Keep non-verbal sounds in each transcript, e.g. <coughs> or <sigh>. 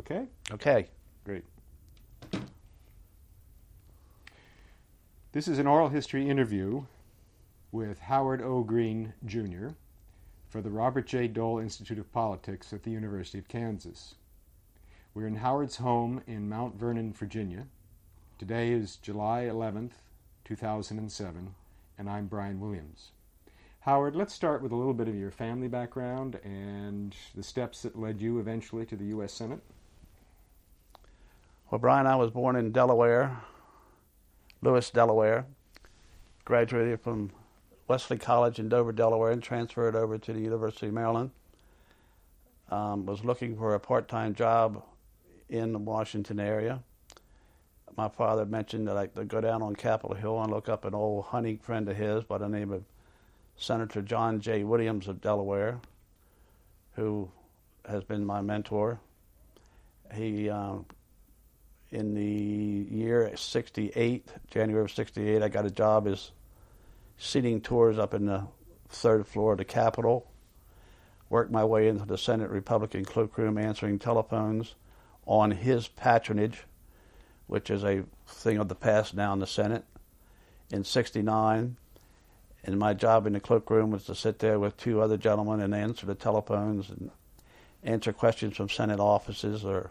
Okay? Okay. Great. This is an oral history interview with Howard O. Greene, Jr. for the Robert J. Dole Institute of Politics at the University of Kansas. We're in Howard's home in Mount Vernon, Virginia. Today is July 11th, 2007, and I'm Brien Williams. Howard, let's start with a little bit of your family background and the steps that led you eventually to the U.S. Senate. Well, Brien, I was born in Delaware, Lewes, Delaware. Graduated from Wesley College in Dover, Delaware, and transferred over to the University of Maryland. Um, was looking for a part-time job in the Washington area. My father mentioned that I could go down on Capitol Hill and look up an old hunting friend of his by the name of Senator John J. Williams of Delaware, who has been my mentor. He, um, in the year 68, January of 68, I got a job as seating tours up in the third floor of the Capitol. Worked my way into the Senate Republican cloakroom answering telephones on his patronage, which is a thing of the past now in the Senate. In 69, and my job in the cloakroom was to sit there with two other gentlemen and answer the telephones and answer questions from Senate offices or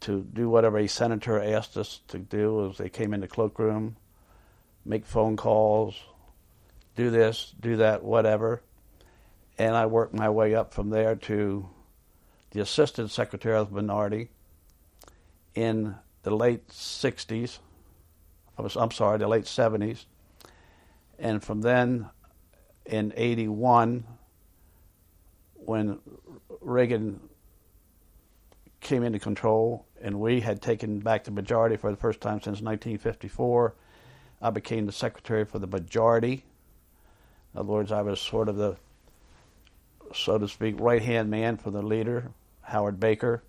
to do whatever a senator asked us to do as they came in the cloakroom, make phone calls, do this, do that, whatever. And I worked my way up from there to the Assistant Secretary of the Minority in the late 60s. I'm sorry, the late 70s and from then, in 81, when Reagan came into control and we had taken back the majority for the first time since 1954, I became the secretary for the majority. In other words, I was sort of the, so to speak, right hand man for the leader, Howard Baker.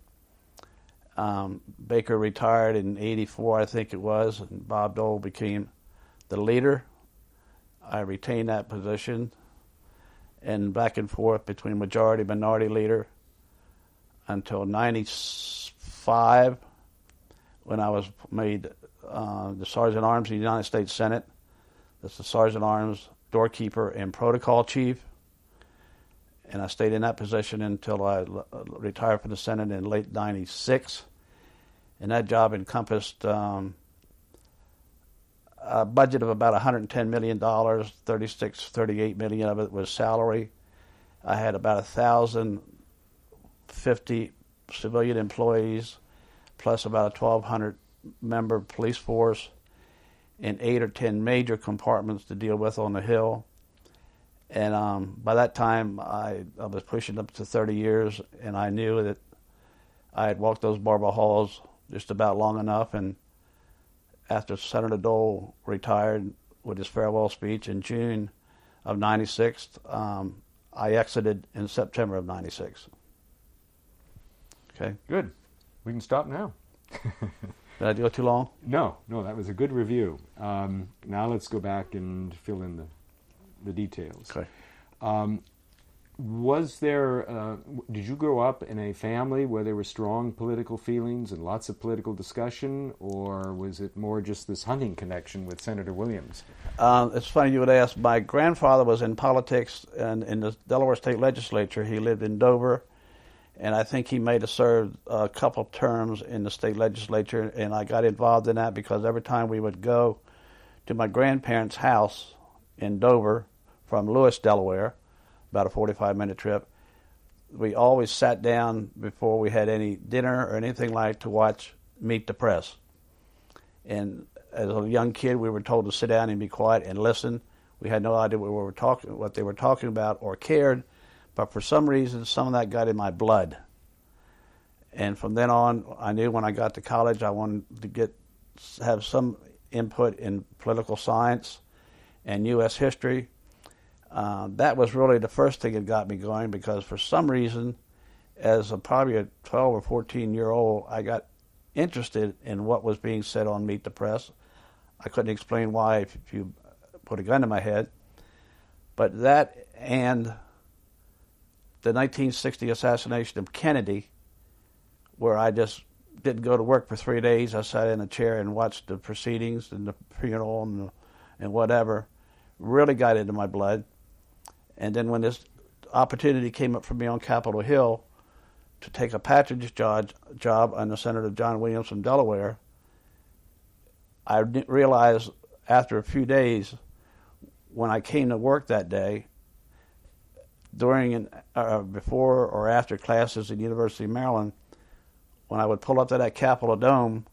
Um, Baker retired in 84, I think it was, and Bob Dole became the leader. I retained that position and back and forth between majority minority leader until 95 when I was made uh, the Sergeant Arms of the United States Senate. That's the Sergeant Arms, doorkeeper, and protocol chief. And I stayed in that position until I retired from the Senate in late 96. And that job encompassed um, a budget of about 110 million dollars. 36, 38 million of it was salary. I had about a thousand fifty civilian employees, plus about a 1,200 member police force, and eight or ten major compartments to deal with on the hill. And um, by that time, I, I was pushing up to 30 years, and I knew that I had walked those Barbara halls just about long enough, and after Senator Dole retired with his farewell speech in June of 96, um, I exited in September of 96. Okay. Good. We can stop now. <laughs> Did I it too long? No, no, that was a good review. Um, now let's go back and fill in the, the details. Okay. Um, was there uh, did you grow up in a family where there were strong political feelings and lots of political discussion or was it more just this hunting connection with senator williams uh, it's funny you would ask my grandfather was in politics and in the delaware state legislature he lived in dover and i think he may have served a couple of terms in the state legislature and i got involved in that because every time we would go to my grandparents house in dover from Lewes, delaware about a 45 minute trip. We always sat down before we had any dinner or anything like to watch Meet the Press. And as a young kid, we were told to sit down and be quiet and listen. We had no idea what we were talking, what they were talking about, or cared. But for some reason, some of that got in my blood. And from then on, I knew when I got to college, I wanted to get have some input in political science and U.S. history uh, that was really the first thing that got me going because for some reason, as a, probably a 12 or 14 year old, I got interested in what was being said on Meet the Press. I couldn't explain why if, you put a gun to my head. But that and the 1960 assassination of Kennedy where I just didn't go to work for three days. I sat in a chair and watched the proceedings and the funeral and, the, and whatever. Really got into my blood. And then when this opportunity came up for me on Capitol Hill to take a patronage job, job under Senator John Williams from Delaware, I realized after a few days when I came to work that day, during and uh, before or after classes at University of Maryland, when I would pull up to that Capitol Dome,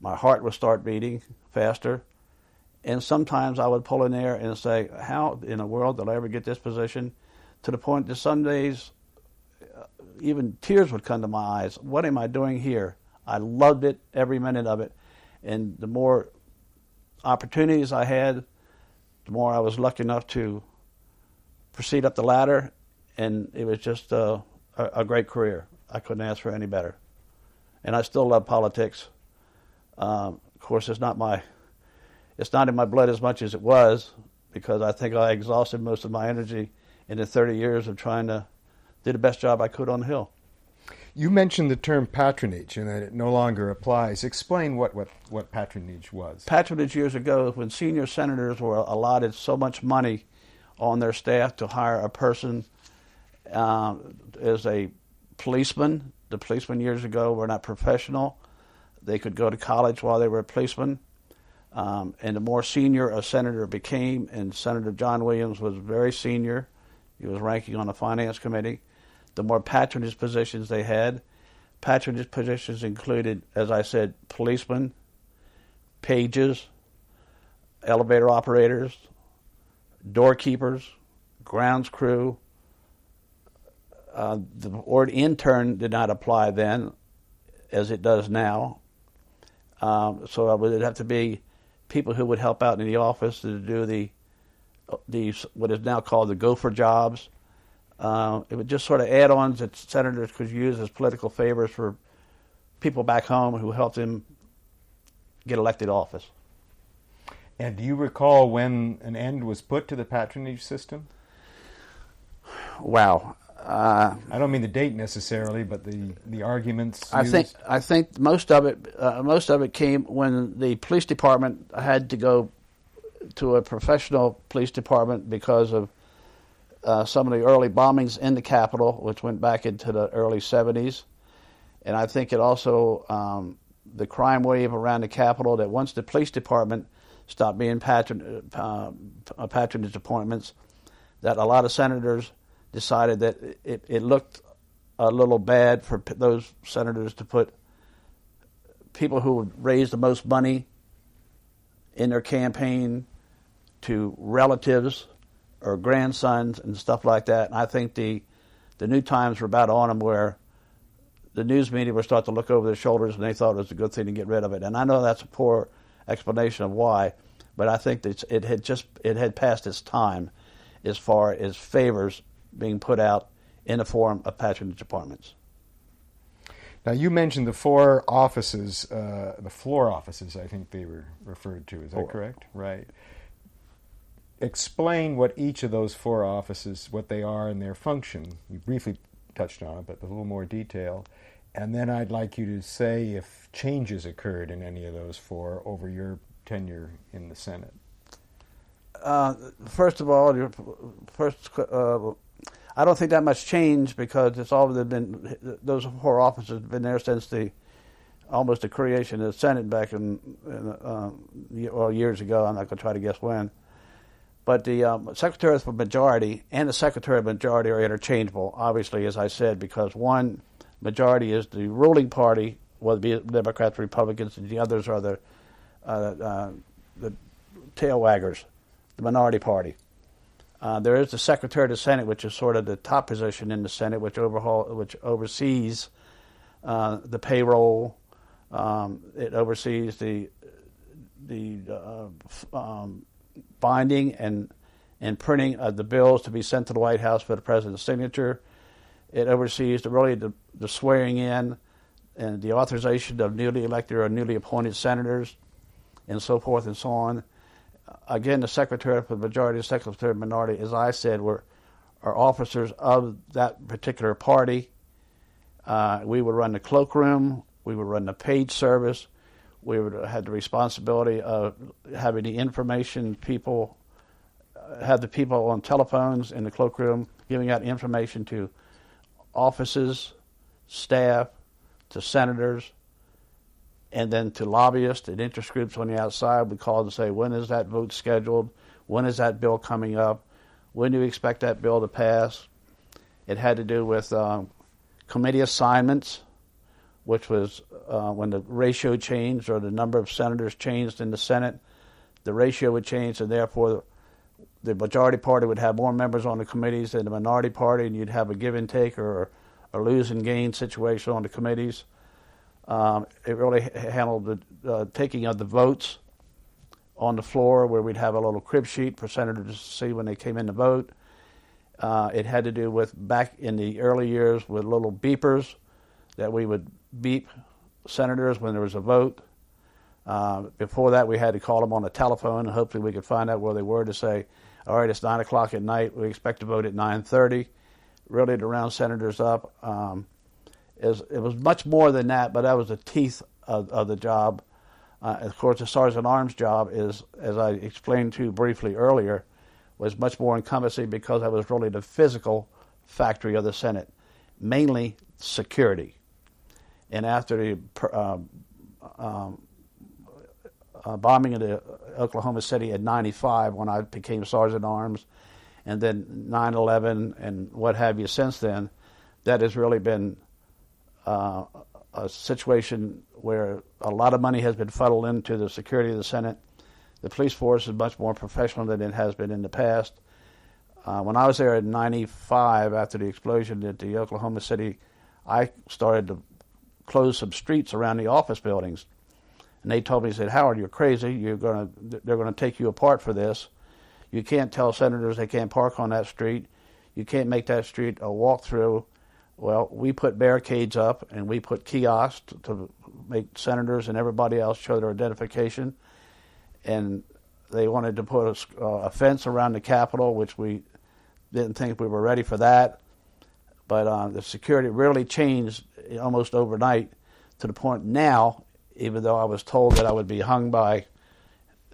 my heart would start beating faster. And sometimes I would pull in there and say, How in the world did I ever get this position? To the point that some days, uh, even tears would come to my eyes. What am I doing here? I loved it, every minute of it. And the more opportunities I had, the more I was lucky enough to proceed up the ladder. And it was just a, a great career. I couldn't ask for any better and I still love politics. Um, of course, it's not my it's not in my blood as much as it was because I think I exhausted most of my energy in the 30 years of trying to do the best job I could on the Hill. You mentioned the term patronage and that it no longer applies. Explain what, what, what patronage was. Patronage years ago, when senior senators were allotted so much money on their staff to hire a person uh, as a policeman the policemen years ago were not professional. They could go to college while they were a policeman. Um, and the more senior a senator became, and Senator John Williams was very senior, he was ranking on the finance committee, the more patronage positions they had. Patronage positions included, as I said, policemen, pages, elevator operators, doorkeepers, grounds crew, uh, the word intern did not apply then, as it does now. Um, so it would have to be people who would help out in the office to do the the what is now called the gopher jobs. Uh, it would just sort of add-ons that senators could use as political favors for people back home who helped them get elected office. And do you recall when an end was put to the patronage system? Wow. Uh, I don't mean the date necessarily, but the, the arguments. I used. think I think most of it uh, most of it came when the police department had to go to a professional police department because of uh, some of the early bombings in the Capitol, which went back into the early 70s, and I think it also um, the crime wave around the Capitol that once the police department stopped being patron, uh, patronage appointments, that a lot of senators decided that it, it looked a little bad for those senators to put people who would raise the most money in their campaign to relatives or grandsons and stuff like that. And I think the the new times were about on them where the news media would start to look over their shoulders and they thought it was a good thing to get rid of it. And I know that's a poor explanation of why, but I think that it had just it had passed its time as far as favors being put out in the form of patronage apartments. Now, you mentioned the four offices, uh, the floor offices, I think they were referred to. Is that four. correct? Right. Explain what each of those four offices, what they are and their function. You briefly touched on it, but a little more detail. And then I'd like you to say if changes occurred in any of those four over your tenure in the Senate. Uh, first of all, first uh, I don't think that much changed because it's all been those four offices have been there since the almost the creation of the Senate back in, in uh, well years ago. I'm not going to try to guess when. But the um, Secretary of Majority and the Secretary of Majority are interchangeable, obviously, as I said, because one majority is the ruling party, whether it be Democrats, Republicans, and the others are the uh, uh, the tail waggers, the minority party. Uh, there is the Secretary of the Senate, which is sort of the top position in the Senate, which overhaul, which oversees uh, the payroll. Um, it oversees the the uh, um, binding and and printing of the bills to be sent to the White House for the president's signature. It oversees the really the, the swearing in and the authorization of newly elected or newly appointed senators, and so forth and so on again, the secretary for the majority, the secretary of the minority, as I said, were are officers of that particular party. Uh, we would run the cloakroom. We would run the page service. We would have the responsibility of having the information people uh, have the people on telephones in the cloakroom giving out information to offices, staff, to senators, and then to lobbyists and interest groups on the outside. We call and say, when is that vote scheduled? When is that bill coming up? When do you expect that bill to pass? It had to do with um, committee assignments, which was uh, when the ratio changed or the number of senators changed in the Senate, the ratio would change, and therefore the majority party would have more members on the committees than the minority party, and you'd have a give and take or a lose and gain situation on the committees. Um, it really handled the uh, taking of the votes on the floor, where we'd have a little crib sheet for senators to see when they came in to vote. Uh, it had to do with back in the early years with little beepers that we would beep senators when there was a vote. Uh, before that, we had to call them on the telephone, and hopefully we could find out where they were to say, "All right, it's nine o'clock at night. We expect to vote at 9:30." Really, to round senators up. Um, it was much more than that, but that was the teeth of, of the job. Uh, of course, the sergeant arms job is, as I explained to you briefly earlier, was much more encompassing because that was really the physical factory of the Senate, mainly security. And after the uh, um, uh, bombing of the Oklahoma City at 95, when I became sergeant arms, and then 9 11 and what have you since then, that has really been uh, a situation where a lot of money has been funneled into the security of the Senate. The police force is much more professional than it has been in the past. Uh, when I was there in '95, after the explosion at the Oklahoma City, I started to close some streets around the office buildings, and they told me, "said Howard, you're crazy. You're gonna, they're going to take you apart for this. You can't tell senators they can't park on that street. You can't make that street a walk through." Well, we put barricades up and we put kiosks to, to make senators and everybody else show their identification. And they wanted to put a, uh, a, fence around the Capitol, which we didn't think we were ready for that. But uh, the security really changed almost overnight to the point now, even though I was told that I would be hung by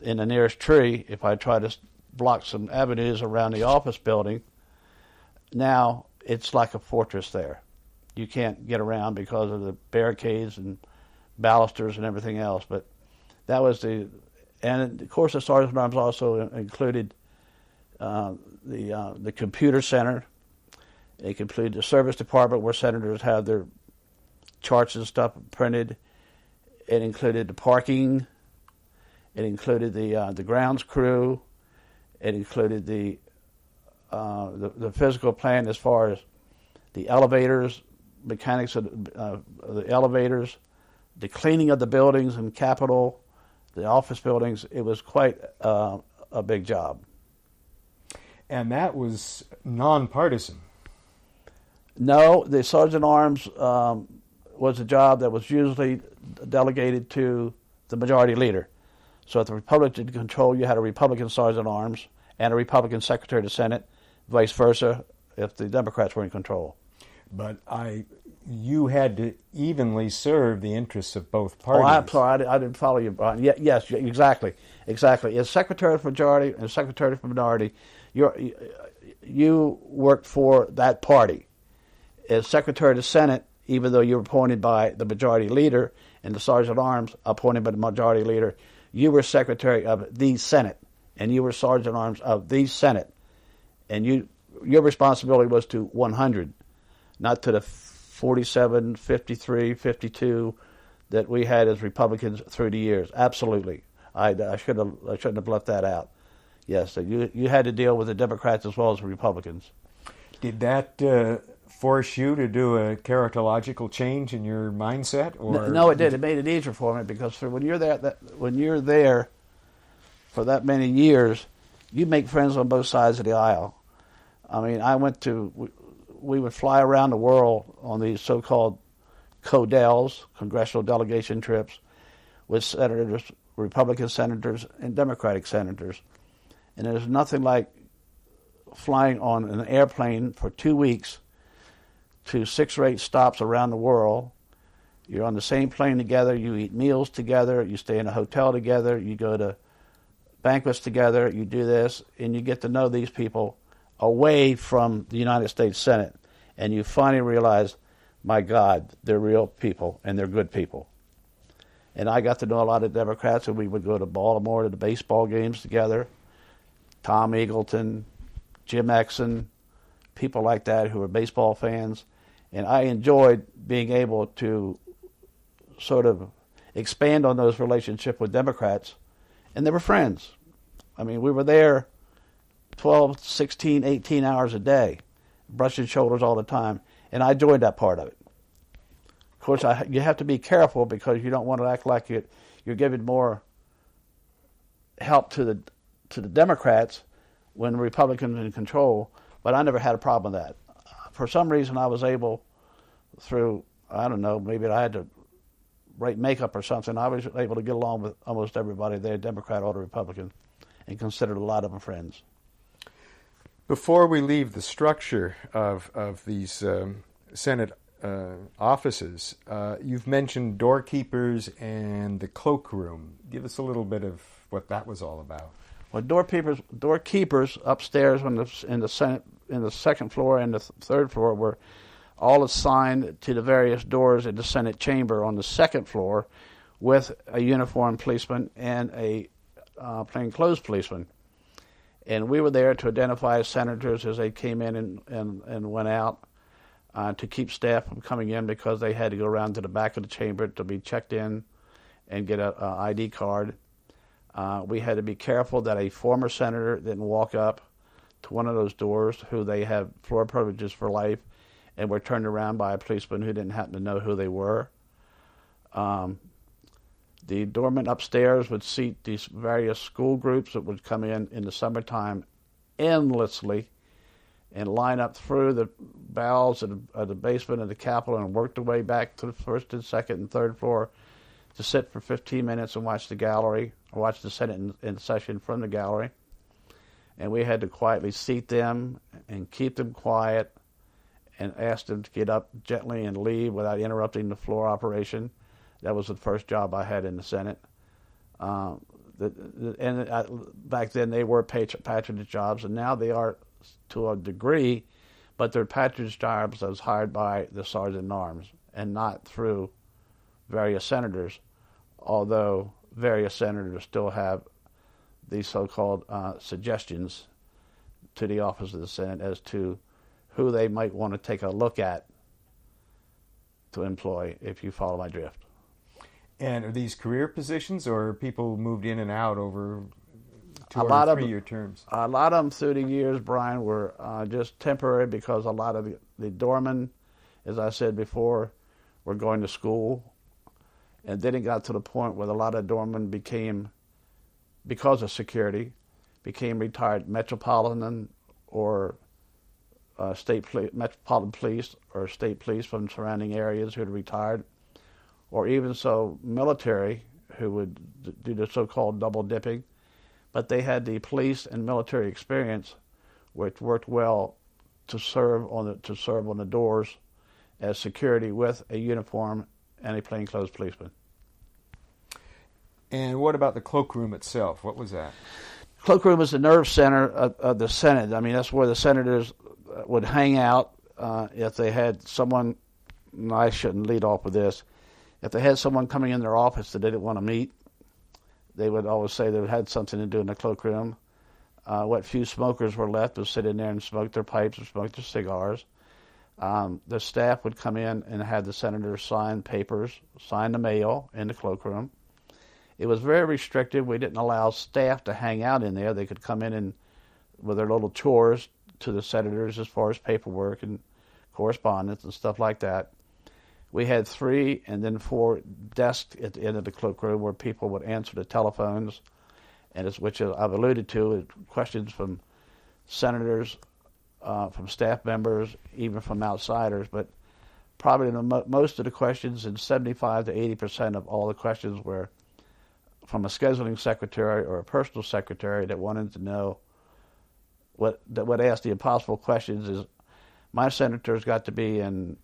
in the nearest tree if I tried to block some avenues around the office building. Now it's like a fortress there. You can't get around because of the barricades and balusters and everything else. But that was the, and of course the Sergeant Arms also included uh, the uh, the computer center. It included the service department where senators have their charts and stuff printed. It included the parking. It included the uh, the grounds crew. It included the uh, the, the physical plan as far as the elevators, mechanics of uh, the elevators, the cleaning of the buildings in Capitol, the office buildings. It was quite uh, a big job. And that was nonpartisan. No, the sergeant arms um, was a job that was usually delegated to the majority leader. So if the Republican control, you had a Republican sergeant at arms and a Republican secretary of the Senate, vice versa if the Democrats were in control. But I, you had to evenly serve the interests of both parties. Oh, I'm sorry, I, I didn't follow you, Brien. Yeah, yes, exactly, exactly. As Secretary of Majority and Secretary of Minority, you you worked for that party. As Secretary of the Senate, even though you were appointed by the Majority Leader and the Sergeant at Arms appointed by the Majority Leader, you were Secretary of the Senate, and you were Sergeant at Arms of the Senate and you your responsibility was to 100, not to the 47, 53, 52 that we had as Republicans through the years. Absolutely, I, I should have I shouldn't have left that out. Yes, you you had to deal with the Democrats as well as the Republicans. Did that uh, force you to do a characterological change in your mindset? Or no, it did. It made it easier for me because when you're there, that, when you're there for that many years, you make friends on both sides of the aisle. I mean, I went to, we, we would fly around the world on these so called CODELs, congressional delegation trips, with senators, Republican senators, and Democratic senators. And there's nothing like flying on an airplane for two weeks to six or eight stops around the world. You're on the same plane together. You eat meals together. You stay in a hotel together. You go to banquets together. You do this, and you get to know these people away from the United States Senate. And you finally realize, my God, they're real people and they're good people. And I got to know a lot of Democrats, and we would go to Baltimore to the baseball games together. Tom Eagleton, Jim Exon, people like that who were baseball fans. And I enjoyed being able to sort of expand on those relationships with Democrats. And they were friends. I mean, we were there 12, 16, 18 hours a day, brushing shoulders all the time. And I enjoyed that part of it. Of course, I, you have to be careful because you don't want to act like you, you're giving more help to the to the Democrats when Republicans in control. But I never had a problem with that. For some reason, I was able, through I don't know, maybe I had to write makeup or something. I was able to get along with almost everybody there, Democrat or Republican, and considered a lot of them friends. Before we leave the structure of of these um, Senate uh, offices, uh, you've mentioned doorkeepers and the cloakroom. Give us a little bit of what that was all about. Well, doorkeepers, doorkeepers upstairs in the in the Senate in the second floor and the th- third floor were all assigned to the various doors in the Senate chamber on the second floor, with a uniformed policeman and a uh, plainclothes policeman. And we were there to identify senators as they came in and, and, and went out, uh, to keep staff from coming in because they had to go around to the back of the chamber to be checked in and get a, a ID card. Uh, we had to be careful that a former senator didn't walk up to one of those doors who they have floor privileges for life and were turned around by a policeman who didn't happen to know who they were. Um, the doorman upstairs would seat these various school groups that would come in in the summertime endlessly and line up through the bowels of the, of the basement of the Capitol and work their way back to the first and second and third floor to sit for 15 minutes and watch the gallery, or watch the Senate in, in session from the gallery. And we had to quietly seat them and keep them quiet and asked them to get up gently and leave without interrupting the floor operation. That was the first job I had in the Senate. Um, the, the, and uh, back then they were patronage jobs, and now they are to a degree, but they're patronage jobs as hired by the sergeant arms and not through various senators, although various senators still have these so-called uh, suggestions to the office of the Senate as to who they might want to take a look at to employ, if you follow my drift. And are these career positions, or people moved in and out over two a or lot three of year terms? A lot of them through the years, Brien, were uh, just temporary because a lot of the, the doormen, as I said before, were going to school, and then it got to the point where a lot of doormen became, because of security, became retired metropolitan or uh, state poli- metropolitan police or state police from surrounding areas who had retired, or even so military who would d- do the so-called double dipping, but they had the police and military experience, which worked well to serve on the to serve on the doors as security with a uniform and a plainclothes policeman. And what about the cloakroom itself? What was that? Cloakroom is the nerve center of, of the Senate. I mean, that's where the senators would hang out uh, if they had someone. and I shouldn't lead off with this. If they had someone coming in their office that they didn't want to meet, they would always say they had something to do in the cloakroom. Uh, what few smokers were left would sit in there and smoke their pipes or smoke their cigars. Um, the staff would come in and have the senators sign papers, sign the mail in the cloakroom. It was very restrictive. We didn't allow staff to hang out in there. They could come in and with their little chores to the senators as far as paperwork and correspondence and stuff like that. We had three and then four desks at the end of the cloakroom where people would answer the telephones, and as which I've alluded to, questions from senators, uh, from staff members, even from outsiders. But probably the mo- most of the questions, and 75 to 80 percent of all the questions, were from a scheduling secretary or a personal secretary that wanted to know what that would ask the impossible questions is my senator's got to be in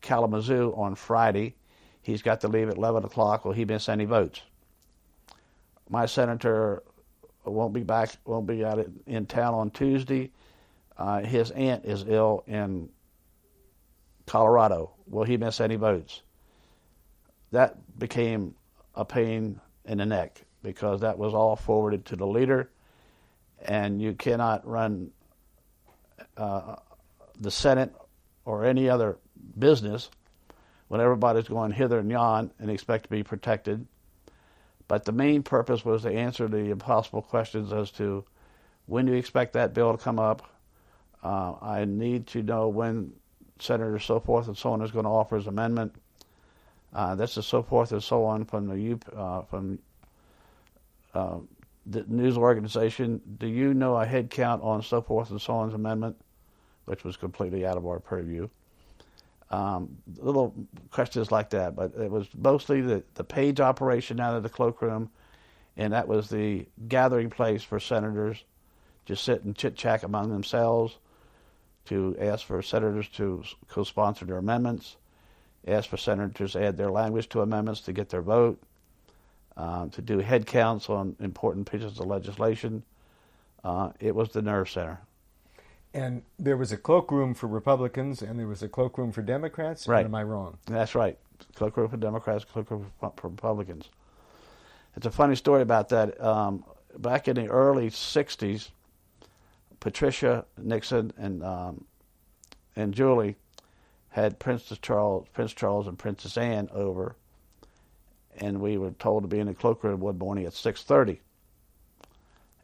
Kalamazoo on Friday. He's got to leave at 11 o'clock. Will he miss any votes? My senator won't be back, won't be out in town on Tuesday. Uh, his aunt is ill in Colorado. Will he miss any votes? That became a pain in the neck because that was all forwarded to the leader, and you cannot run uh, the Senate or any other business when everybody's going hither and yon and expect to be protected. But the main purpose was to answer the impossible questions as to when do you expect that bill to come up? Uh, I need to know when Senator so forth and so on is going to offer his amendment. Uh, this is so forth and so on from the uh, from uh, the news organization. Do you know a head count on so forth and so on's amendment, which was completely out of our purview? Um, little questions like that, but it was mostly the, the page operation out of the cloakroom, and that was the gathering place for senators just sit and chit chat among themselves, to ask for senators to co sponsor their amendments, ask for senators to add their language to amendments to get their vote, um, to do head counts on important pieces of legislation. Uh, it was the nerve center. And there was a cloakroom for Republicans and there was a cloakroom for Democrats. Right. am I wrong? That's right. Cloakroom for Democrats, cloakroom for Republicans. It's a funny story about that. Um, back in the early '60s, Patricia Nixon and um, and Julie had Princess Charles, Prince Charles, and Princess Anne over, and we were told to be in the cloakroom one morning at 6:30.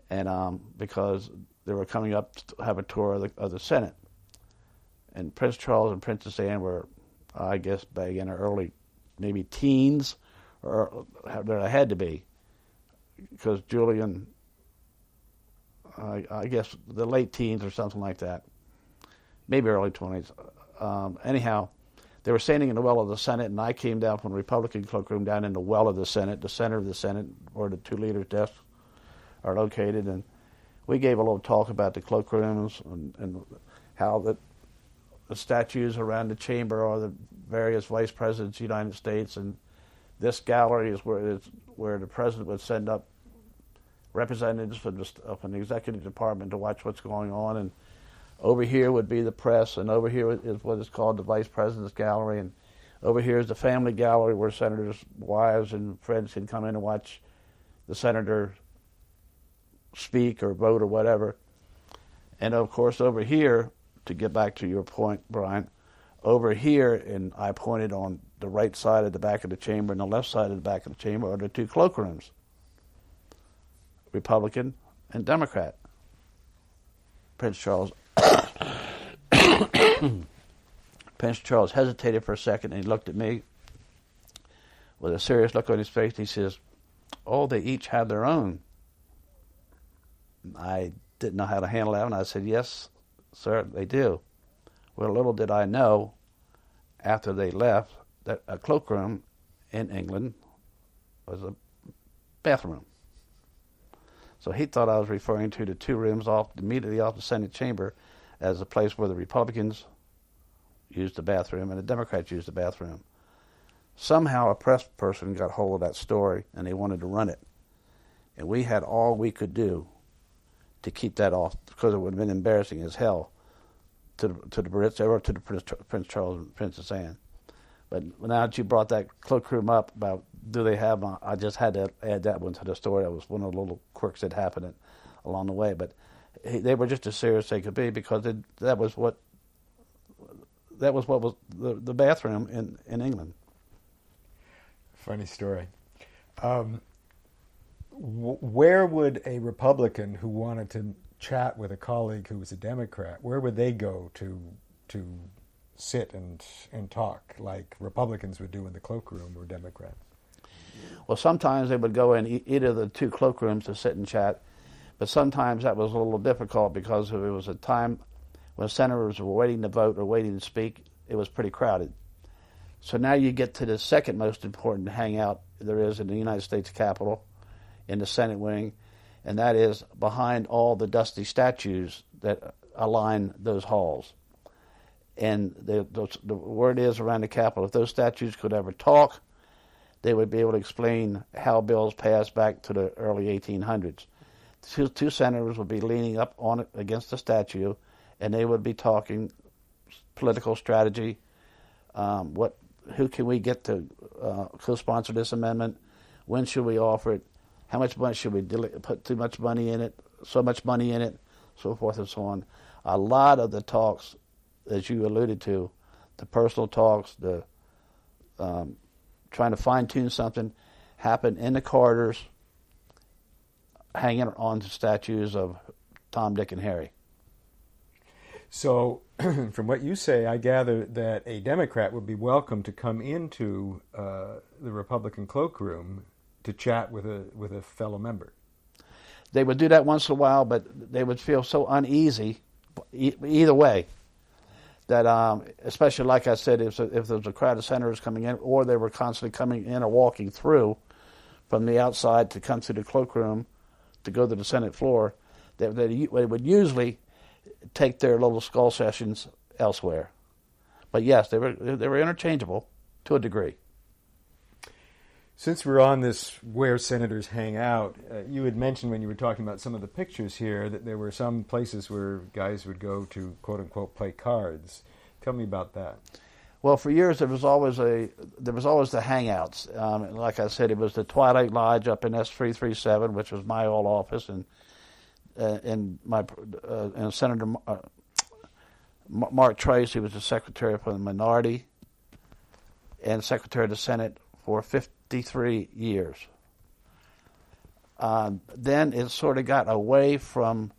And um, because they were coming up to have a tour of the, of the Senate. And Prince Charles and Princess Anne were, I guess, back in their early, maybe teens, or there had to be, because Julian, I, I guess, the late teens or something like that, maybe early 20s. Um, anyhow, they were standing in the well of the Senate, and I came down from the Republican cloakroom down in the well of the Senate, the center of the Senate, where the two leaders' desks are located, and we gave a little talk about the cloakrooms and, and how the, the statues around the chamber are the various vice presidents of the United States, and this gallery is where it's, where the president would send up representatives from the, from the executive department to watch what's going on, and over here would be the press, and over here is what is called the vice president's gallery, and over here is the family gallery where senators' wives and friends can come in and watch the senator speak or vote or whatever. And of course, over here, to get back to your point, Brien, over here, and I pointed on the right side of the back of the chamber and the left side of the back of the chamber are the two cloakrooms Republican and Democrat. Prince Charles. Prince Charles hesitated for a second and he looked at me with a serious look on his face. He says, Oh, they each have their own. I didn't know how to handle that, and I said, Yes, sir, they do. Well, little did I know after they left that a cloakroom in England was a bathroom. So he thought I was referring to the two rooms off immediately off the Senate chamber as a place where the Republicans used the bathroom and the Democrats used the bathroom. Somehow a press person got hold of that story and they wanted to run it. And we had all we could do to keep that off because it would have been embarrassing as hell to the, to the Brits or to the Prince, Prince Charles and Princess Anne. But now that you brought that cloakroom up about do they have, uh, I just had to add that one to the story. That was one of the little quirks that happened along the way. But they were just as serious as they could be because it, that was what that was what was the, the bathroom in, in England. Funny story. Um, where would a Republican who wanted to chat with a colleague who was a Democrat, where would they go to to sit and and talk like Republicans would do in the cloakroom or Democrats? Well, sometimes they would go in either of the two cloakrooms to sit and chat, but sometimes that was a little difficult because it was a time when senators were waiting to vote or waiting to speak, it was pretty crowded. So now you get to the second most important hangout there is in the United States Capitol, in the Senate wing, and that is behind all the dusty statues that align those halls. And the, the, the word is around the Capitol, if those statues could ever talk, they would be able to explain how bills passed back to the early 1800s. Two, two senators would be leaning up on against the statue, and they would be talking political strategy. Um, what, who can we get to uh, co-sponsor this amendment? When should we offer it? How much money should we put too much money in it? So much money in it, so forth and so on. A lot of the talks, as you alluded to, the personal talks, the um, trying to fine tune something, happen in the corridors, hanging on to statues of Tom, Dick, and Harry. So, <clears throat> from what you say, I gather that a Democrat would be welcome to come into uh, the Republican cloakroom to chat with a with a fellow member. They would do that once in a while, but they would feel so uneasy either way that, um, especially like I said, if, if there was a crowd of senators coming in, or they were constantly coming in or walking through from the outside to come to the cloakroom to go to the Senate floor, they, they, would usually take their little skull sessions elsewhere. But yes, they were they were interchangeable to a degree. Since we're on this where senators hang out, uh, you had mentioned when you were talking about some of the pictures here that there were some places where guys would go to quote unquote play cards. Tell me about that. Well, for years there was always a there was always the hangouts. Um, like I said, it was the Twilight Lodge up in S three three seven, which was my old office, and uh, and my uh, and Senator uh, Mark Trice, who was the secretary for the minority and secretary of the Senate for 53 years. Uh, then it sort of got away from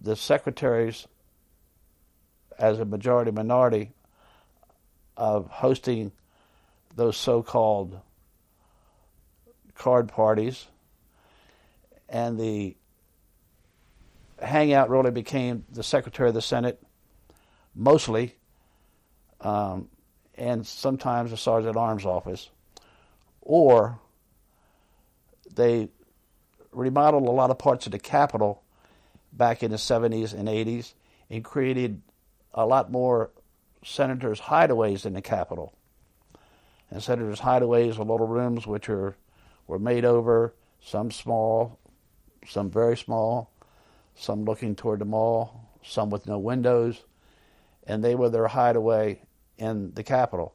the secretaries as a majority minority of hosting those so-called card parties. And the hangout really became the Secretary of the Senate, mostly, um, and sometimes the Sergeant at Arms office, or they remodeled a lot of parts of the Capitol back in the 70s and 80s and created a lot more senators' hideaways in the Capitol. And senators' hideaways are little rooms which are were made over, some small, some very small, some looking toward the mall, some with no windows, and they were their hideaway in the Capitol.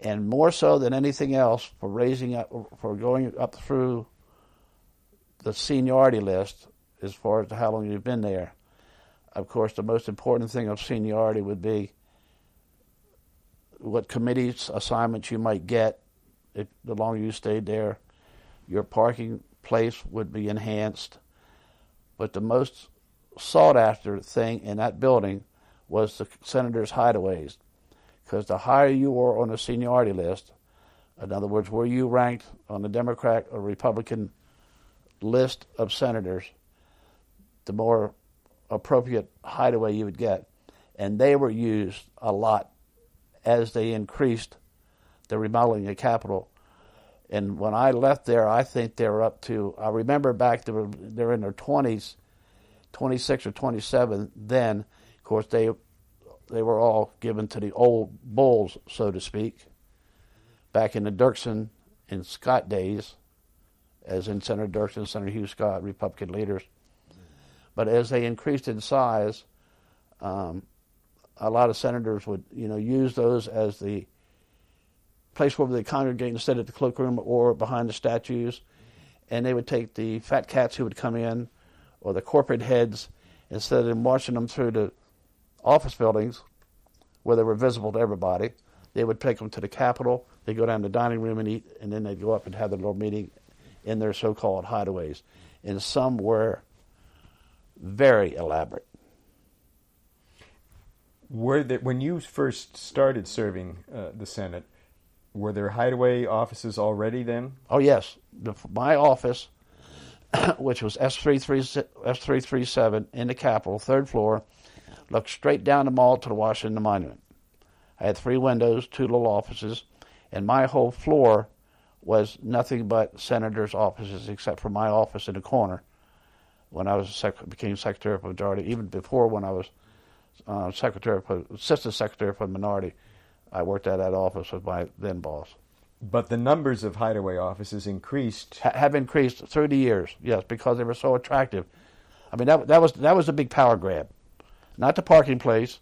And more so than anything else, for raising up, for going up through the seniority list, as far as how long you've been there. Of course, the most important thing of seniority would be what committees assignments you might get if the longer you stayed there. Your parking place would be enhanced but the most sought after thing in that building was the senators' hideaways. Because the higher you were on the seniority list, in other words, where you ranked on the Democrat or Republican list of senators, the more appropriate hideaway you would get. And they were used a lot as they increased the remodeling of capital. and when I left there, I think they were up to, I remember back, they were, they were in their 20s, 26 or 27 then. Of course, they, they were all given to the old bulls, so to speak, back in the Dirksen and Scott days, as in Senator Dirksen, Senator Hugh Scott, Republican leaders. But as they increased in size, um, a lot of senators would, you know, use those as the place where they congregate instead of the cloakroom or behind the statues. And they would take the fat cats who would come in or the corporate heads instead of marching them through the office buildings where they were visible to everybody. They would take them to the Capitol. They'd go down to the dining room and eat, and then they'd go up and have their little meeting in their so called hideaways. And some were very elaborate. Were that when you first started serving uh, the Senate, were there hideaway offices already then? Oh yes, the, my office, <coughs> which was S three three S three three seven in the Capitol, third floor, looked straight down the mall to the Washington Monument. I had three windows, two little offices, and my whole floor was nothing but senators' offices, except for my office in the corner. When I was sec- became Secretary of Majority, even before when I was uh, secretary, for, assistant secretary for the minority. I worked at that office with my then boss. But the numbers of hideaway offices increased. Ha- have increased through the years, yes, because they were so attractive. I mean, that, that was that was a big power grab, not the parking place.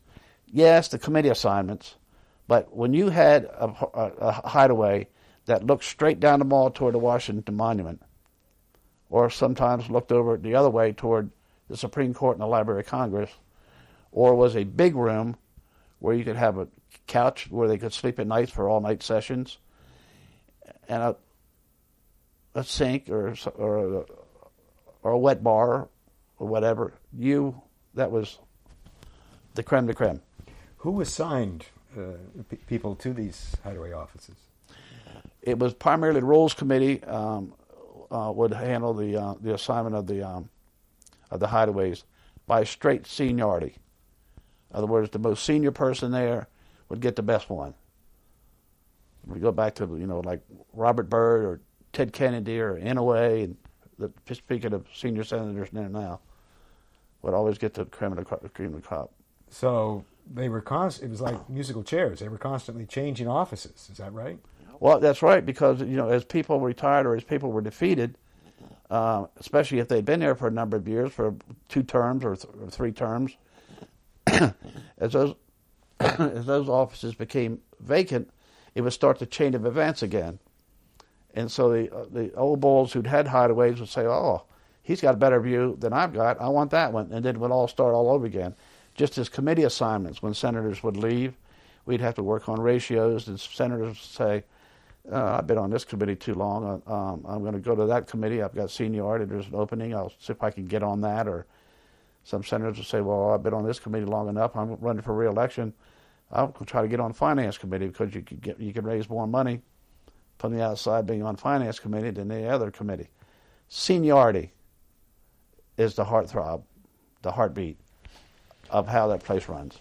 Yes, the committee assignments, but when you had a, a, a hideaway that looked straight down the mall toward the Washington Monument, or sometimes looked over the other way toward the Supreme Court and the Library of Congress, or was a big room where you could have a couch where they could sleep at night for all night sessions, and a a sink or or a, or a wet bar or whatever. You that was the creme de creme. Who assigned uh, p- people to these hideaway offices? It was primarily the rules committee um, uh, would handle the uh, the assignment of the um, of the hideaways by straight seniority. In other words, the most senior person there would get the best one. We go back to you know like Robert Byrd or Ted Kennedy or Inouye, and the, speaking of senior senators there now, would always get the cream of the, crop- cream of the crop. So they were const- It was like musical chairs. They were constantly changing offices. Is that right? Well, that's right because you know as people retired or as people were defeated, uh, especially if they'd been there for a number of years, for two terms or, th- or three terms, <coughs> as those <coughs> as those offices became vacant, it would start the chain of events again. And so the uh, the old bulls who'd had hideaways would say, "Oh, he's got a better view than I've got. I want that one," and then it would all start all over again. Just as committee assignments, when senators would leave, we'd have to work on ratios, and senators would say, uh, I've been on this committee too long. Uh, um, I'm going to go to that committee. I've got seniority. There's an opening. I'll see if I can get on that. Or some senators will say, well, I've been on this committee long enough. I'm running for reelection. I'll try to get on the finance committee because you can get you can raise more money from the outside being on finance committee than any other committee. Seniority is the heartthrob, the heartbeat of how that place runs.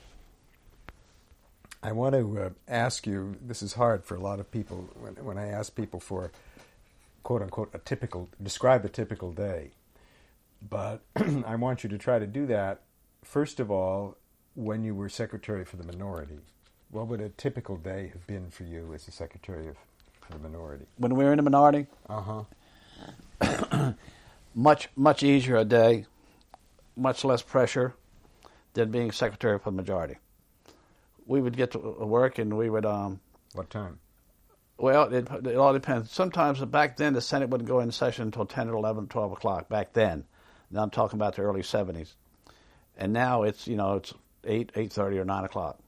I want to uh, ask you. This is hard for a lot of people when, when I ask people for "quote unquote" a typical describe a typical day. But <clears throat> I want you to try to do that. First of all, when you were secretary for the minority, what would a typical day have been for you as a secretary of for the minority? When we were in the minority, Uh huh. <clears throat> much much easier a day, much less pressure than being secretary for the majority. We would get to work and we would, um, What time? well, it, it all depends. Sometimes back then the Senate wouldn't go in session until 10 or 11, 12 o'clock back then. Now I'm talking about the early 70s. And now it's, you know, it's 8, 8.30 or 9 o'clock.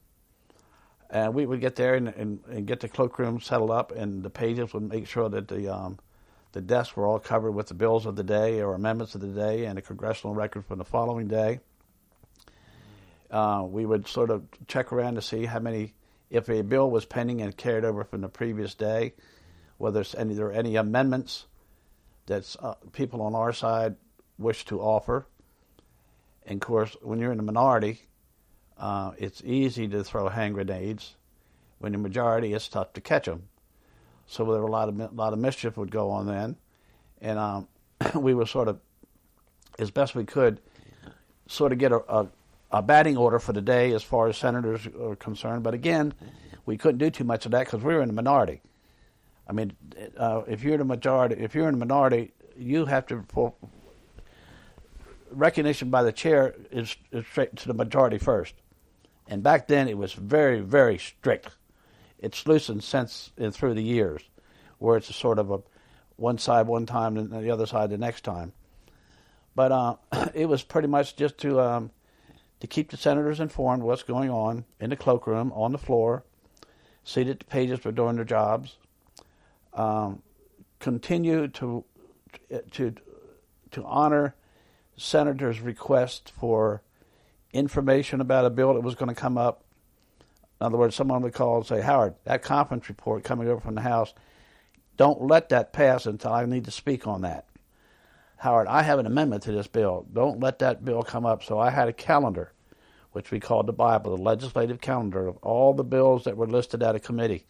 And we would get there and, and, and get the cloakroom settled up and the pages would make sure that the, um, the desks were all covered with the bills of the day or amendments of the day and the congressional record from the following day. Uh, we would sort of check around to see how many, if a bill was pending and carried over from the previous day, whether any, there were any amendments that uh, people on our side wish to offer. And of course, when you're in the minority, uh, it's easy to throw hand grenades. When the majority, it's tough to catch them. So there were a lot of a lot of mischief would go on then, and um, <clears throat> we were sort of, as best we could, sort of get a, a, a, batting order for the day as far as senators are concerned. But again, we couldn't do too much of that because we were in the minority. I mean, uh, if you're in the majority, if you're in the minority, you have to recognition by the chair is, is straight to the majority first. And back then, it was very, very strict it's loosened since and through the years, where it's a sort of a one side one time and the other side the next time. But uh, <clears throat> it was pretty much just to um, to keep the senators informed what's going on in the cloakroom, on the floor, see that the pages were doing their jobs, um, continue to to to honor senators' request for information about a bill that was going to come up in other words, someone would call and say, Howard, that conference report coming over from the House, don't let that pass until I need to speak on that. Howard, I have an amendment to this bill. Don't let that bill come up. So I had a calendar, which we called the Bible, the legislative calendar of all the bills that were listed at a committee.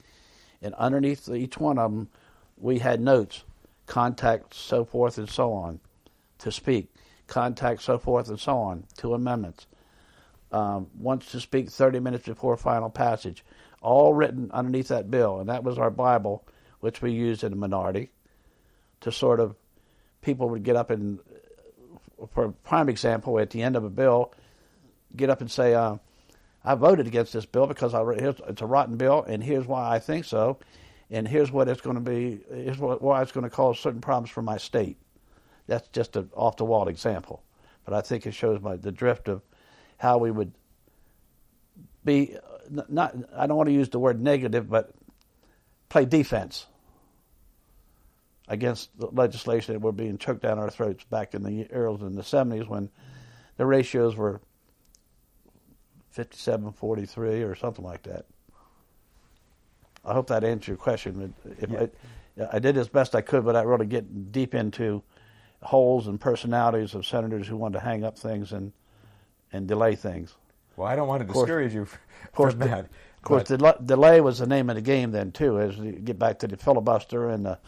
And underneath each one of them, we had notes, contacts, so forth and so on, to speak, contact, so forth and so on, to amendments um, wants to speak 30 minutes before final passage, all written underneath that bill. And that was our Bible, which we used in the minority to sort of, people would get up and, for a prime example, at the end of a bill, get up and say, uh, I voted against this bill because I, it's a rotten bill, and here's why I think so, and here's what it's going to be, here's why it's going to cause certain problems for my state. That's just an off the wall example, but I think it shows my, the drift of how we would be not. I don't want to use the word negative, but play defense against the legislation that were being choked down our throats back in the early in the 70s when the ratios were 57 43 or something like that. I hope that answered your question. If yeah. I, I, did as best I could without really getting deep into holes and personalities of senators who wanted to hang up things and and delay things. Well, I don't want to discourage you <laughs> of course, from that. Of course, the delay was the name of the game then too. As you get back to the filibuster and the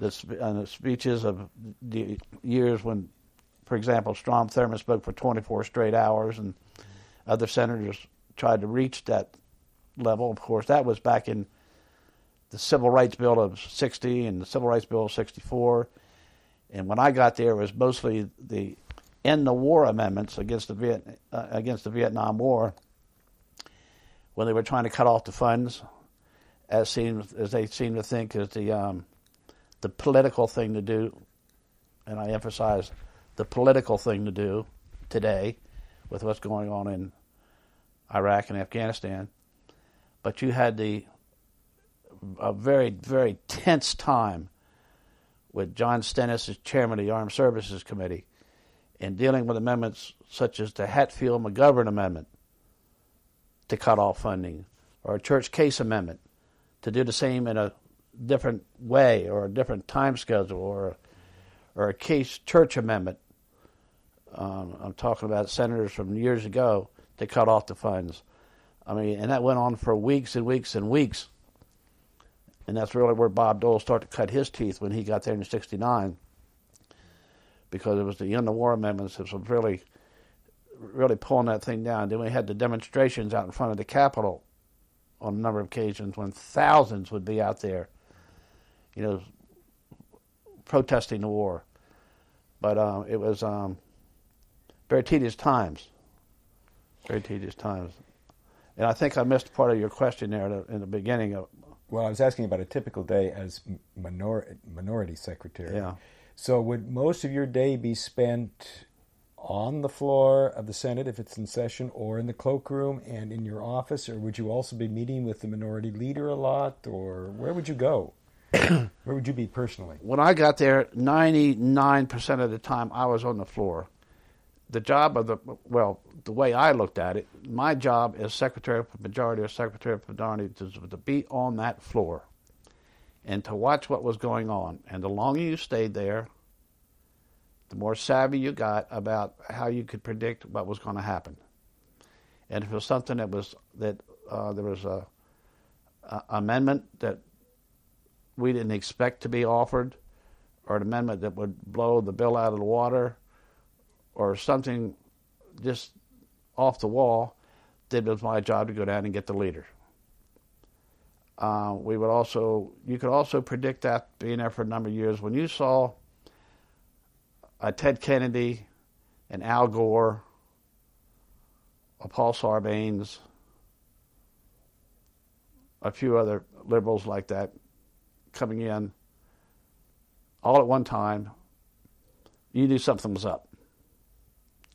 the, and the speeches of the years when, for example, Strom Thurmond spoke for 24 straight hours, and other senators tried to reach that level. Of course, that was back in the Civil Rights Bill of 60 and the Civil Rights Bill of 64. And when I got there, it was mostly the end the war amendments against the Viet, uh, against the Vietnam War when they were trying to cut off the funds, as seems as they seem to think is the um, the political thing to do, and I emphasize the political thing to do today with what's going on in Iraq and Afghanistan. But you had the a very very tense time with John Stennis as chairman of the Armed Services Committee in dealing with amendments such as the Hatfield McGovern Amendment to cut off funding, or a Church Case amendment to do the same in a different way or a different time schedule or or a Case Church amendment. Um, I'm talking about senators from years ago to cut off the funds. I mean, and that went on for weeks and weeks and weeks. And that's really where Bob Dole started to cut his teeth when he got there in '69, because it was the end of war amendments that was really, really pulling that thing down. Then we had the demonstrations out in front of the Capitol on a number of occasions when thousands would be out there you know, protesting the war. But um, it was um, very tedious times. Very tedious times. And I think I missed part of your question there in the beginning. Of, well, I was asking about a typical day as minor, minority secretary. Yeah. So would most of your day be spent on the floor of the Senate if it's in session, or in the cloakroom and in your office, or would you also be meeting with the minority leader a lot, or where would you go? <clears throat> Where would you be personally? When I got there, 99% of the time I was on the floor. The job of the, well, the way I looked at it, my job as Secretary of Majority or Secretary of Minority was to be on that floor and to watch what was going on. And the longer you stayed there, the more savvy you got about how you could predict what was going to happen. And if it was something that was, that uh, there was a, a amendment that we didn't expect to be offered, or an amendment that would blow the bill out of the water, or something just off the wall, then it was my job to go down and get the leader. Uh, we would also, you could also predict that being there for a number of years. When you saw a Ted Kennedy, and Al Gore, a Paul Sarbanes, a few other liberals like that coming in all at one time, you knew something was up.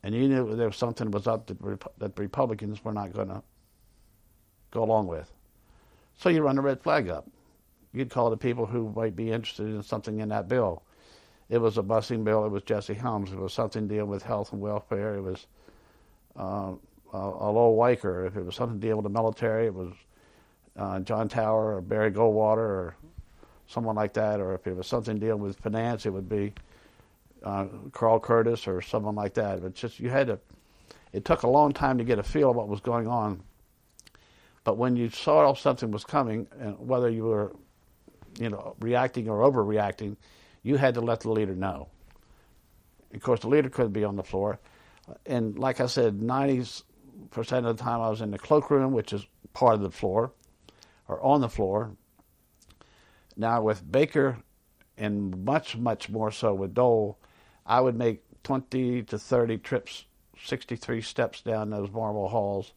And you knew there was something was up that, Republicans were not going to go along with. So you run a red flag up. You'd call the people who might be interested in something in that bill. It was a busing bill. It was Jesse Helms. It was something dealing with health and welfare. It was uh, a Lowell Weicker. If it was something dealing with the military, it was uh, John Tower or Barry Goldwater or someone like that, or if it was something dealing with finance, it would be uh, Carl Curtis or someone like that. But just you had to. It took a long time to get a feel of what was going on. But when you saw something was coming, and whether you were, you know, reacting or overreacting, you had to let the leader know. Of course, the leader couldn't be on the floor, and like I said, 90, percent of the time I was in the cloakroom, which is part of the floor, or on the floor. Now with Baker, and much much more so with Dole, I would make 20 to 30 trips, 63 steps down those marble halls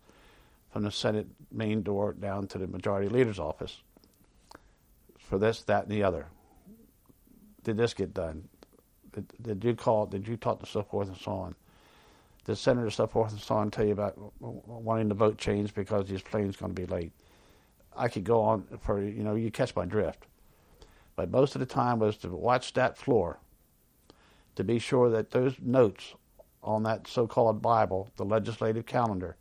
from the Senate main door down to the majority leader's office for this, that, and the other. Did this get done? Did, did you call? Did you talk to so forth and so on? Did Senator so forth and so on tell you about wanting the vote changed because his plane's going to be late? I could go on for you know you catch my drift, but most of the time was to watch that floor to be sure that those notes on that so-called Bible, the legislative calendar,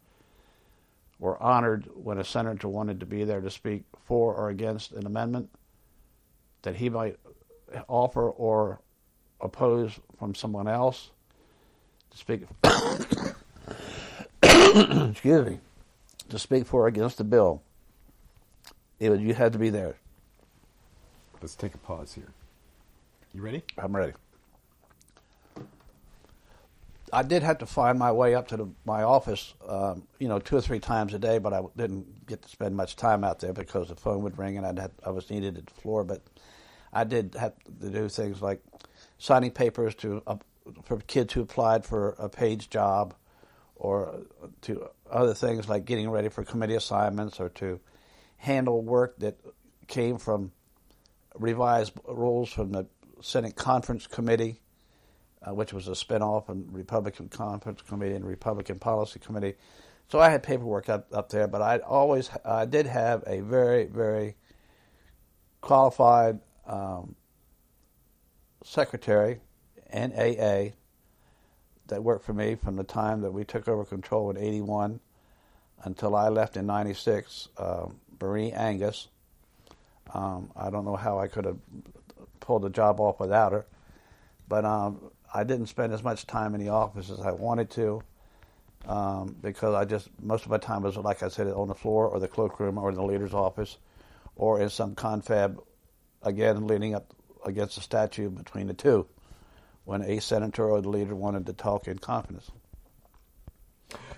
were honored when a senator wanted to be there to speak for or against an amendment that he might offer or oppose from someone else to speak <coughs> excuse me to speak for or against the bill. It you had to be there. Let's take a pause here. You ready? I'm ready I did have to find my way up to the, my office, um, you know, two or three times a day, but I didn't get to spend much time out there because the phone would ring and I'd have, I was needed at the floor. But I did have to do things like signing papers to uh, for kids who applied for a page job, or to other things like getting ready for committee assignments, or to handle work that came from revised rules from the Senate Conference Committee uh, which was a spinoff and Republican Conference Committee and Republican Policy Committee. So I had paperwork up, up there, but I always I did have a very very qualified um, secretary, NAA, that worked for me from the time that we took over control in '81 until I left in '96. Uh, Marie Angus. Um, I don't know how I could have pulled the job off without her, but um, I didn't spend as much time in the office as I wanted to um, because I just most of my time was like I said on the floor or the cloakroom or in the leader's office or in some confab again leaning up against a statue between the two when a senator or the leader wanted to talk in confidence.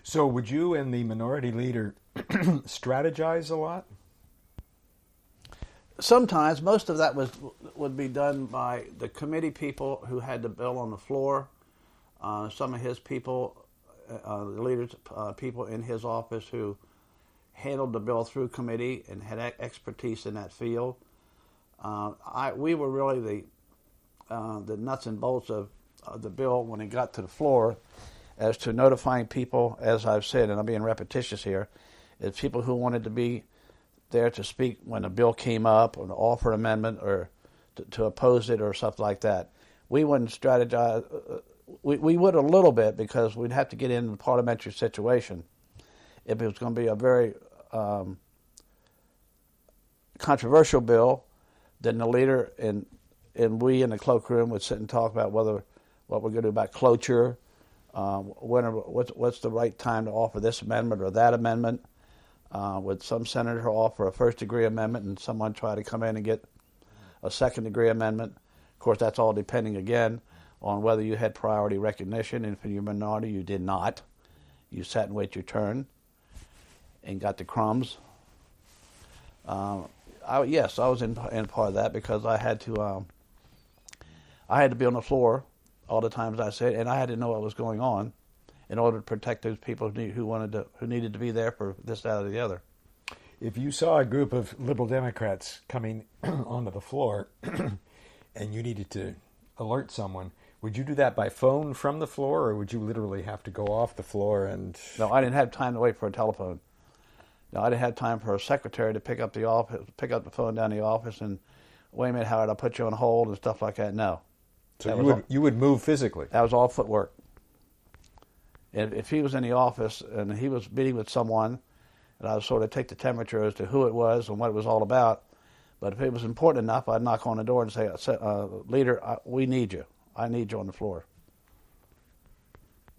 So would you and the minority leader <clears throat> strategize a lot? Sometimes most of that was would be done by the committee people who had the bill on the floor. Uh, some of his people, uh, the leaders, uh, people in his office who handled the bill through committee and had expertise in that field. Uh, I we were really the uh, the nuts and bolts of, of the bill when it got to the floor, as to notifying people, as I've said, and I'm being repetitious here, is people who wanted to be there to speak when a bill came up or an offer an amendment or to, to oppose it or something like that. We wouldn't strategize. Uh, uh, we, we would a little bit because we'd have to get in the parliamentary situation. If it was going to be a very um, controversial bill, then the leader and and we in the cloakroom would sit and talk about whether what we're going to do about cloture, um, when what's, what's the right time to offer this amendment or that amendment uh, would some senator offer a first degree amendment and someone try to come in and get a second degree amendment? Of course, that's all depending again on whether you had priority recognition. And for your minority, you did not. You sat and wait your turn and got the crumbs. Uh, I, yes, I was in, in part of that because I had to. Um, I had to be on the floor all the times I said, and I had to know what was going on in order to protect those people who, need, who wanted to who needed to be there for this, that, or the other. If you saw a group of liberal Democrats coming <clears throat> onto the floor, <clears throat> and you needed to alert someone, would you do that by phone from the floor, or would you literally have to go off the floor and? No, I didn't have time to wait for a telephone. No, I didn't have time for a secretary to pick up the office, pick up the phone down the office, and wait a minute, Howard, I'll put you on hold and stuff like that. No. So that you would all, you would move physically. That was all footwork if he was in the office and he was meeting with someone, and I would sort of take the temperature as to who it was and what it was all about. But if it was important enough, I'd knock on the door and say, uh, "Leader, I, we need you. I need you on the floor."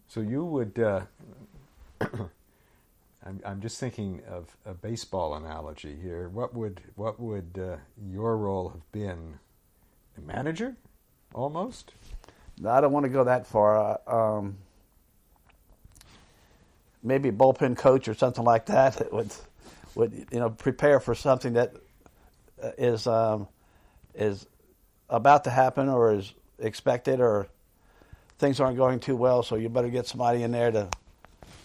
So you would. Uh, <coughs> I'm, I'm just thinking of a baseball analogy here. What would what would uh, your role have been? A manager, almost. No, I don't want to go that far. Um, maybe a bullpen coach or something like that that would would you know prepare for something that uh, is um, is about to happen or is expected or things aren't going too well, so you better get somebody in there to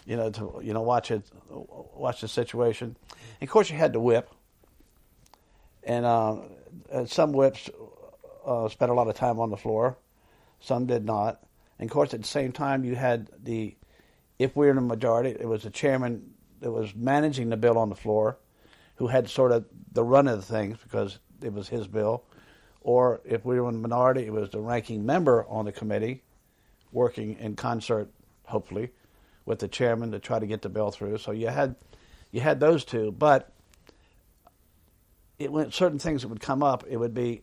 you know to you know watch it watch the situation. And of course, you had the whip, and, uh, some whips uh, spent a lot of time on the floor, some did not. And of course, at the same time, you had the if we were in the majority, it was the chairman that was managing the bill on the floor, who had sort of the run of the things because it was his bill. Or if we were in the minority, it was the ranking member on the committee, working in concert, hopefully, with the chairman to try to get the bill through. So you had you had those two, but it went certain things that would come up. It would be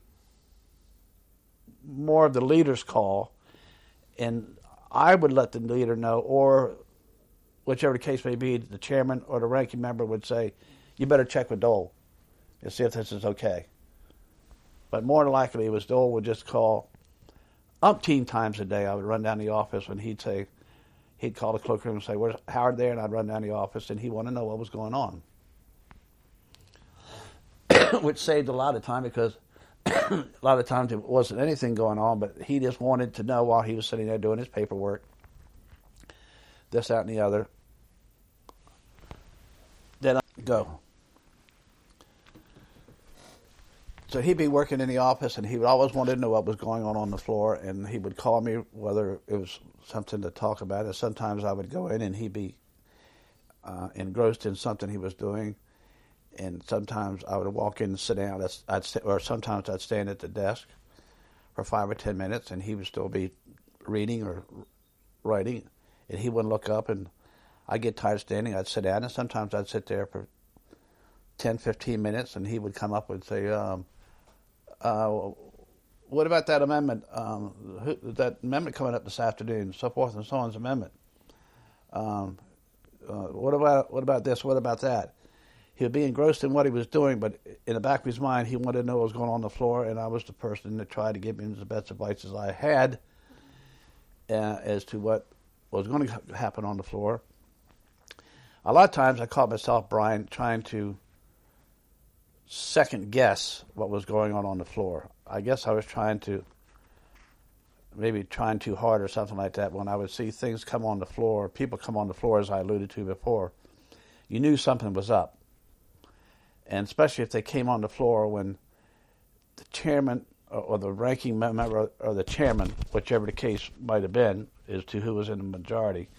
more of the leader's call, and I would let the leader know, or whichever the case may be, the chairman or the ranking member would say, "You better check with Dole and see if this is okay." But more than likely, it was Dole would just call umpteen times a day. I would run down the office and he'd say, he'd call the cloakroom and say, "Where's Howard there?" And I'd run down the office and he wanted to know what was going on, <coughs> which saved a lot of time because <coughs> a lot of times it wasn't anything going on, but he just wanted to know while he was sitting there doing his paperwork, this, that, and the other. Then I go. So he'd be working in the office, and he would always want to know what was going on on the floor, and he would call me whether it was something to talk about. And sometimes I would go in, and he'd be uh, engrossed in something he was doing and sometimes I would walk in and sit down. I'd or sometimes I'd stand at the desk for five or ten minutes, and he would still be reading or writing, and he wouldn't look up. And I'd get tired standing. I'd sit down, and sometimes I'd sit there for 10, 15 minutes, and he would come up and say, um, uh, "What about that amendment? Um, who, that amendment coming up this afternoon, so forth and so on's amendment. Um, uh, what about what about this? What about that?" he would be engrossed in what he was doing, but in the back of his mind, he wanted to know what was going on, on the floor, and I was the person that tried to give him the best advice as I had uh, as to what was going to happen on the floor. A lot of times I caught myself, Brien, trying to second guess what was going on on the floor. I guess I was trying to, maybe trying too hard or something like that. When I would see things come on the floor, people come on the floor, as I alluded to before, you knew something was up and especially if they came on the floor when the chairman or the ranking member or the chairman, whichever the case might have been, as to who was in the majority,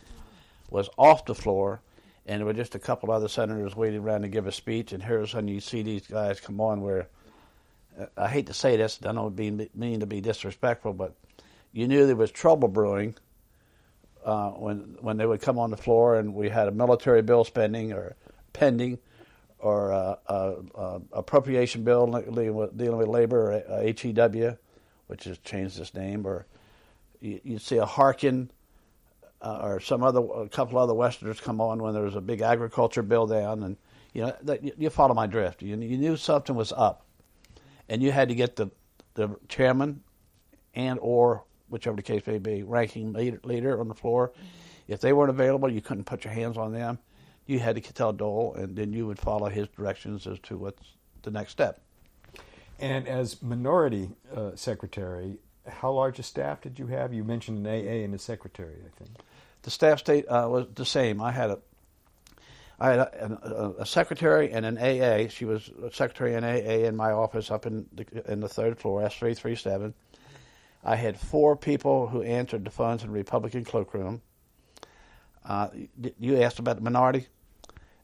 was off the floor, and there were just a couple other senators waiting around to give a speech. And here's when you see these guys come on where uh, I hate to say this, I don't mean to be disrespectful, but you knew there was trouble brewing uh, when when they would come on the floor, and we had a military bill spending or pending or a, a, a appropriation bill dealing with, dealing with labor, uh, or HEW, which has changed its name, or you, you see a Harkin uh, or some other a couple other Westerners come on when there was a big agriculture bill down, and you know that, you, you follow my drift. You, you knew something was up, and you had to get the the chairman and or whichever the case may be, ranking leader, leader on the floor. If they weren't available, you couldn't put your hands on them you had to tell Dole, and then you would follow his directions as to what's the next step. And as minority uh, secretary, how large a staff did you have? You mentioned an AA and a secretary, I think. The staff state uh, was the same. I had a, I had a, a, a, secretary and an AA. She was a secretary and AA in my office up in the, in the third floor, S three three seven. I had four people who answered the phones in the Republican cloakroom. Uh, you asked about the minority.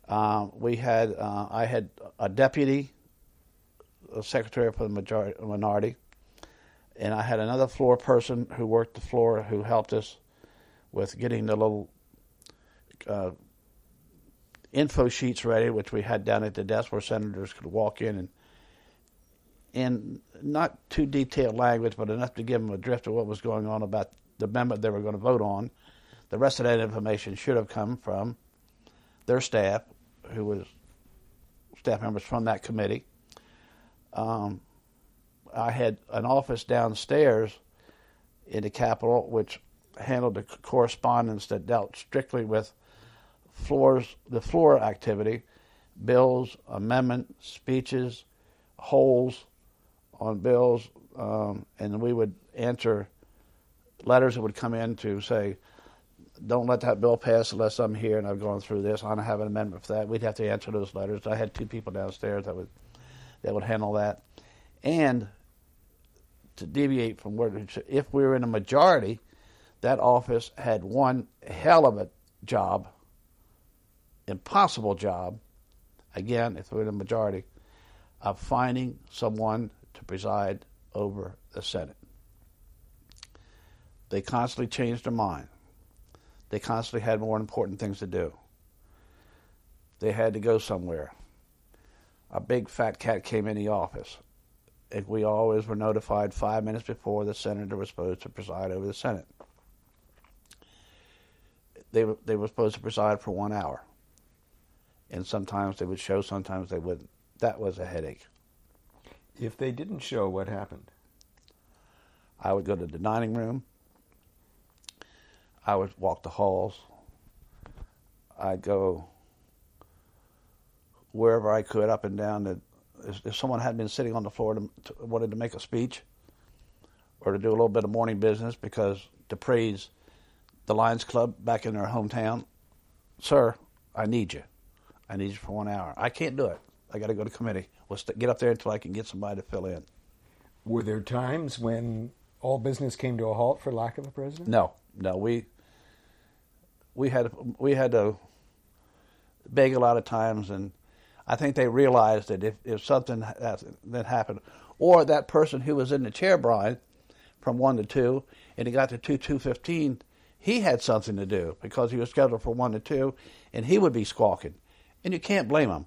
Uh, we had uh, I had a deputy a secretary for the majority, minority, and I had another floor person who worked the floor who helped us with getting the little uh, info sheets ready, which we had down at the desk where senators could walk in and in not too detailed language, but enough to give them a drift of what was going on about the amendment they were going to vote on the rest of that information should have come from their staff, who was staff members from that committee. Um, I had an office downstairs in the Capitol which handled the correspondence that dealt strictly with floors, the floor activity, bills, amendment, speeches, holes on bills, um, and we would answer letters that would come in to say, don't let that bill pass unless I'm here and I've gone through this. I don't have an amendment for that. We'd have to answer those letters. I had two people downstairs that would that would handle that, and to deviate from where if we were in a majority, that office had one hell of a job, impossible job. Again, if we were in a majority, of finding someone to preside over the Senate. They constantly changed their mind. They constantly had more important things to do. They had to go somewhere. A big fat cat came in the office, and we always were notified five minutes before the senator was supposed to preside over the Senate. They were, they were supposed to preside for one hour, and sometimes they would show, sometimes they wouldn't. That was a headache. If they didn't show, what happened? I would go to the dining room. I would walk the halls. I'd go wherever I could, up and down. The, if, if someone had been sitting on the floor to, to, wanted to make a speech or to do a little bit of morning business because to praise the Lions Club back in their hometown, sir, I need you. I need you for one hour. I can't do it. I got to go to committee. Let's get up there until I can get somebody to fill in. Were there times when all business came to a halt for lack of a president? No, no. We we had we had to beg a lot of times, and I think they realized that if, if something that happened, or that person who was in the chair, Brien, from one to two, and he got to two two fifteen, he had something to do because he was scheduled for one to two, and he would be squawking, and you can't blame him.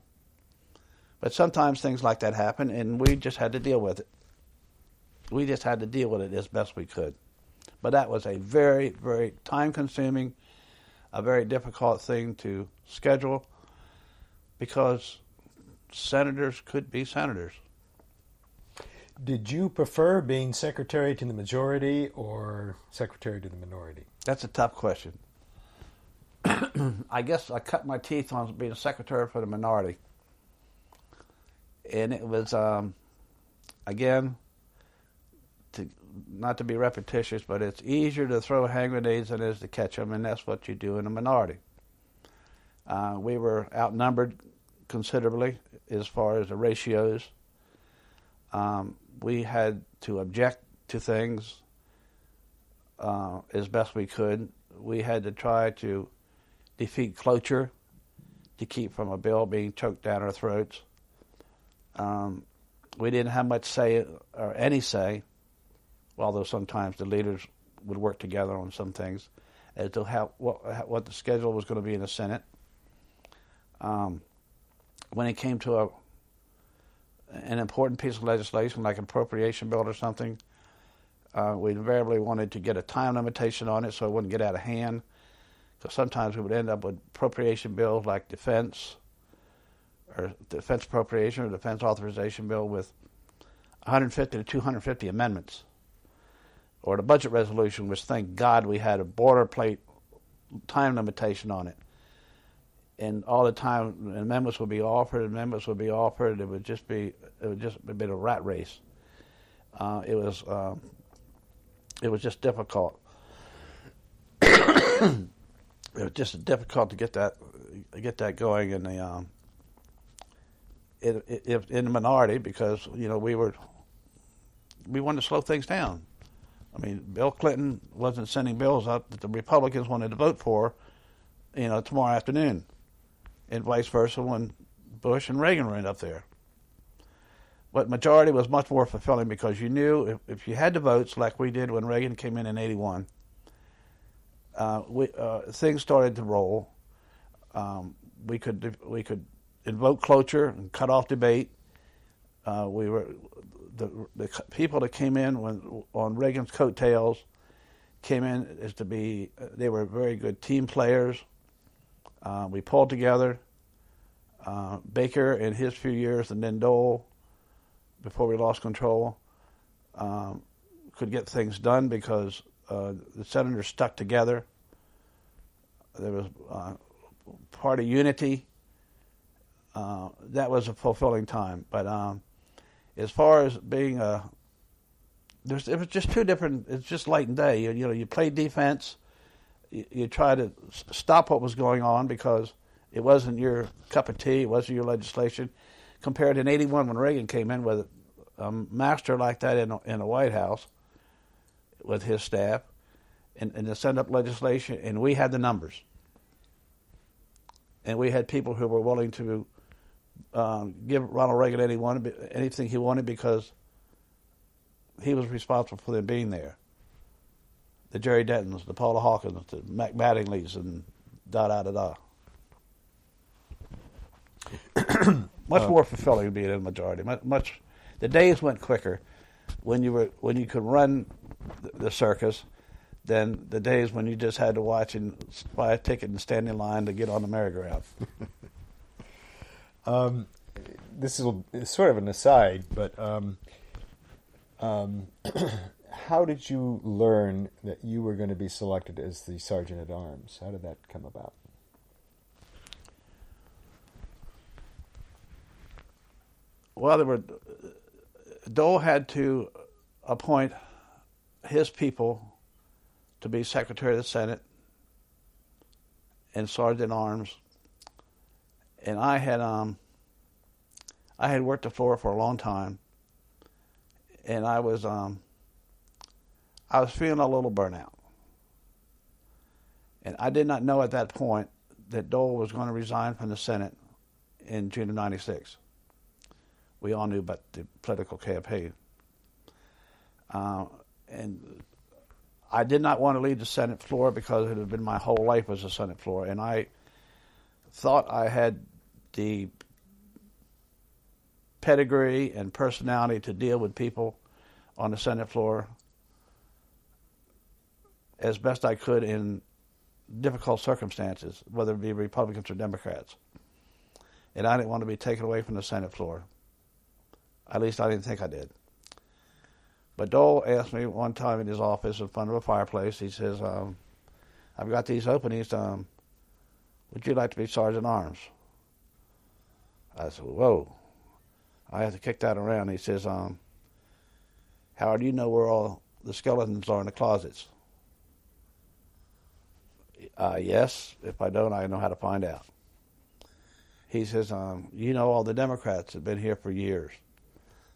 But sometimes things like that happen, and we just had to deal with it. We just had to deal with it as best we could. But that was a very, very time consuming a very difficult thing to schedule because senators could be senators. Did you prefer being secretary to the majority or secretary to the minority? That's a tough question. <clears throat> I guess I cut my teeth on being secretary for the minority. And it was, um, again, to not to be repetitious, but it's easier to throw hand grenades than it is to catch them, and that's what you do in a minority. Uh, we were outnumbered considerably as far as the ratios. Um, we had to object to things uh, as best we could. We had to try to defeat cloture to keep from a bill being choked down our throats. Um, we didn't have much say or any say although sometimes the leaders would work together on some things as to how what, what the schedule was going to be in the Senate. Um, when it came to a an important piece of legislation like appropriation bill or something, uh, we invariably wanted to get a time limitation on it so it wouldn't get out of hand. Because sometimes we would end up with appropriation bills like defense or defense appropriation or defense authorization bill with 150 to 250 amendments or the budget resolution, which thank God we had a boilerplate time limitation on it. And all the time, amendments would be offered, amendments would be offered. It would just be, it would just be a rat race. Uh, it was, uh, it was just difficult. <coughs> it was just difficult to get that, get that going in the, um, in the minority because you know we were, we wanted to slow things down I mean, Bill Clinton wasn't sending bills out that the Republicans wanted to vote for, you know, tomorrow afternoon, and vice versa when Bush and Reagan were up there. But majority was much more fulfilling because you knew if, if you had the votes like we did when Reagan came in in '81, uh, we, uh, things started to roll. Um, we could we could invoke cloture and cut off debate. Uh, we were the, the people that came in when, on Reagan's coattails came in as to be, they were very good team players. Uh, we pulled together. Uh, Baker in his few years, and then Dole, before we lost control, um, could get things done because uh, the senators stuck together. There was uh, party unity. Uh, that was a fulfilling time. But um, as far as being a, there's it was just two different. It's just light and day. You, you know, you play defense. You, try to stop what was going on because it wasn't your cup of tea. It wasn't your legislation. Compared in '81 when Reagan came in with a master like that in in the White House with his staff, and, and to send up legislation, and we had the numbers, and we had people who were willing to um, give Ronald Reagan any wanted, anything he wanted because he was responsible for them being there. The Jerry Dentons, the Paula Hawkins, the Mac Mattingly's, and da da da da. <coughs> much uh, more fulfilling being in the majority. Much, much, the days went quicker when you were when you could run the circus than the days when you just had to watch and buy a ticket and stand in line to get on the merry-go-round. <laughs> um, this is sort of an aside, but um, um, how did you learn that you were going to be selected as the sergeant at arms? How did that come about? Well, there were Dole had to appoint his people to be Secretary of the Senate and Sergeant at Arms, and I had um, I had worked the floor for a long time, and I was um, I was feeling a little burnout, and I did not know at that point that Dole was going to resign from the Senate in June of '96. We all knew about the political campaign. Uh, and I did not want to leave the Senate floor because it had been my whole life as a Senate floor, and I thought I had the pedigree and personality to deal with people on the Senate floor as best I could in difficult circumstances, whether it be Republicans or Democrats. And I didn't want to be taken away from the Senate floor. At least I didn't think I did. But Dole asked me one time in his office in front of a fireplace, he says, um, I've got these openings. Um, would you like to be sergeant arms? I said, whoa. I have to kick that around. He says, um, how do you know where all the skeletons are in the closets? Uh, yes. If I don't, I know how to find out. He says, um, you know all the Democrats have been here for years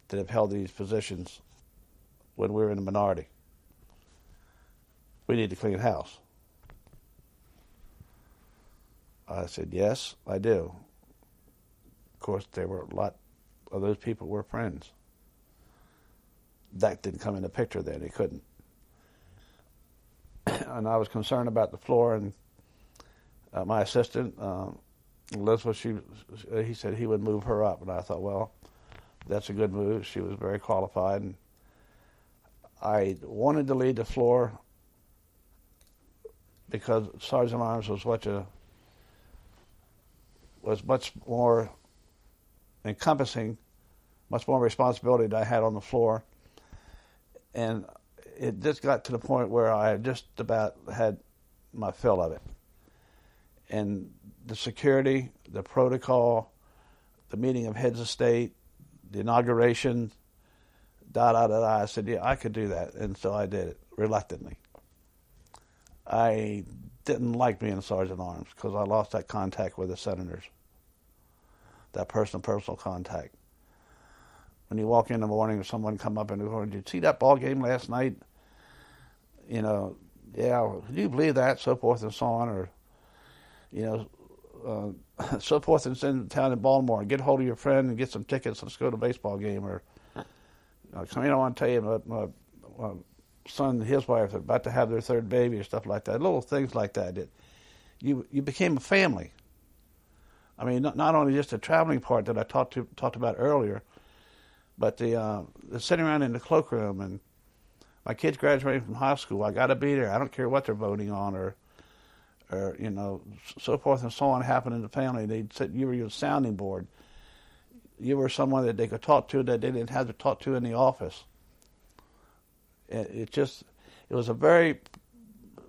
that have held these positions when we were in the minority. We need to clean house. I said, Yes, I do. Of course, there were a lot of those people were friends. That didn't come in the picture then, he couldn't. And I was concerned about the floor, and uh, my assistant, um, Elizabeth, she, he said he would move her up. And I thought, well, that's a good move. She was very qualified. And I wanted to lead the floor because Sergeant Arms was such a was much more encompassing, much more responsibility that I had on the floor, and it just got to the point where I just about had my fill of it. And the security, the protocol, the meeting of heads of state, the inauguration, da da da da. I said, yeah, I could do that, and so I did it reluctantly. I didn't like being a sergeant arms because I lost that contact with the senators, that personal personal contact. When you walk in the morning, and someone come up and go, "Did you see that ball game last night?" You know, yeah, do you believe that? So forth and so on, or you know, uh, <laughs> so forth and send town in Baltimore and get hold of your friend and get some tickets. Let's go to a baseball game or I mean, I want to tell you about my, my son and his wife are about to have their third baby or stuff like that. Little things like that. That you you became a family. I mean, not, not only just the traveling part that I talked to talked about earlier, but the uh, the sitting around in the cloakroom and my kids graduating from high school. I got to be there. I don't care what they're voting on or or you know so forth and so on happened in the family. They said you were your sounding board you were someone that they could talk to that they didn't have to talk to in the office. It, it just, it was a very,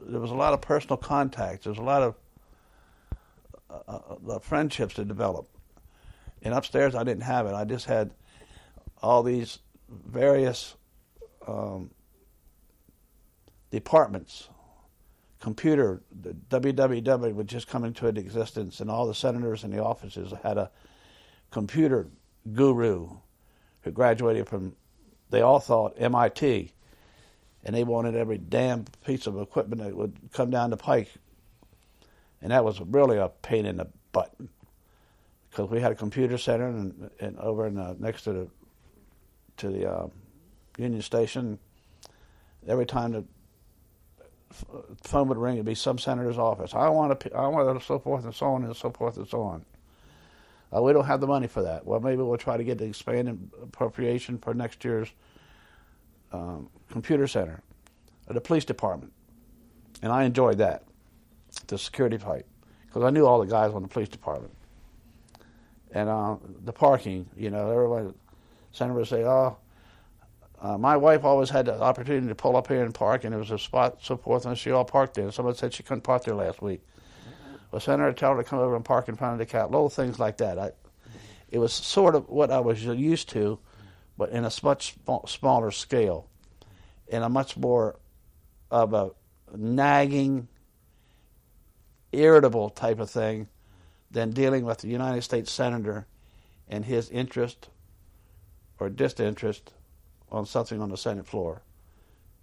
there was a lot of personal contact. There was a lot of uh, uh, the friendships to develop. And upstairs, I didn't have it. I just had all these various um, departments. Computer, the WWW was just coming to existence, and all the senators in the offices had a computer guru who graduated from, they all thought, MIT. And they wanted every damn piece of equipment that would come down the pike. And that was really a pain in the butt. Because we had a computer center and, and over in the, next to the to the uh, Union Station. Every time the phone would ring, it'd be some senator's office. I want to, I want to, so forth and so on and so forth and so on. Uh, we don't have the money for that. Well, maybe we'll try to get the expanded appropriation for next year's um, computer center, or the police department, and I enjoyed that, the security fight, because I knew all the guys on the police department, and uh, the parking. You know, everybody, senators say, "Oh, uh, my wife always had the opportunity to pull up here and park, and there was a spot, so forth, and she all parked there. Somebody said she couldn't park there last week. Well, Senator tell her to come over and park in front of the cat. Little things like that. I, it was sort of what I was used to, but in a much smaller scale, in a much more of a nagging, irritable type of thing than dealing with the United States Senator and his interest or disinterest on something on the Senate floor.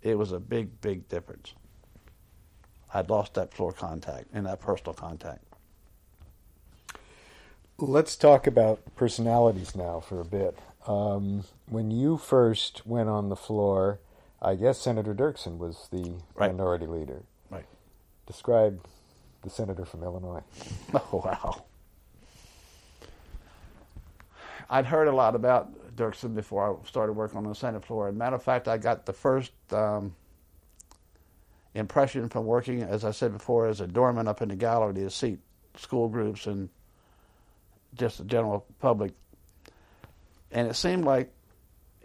It was a big, big difference. I'd lost that floor contact and that personal contact. Let's talk about personalities now for a bit. Um, when you first went on the floor, I guess Senator Dirksen was the right. minority leader. Right. Describe the senator from Illinois. <laughs> Oh, wow. I'd heard a lot about Dirksen before I started working on the Senate floor. As a matter of fact, I got the first um, impression from working, as I said before, as a doorman up in the gallery to seat school groups and just the general public. And it seemed like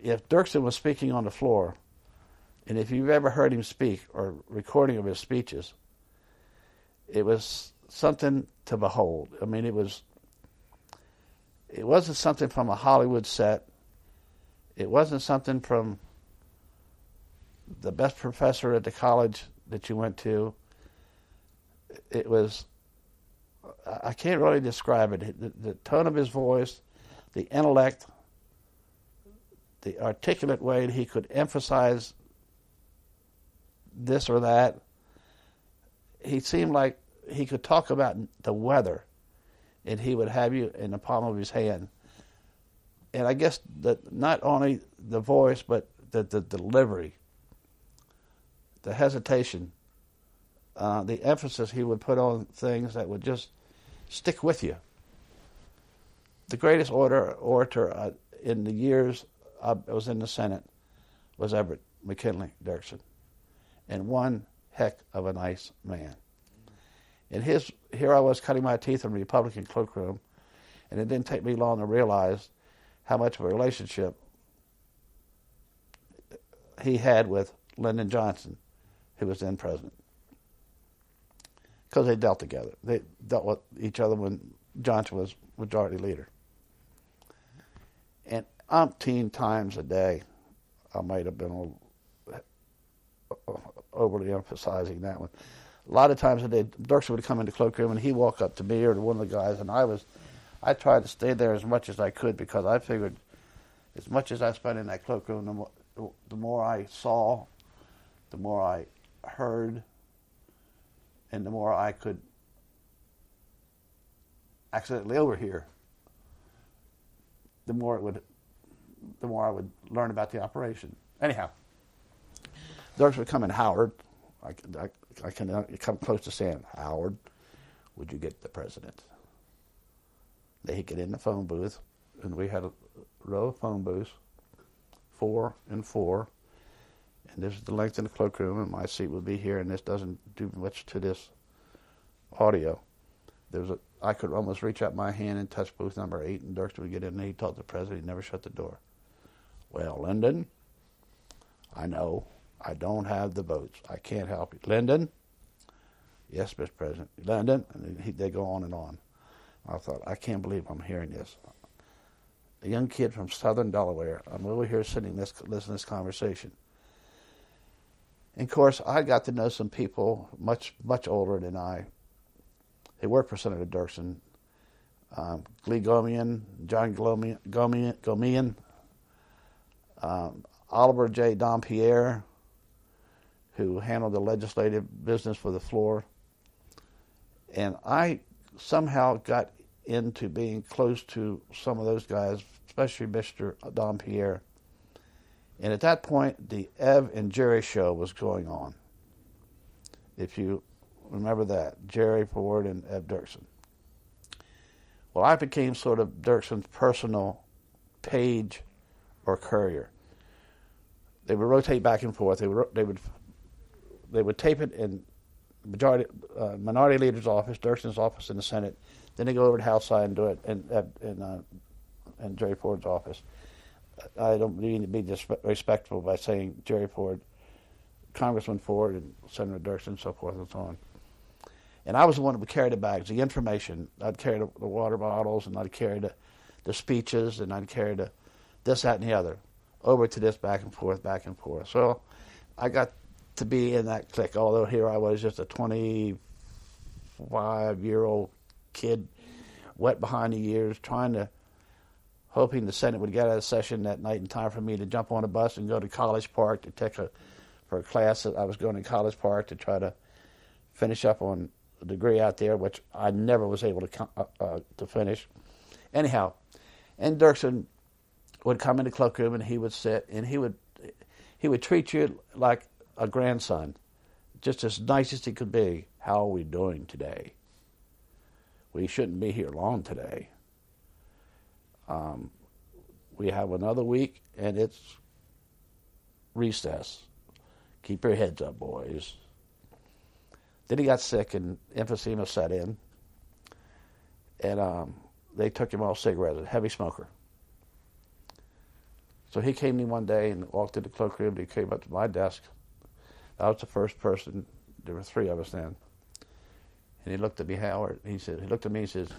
if Dirksen was speaking on the floor, and if you've ever heard him speak or recording of his speeches, it was something to behold. I mean, it was. It wasn't something from a Hollywood set. It wasn't something from the best professor at the college that you went to, it was, I can't really describe it. The, the tone of his voice, the intellect, the articulate way he could emphasize this or that. He seemed like he could talk about the weather, and he would have you in the palm of his hand. And I guess that not only the voice, but the, the delivery the hesitation, uh, the emphasis he would put on things that would just stick with you. The greatest orator, orator uh, in the years I was in the Senate was Everett McKinley Dirksen, and one heck of a nice man. And his here I was cutting my teeth in the Republican cloakroom, and it didn't take me long to realize how much of a relationship he had with Lyndon Johnson who was then president. Because they dealt together. They dealt with each other when Johnson was majority leader. And umpteen times a day, I might have been uh, overly emphasizing that one. A lot of times a day, Dirksen would come into the cloakroom and he'd walk up to me or to one of the guys, and I was, I tried to stay there as much as I could because I figured, as much as I spent in that cloakroom, the more, the more I saw, the more I heard and the more I could accidentally overhear, the more it would, the more I would learn about the operation. Anyhow, Dirks would come in Howard. I, I, I can uh, come close to saying, Howard, would you get the president? They get in the phone booth, and we had a row of phone booths, four and four, and this is the length in the cloakroom, and my seat would be here, and this doesn't do much to this audio. There was a, I could almost reach out my hand and touch booth number eight, and Dirksen would get in, and he told the president he never shut the door. Well, Lyndon, I know I don't have the votes. I can't help you. Lyndon, yes, Mr. President. Lyndon, and he, they go on and on. I thought, I can't believe I'm hearing this. A young kid from southern Delaware. I'm over here sitting this, listening to this conversation. And of course, I got to know some people much, much older than I. They worked for Senator Dirksen. Um, Glee Gomien, John Gomien, Gomien, Gomien um, Oliver J. Dompierre, who handled the legislative business for the floor. And I somehow got into being close to some of those guys, especially Mr. Dompierre. And at that point, the Ev and Jerry show was going on. If you remember that, Jerry Ford and Ev Dirksen. Well, I became sort of Dirksen's personal page or courier. They would rotate back and forth. They would they would they would tape it in majority uh, minority leader's office, Dirksen's office in the Senate. Then they go over to House side and do it in in, uh, in Jerry Ford's office. I don't mean to be disrespectful by saying Jerry Ford, Congressman Ford, and Senator Dirksen, and so forth and so on. And I was the one who would carry the bags, the information. I'd carry the, the water bottles, and I'd carry the, the speeches, and I'd carry the this, that, and the other, over to this, back and forth, back and forth. So I got to be in that clique, although here I was just a 25 year old kid, wet behind the ears, trying to, hoping the Senate would get out of session that night in time for me to jump on a bus and go to College Park to take a, for a class that I was going to College Park to try to finish up on a degree out there, which I never was able to uh, uh, to finish. Anyhow, and Dirksen would come in the cloakroom and he would sit and he would he would treat you like a grandson, just as nice as he could be. How are we doing today? We shouldn't be here long today. Um, we have another week and it's recess. Keep your heads up, boys. Then he got sick and emphysema set in, and um, they took him off cigarettes, heavy smoker. So he came to me one day and walked into the cloakroom. He came up to my desk. I was the first person. There were three of us then. And he looked at me, Howard. He said, he looked at me. and says,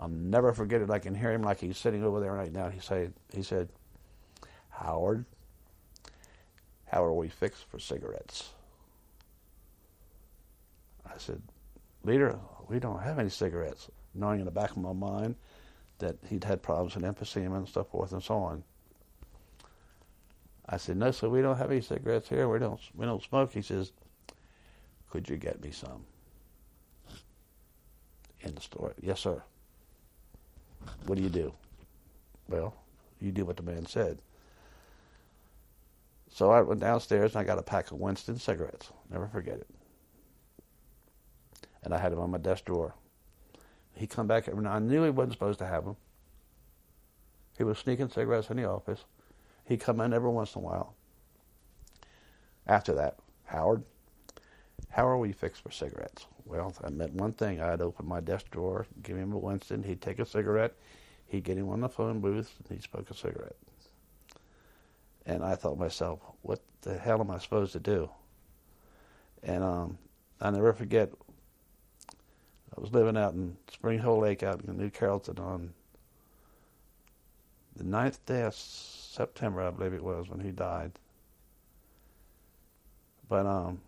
"I'll never forget it. I can hear him like he's sitting over there right now." He said, "He said, Howard, how are we fixed for cigarettes?" I said, "Leader, we don't have any cigarettes." Knowing in the back of my mind that he'd had problems with emphysema and so forth and so on. I said, "No, sir, we don't have any cigarettes here. We don't we don't smoke." He says, "Could you get me some?" In the store, yes, sir. What do you do? Well, you do what the man said. So I went downstairs and I got a pack of Winston cigarettes. Never forget it. And I had them on my desk drawer. He come back and. I knew he wasn't supposed to have them. He was sneaking cigarettes in the office. He'd come in every once in a while. After that, Howard, how are we fixed for cigarettes? Well, that meant one thing. I'd open my desk drawer, give him a Winston, he'd take a cigarette, he'd get him on the phone booth, and he'd smoke a cigarette. And I thought to myself, what the hell am I supposed to do? And um, I never forget, I was living out in Springhill Lake out in New Carrollton on the ninth day of September, I believe it was, when he died. But um,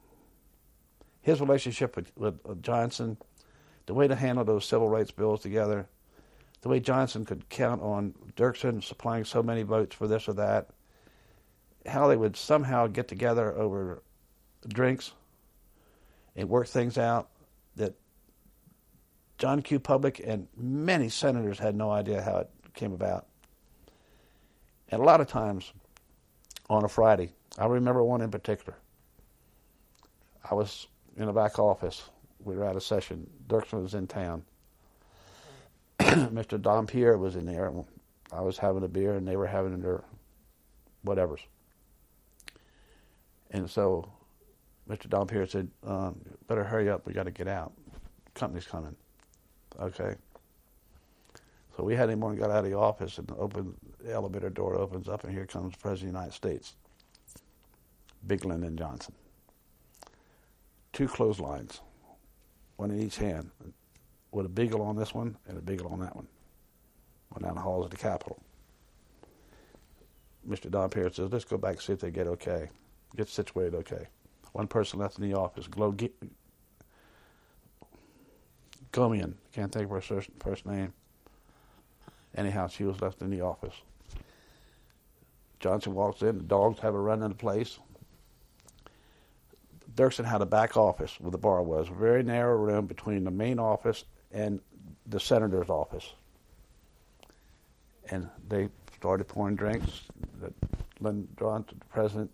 his relationship with, with, with Johnson, the way to handle those civil rights bills together, the way Johnson could count on Dirksen supplying so many votes for this or that, how they would somehow get together over drinks and work things out that John Q. Public and many senators had no idea how it came about. And a lot of times on a Friday, I remember one in particular. I was in the back office. We were at a session. Dirksen was in town. <clears throat> Mr. Dompierre was in there. I was having a beer, and they were having their whatevers. And so Mr. Dompierre said, um, better hurry up. We got to get out. Company's coming. Okay. So we had him on, got out of the office and opened, the elevator door opens up and here comes the President of the United States. Big Lyndon Johnson. Two clotheslines, one in each hand. with a beagle on this one and a beagle on that one. Went down the halls of the Capitol. Mr. Dompierre says, let's go back and see if they get okay, get situated okay. One person left in the office, Glo- Gomien, can't think of her first name. Anyhow, she was left in the office. Johnson walks in, the dogs have a run in the place. Dirksen had a back office where the bar was, a very narrow room between the main office and the senator's office. And they started pouring drinks. Lyndon Johnson, the president,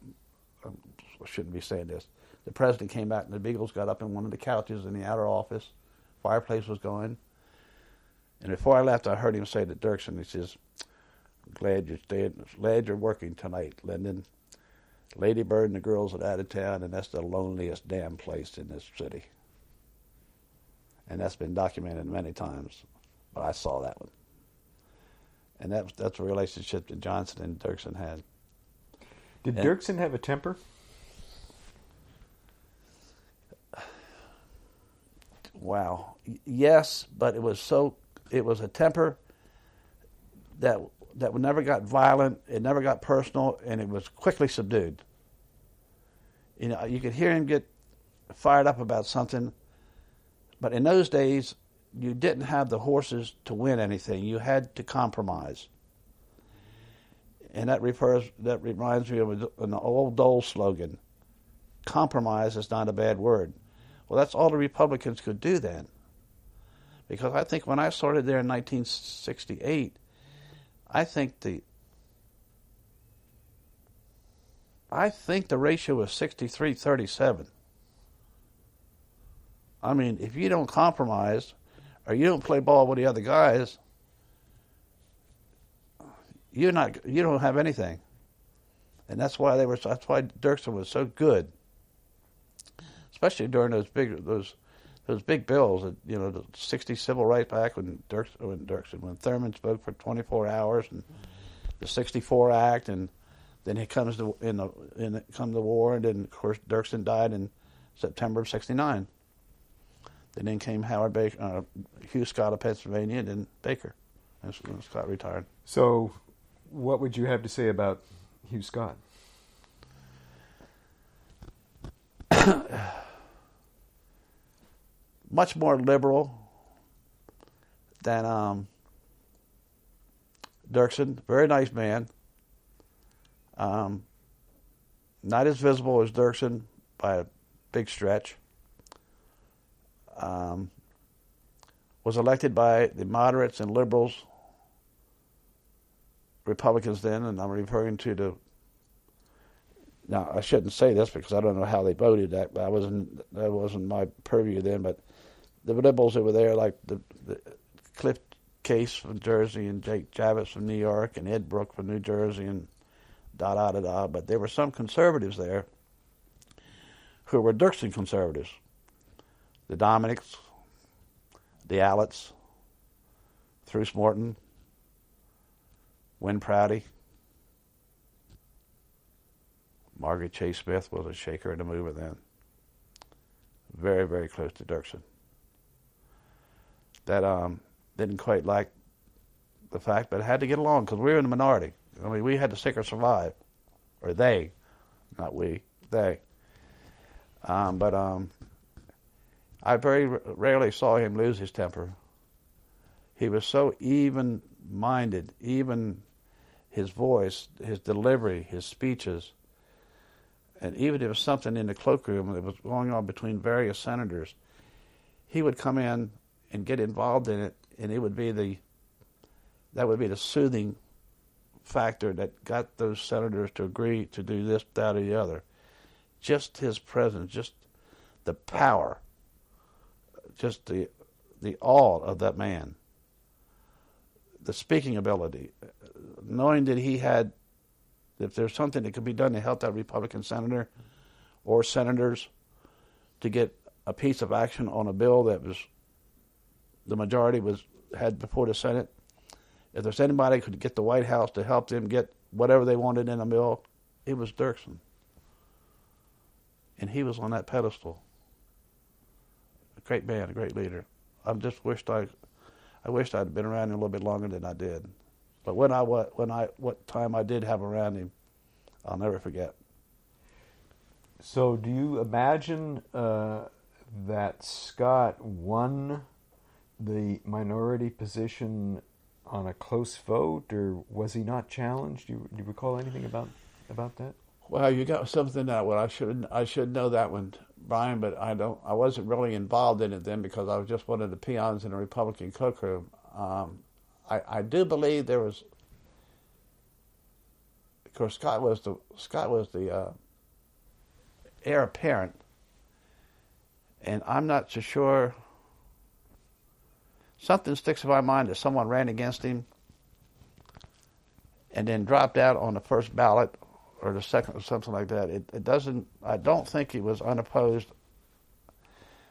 um, I shouldn't be saying this. The president came back and the Beagles got up in one of the couches in the outer office. Fireplace was going. And before I left, I heard him say to Dirksen, he says, glad you're staying, glad you're working tonight, Lyndon. Lady Bird and the girls are out of town, and that's the loneliest damn place in this city. And that's been documented many times, but I saw that one. And that, that's a relationship that Johnson and Dirksen had. Did And- Dirksen have a temper? Wow. Yes, but it was so. It was a temper that that never got violent. It never got personal, and it was quickly subdued. You know, you could hear him get fired up about something, but in those days, you didn't have the horses to win anything. You had to compromise, and that refers that reminds me of an old Dole slogan: "Compromise is not a bad word." Well, that's all the Republicans could do then. Because I think when I started there in 1968, I think the I think the ratio was 63-37. I mean, if you don't compromise or you don't play ball with the other guys, you're not you don't have anything. And that's why they were that's why Dirksen was so good especially during those big those those big bills. that, You know, the '60 Civil Rights Act when Dirks when Dirksen when Thurmond spoke for 24 hours, and the '64 Act, and then he comes to in the in the, come the war, and then of course Dirksen died in September of '69. And then came Howard Baker, uh, Hugh Scott of Pennsylvania, and then Baker. And Scott retired. So, what would you have to say about Hugh Scott? <coughs> much more liberal than um, Dirksen. Very nice man. Um, not as visible as Dirksen by a big stretch. Um, was elected by the moderates and liberals, Republicans then, and I'm referring to the. Now I shouldn't say this because I don't know how they voted. That but I wasn't that wasn't my purview then, but the liberals that were there, like the, the Cliff Case from Jersey and Jake Javits from New York and Ed Brooke from New Jersey and da da da da. But there were some conservatives there who were Dirksen conservatives. The Dominicks, the Allotts, Bruce Morton, Win Prouty. Margaret Chase Smith was a shaker and a mover then. Very, very close to Dirksen that um, didn't quite like the fact, but had to get along because we were in the minority. I mean, we had to stick or survive, or they, not we, they. Um, but um, I very rarely saw him lose his temper. He was so even-minded, even his voice, his delivery, his speeches, and even if it was something in the cloakroom that was going on between various senators, he would come in and get involved in it, and it would be the that would be the soothing factor that got those senators to agree to do this, that, or the other. Just his presence, just the power, just the the awe of that man, the speaking ability, knowing that he had, if there's something that could be done to help that Republican senator or senators to get a piece of action on a bill that was the majority was had before the Senate. If there's anybody who could get the White House to help them get whatever they wanted in a bill, it was Dirksen. And he was on that pedestal. A great man, a great leader. I just wished I, I wished I'd been around him a little bit longer than I did. But when I when I what time I did have around him, I'll never forget. So, do you imagine uh, that Scott won the minority position on a close vote, or was he not challenged? Do you, do you recall anything about about that? Well, you got something that well, I should I should know that one, Brien, but I don't. I wasn't really involved in it then because I was just one of the peons in the Republican cookroom. Um, I, I do believe there was. Of course, Scott was the Scott was the uh, heir apparent, and I'm not so sure. Something sticks in my mind that someone ran against him and then dropped out on the first ballot or the second or something like that. It, it doesn't. I don't think he was unopposed.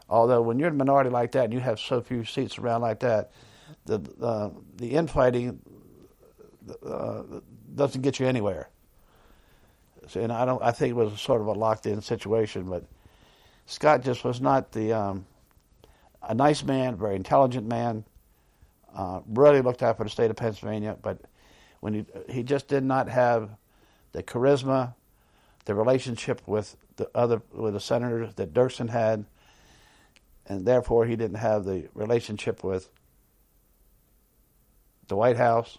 Although when you're in a minority like that and you have so few seats around like that, the uh, the infighting uh, doesn't get you anywhere. And I don't. I think it was sort of a locked-in situation. But Scott just was not the um, a nice man, very intelligent man. Uh, really looked out for the state of Pennsylvania, but when he he just did not have the charisma, the relationship with the other with the senators that Dirksen had, and therefore he didn't have the relationship with the White House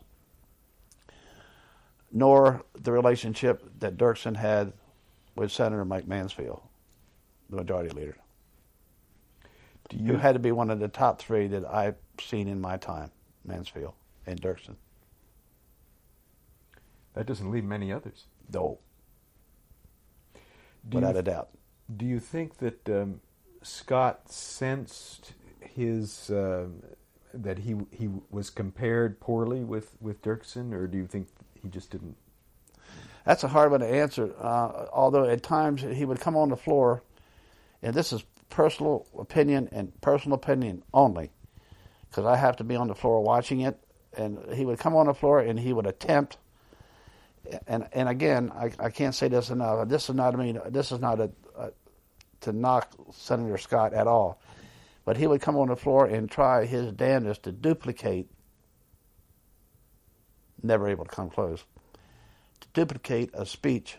nor the relationship that Dirksen had with Senator Mike Mansfield, the majority leader, who had to be one of the top three that I've seen in my time, Mansfield and Dirksen. That doesn't leave many others. No. Do Without you, a doubt. Do you think that um, Scott sensed his uh, that he he was compared poorly with with Dirksen, or do you think he just didn't. That's a hard one to answer. Uh, although at times he would come on the floor, and this is personal opinion and personal opinion only, because I have to be on the floor watching it. And he would come on the floor and he would attempt. And and again, I, I can't say this enough. This is not I mean this is not a, a to knock Senator Scott at all, but he would come on the floor and try his damnedest to duplicate never able to come close, to duplicate a speech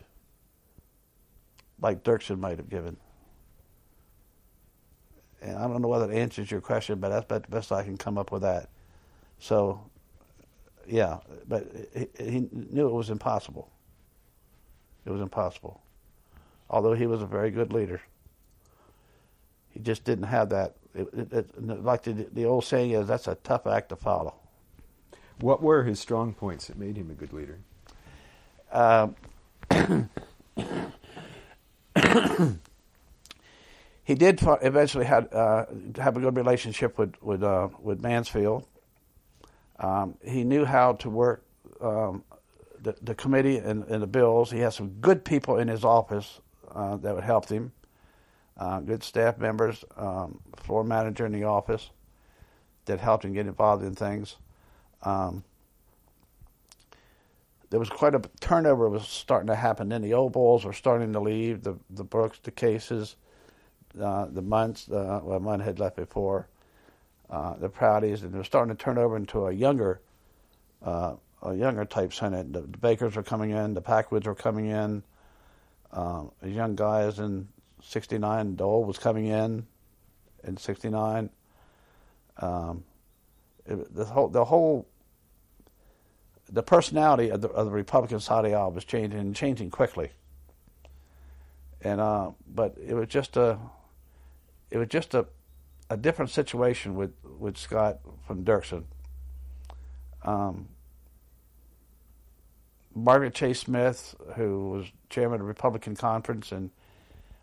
like Dirksen might have given. And I don't know whether it answers your question, but that's about the best I can come up with that. So, yeah, but he, he knew it was impossible. It was impossible. Although he was a very good leader, he just didn't have that. It, it, it, like the, the old saying is, that's a tough act to follow. What were his strong points that made him a good leader? Uh, he did eventually had uh, have a good relationship with with uh, with Mansfield. Um, he knew how to work um, the, the committee and, and, the bills. He had some good people in his office uh, that would help him. Uh, good staff members, um, floor manager in the office that helped him get involved in things. Um, there was quite a turnover was starting to happen. Then the old bulls were starting to leave. The the Brookes, the Cases, uh, the Mundts, Uh, well, Mundt had left before. Uh, the Proutys, and they were starting to turn over into a younger, uh, a younger type Senate. The, the, Bakers were coming in. The Packwoods were coming in. Um, young guys in '69. Dole was coming in in '69. Um, the whole the whole the personality of the, of the Republican side of the was changing changing quickly. And uh, but it was just a it was just a a different situation with with Scott from Dirksen. Um, Margaret Chase Smith, who was chairman of the Republican conference and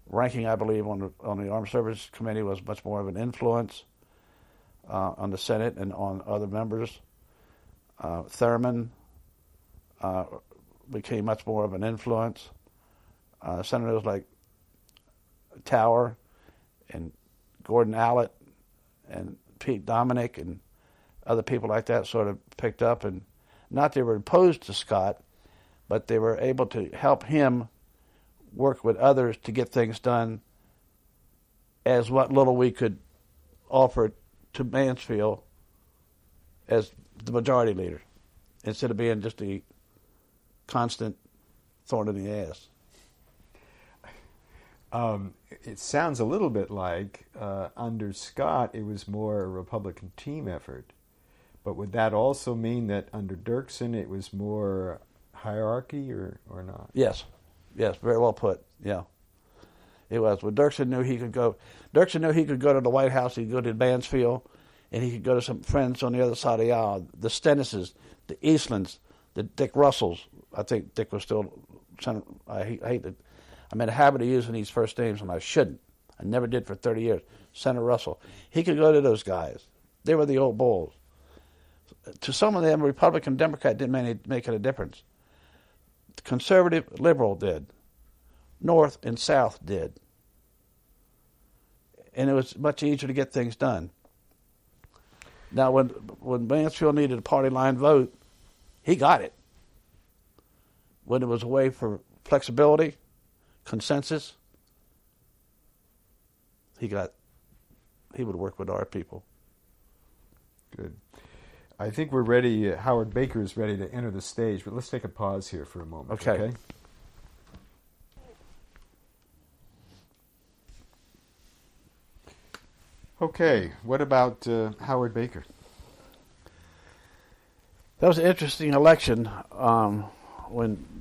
ranking, I believe, on the, on the Armed Services Committee, was much more of an influence uh, on the Senate and on other members. Uh, Thurmond uh, became much more of an influence. Uh, senators like Tower and Gordon Allott and Pete Dominick and other people like that sort of picked up and not they were opposed to Scott, but they were able to help him work with others to get things done as what little we could offer to Mansfield as the majority leader instead of being just a constant thorn in the ass. Um, it sounds a little bit like uh, under Scott it was more a Republican team effort. But would that also mean that under Dirksen it was more hierarchy or, or not? Yes, yes, very well put. Yeah, it was. Well, Dirksen knew he could go. Dirksen knew he could go to the White House. He could go to Mansfield, and he could go to some friends on the other side of the aisle. The Stennises, the Eastlands, the Dick Russells. I think Dick was still. I hate, I hate I'm in a habit of using these first names, when I shouldn't. I never did for 30 years. Senator Russell. He could go to those guys. They were the old bulls. To some of them, Republican, Democrat didn't make any difference. Conservative, liberal did. North and South did. And it was much easier to get things done. Now, when when Mansfield needed a party line vote, he got it. When it was a way for flexibility, consensus, he got he would work with our people. Good. I think we're ready. Uh, Howard Baker is ready to enter the stage, but let's take a pause here for a moment. Okay. Okay. Okay. What about uh, Howard Baker? That was an interesting election. Um, when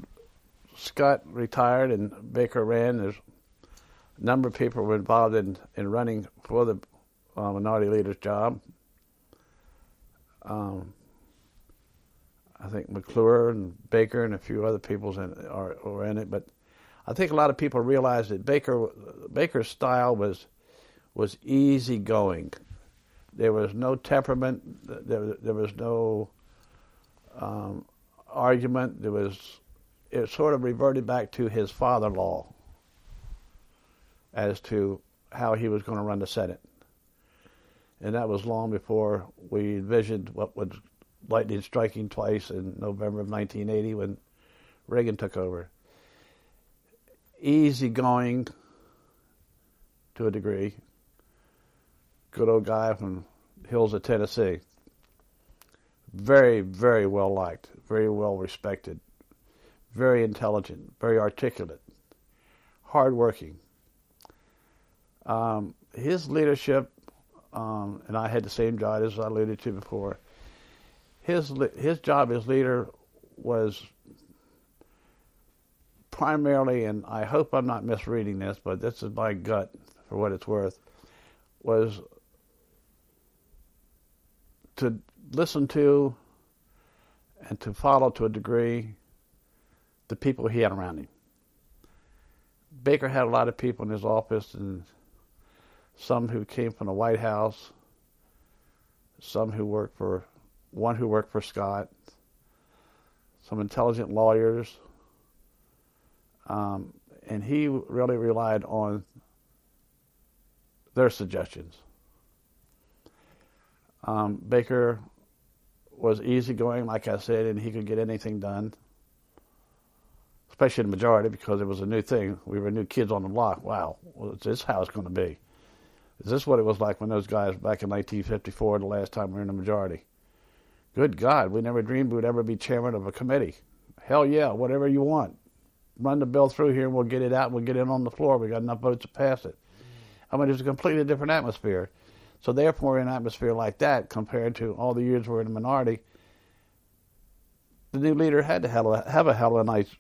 Scott retired and Baker ran, there's a number of people were involved in, in running for the uh, minority leader's job. Um, I think McClure and Baker and a few other people are, are in it, but I think a lot of people realize that Baker Baker's style was was easygoing. There was no temperament. There, there was no um, argument. There was it sort of reverted back to his father-in-law as to how he was going to run the Senate. And that was long before we envisioned what was lightning striking twice in November of 1980 when Reagan took over. Easygoing to a degree. Good old guy from hills of Tennessee. Very, very well liked, very well respected very intelligent, very articulate, hardworking. Um, his leadership, um, and I had the same job as I alluded to before. His his job as leader was primarily, and I hope I'm not misreading this, but this is my gut for what it's worth, was to listen to and to follow to a degree the people he had around him. Baker had a lot of people in his office, and some who came from the White House, some who worked for, one who worked for Scott, some intelligent lawyers, um, and he really relied on their suggestions. Um, Baker was easygoing, like I said, and he could get anything done especially the majority, because it was a new thing. We were new kids on the block. Wow, what's this house going to be? Is this what it was like when those guys back in 1954, the last time we were in the majority? Good God, we never dreamed we'd ever be chairman of a committee. Hell yeah, whatever you want. Run the bill through here and we'll get it out and we'll get it on the floor. We got enough votes to pass it. I mean, it's a completely different atmosphere. So therefore, in an atmosphere like that, compared to all the years we were in the minority, the new leader had to a, have a hell of a nice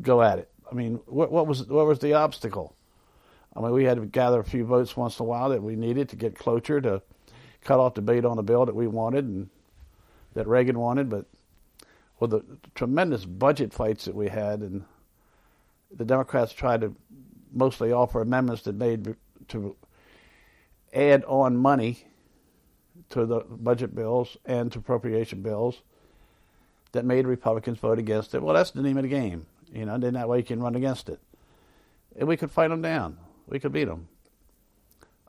go at it. I mean, what, what was what was the obstacle? I mean, we had to gather a few votes once in a while that we needed to get cloture to cut off debate on the bill that we wanted and that Reagan wanted, but with the tremendous budget fights that we had, and the Democrats tried to mostly offer amendments that made to add on money to the budget bills and to appropriation bills that made Republicans vote against it. Well, that's the name of the game. You know, then that way you can run against it. And we could fight them down. We could beat them.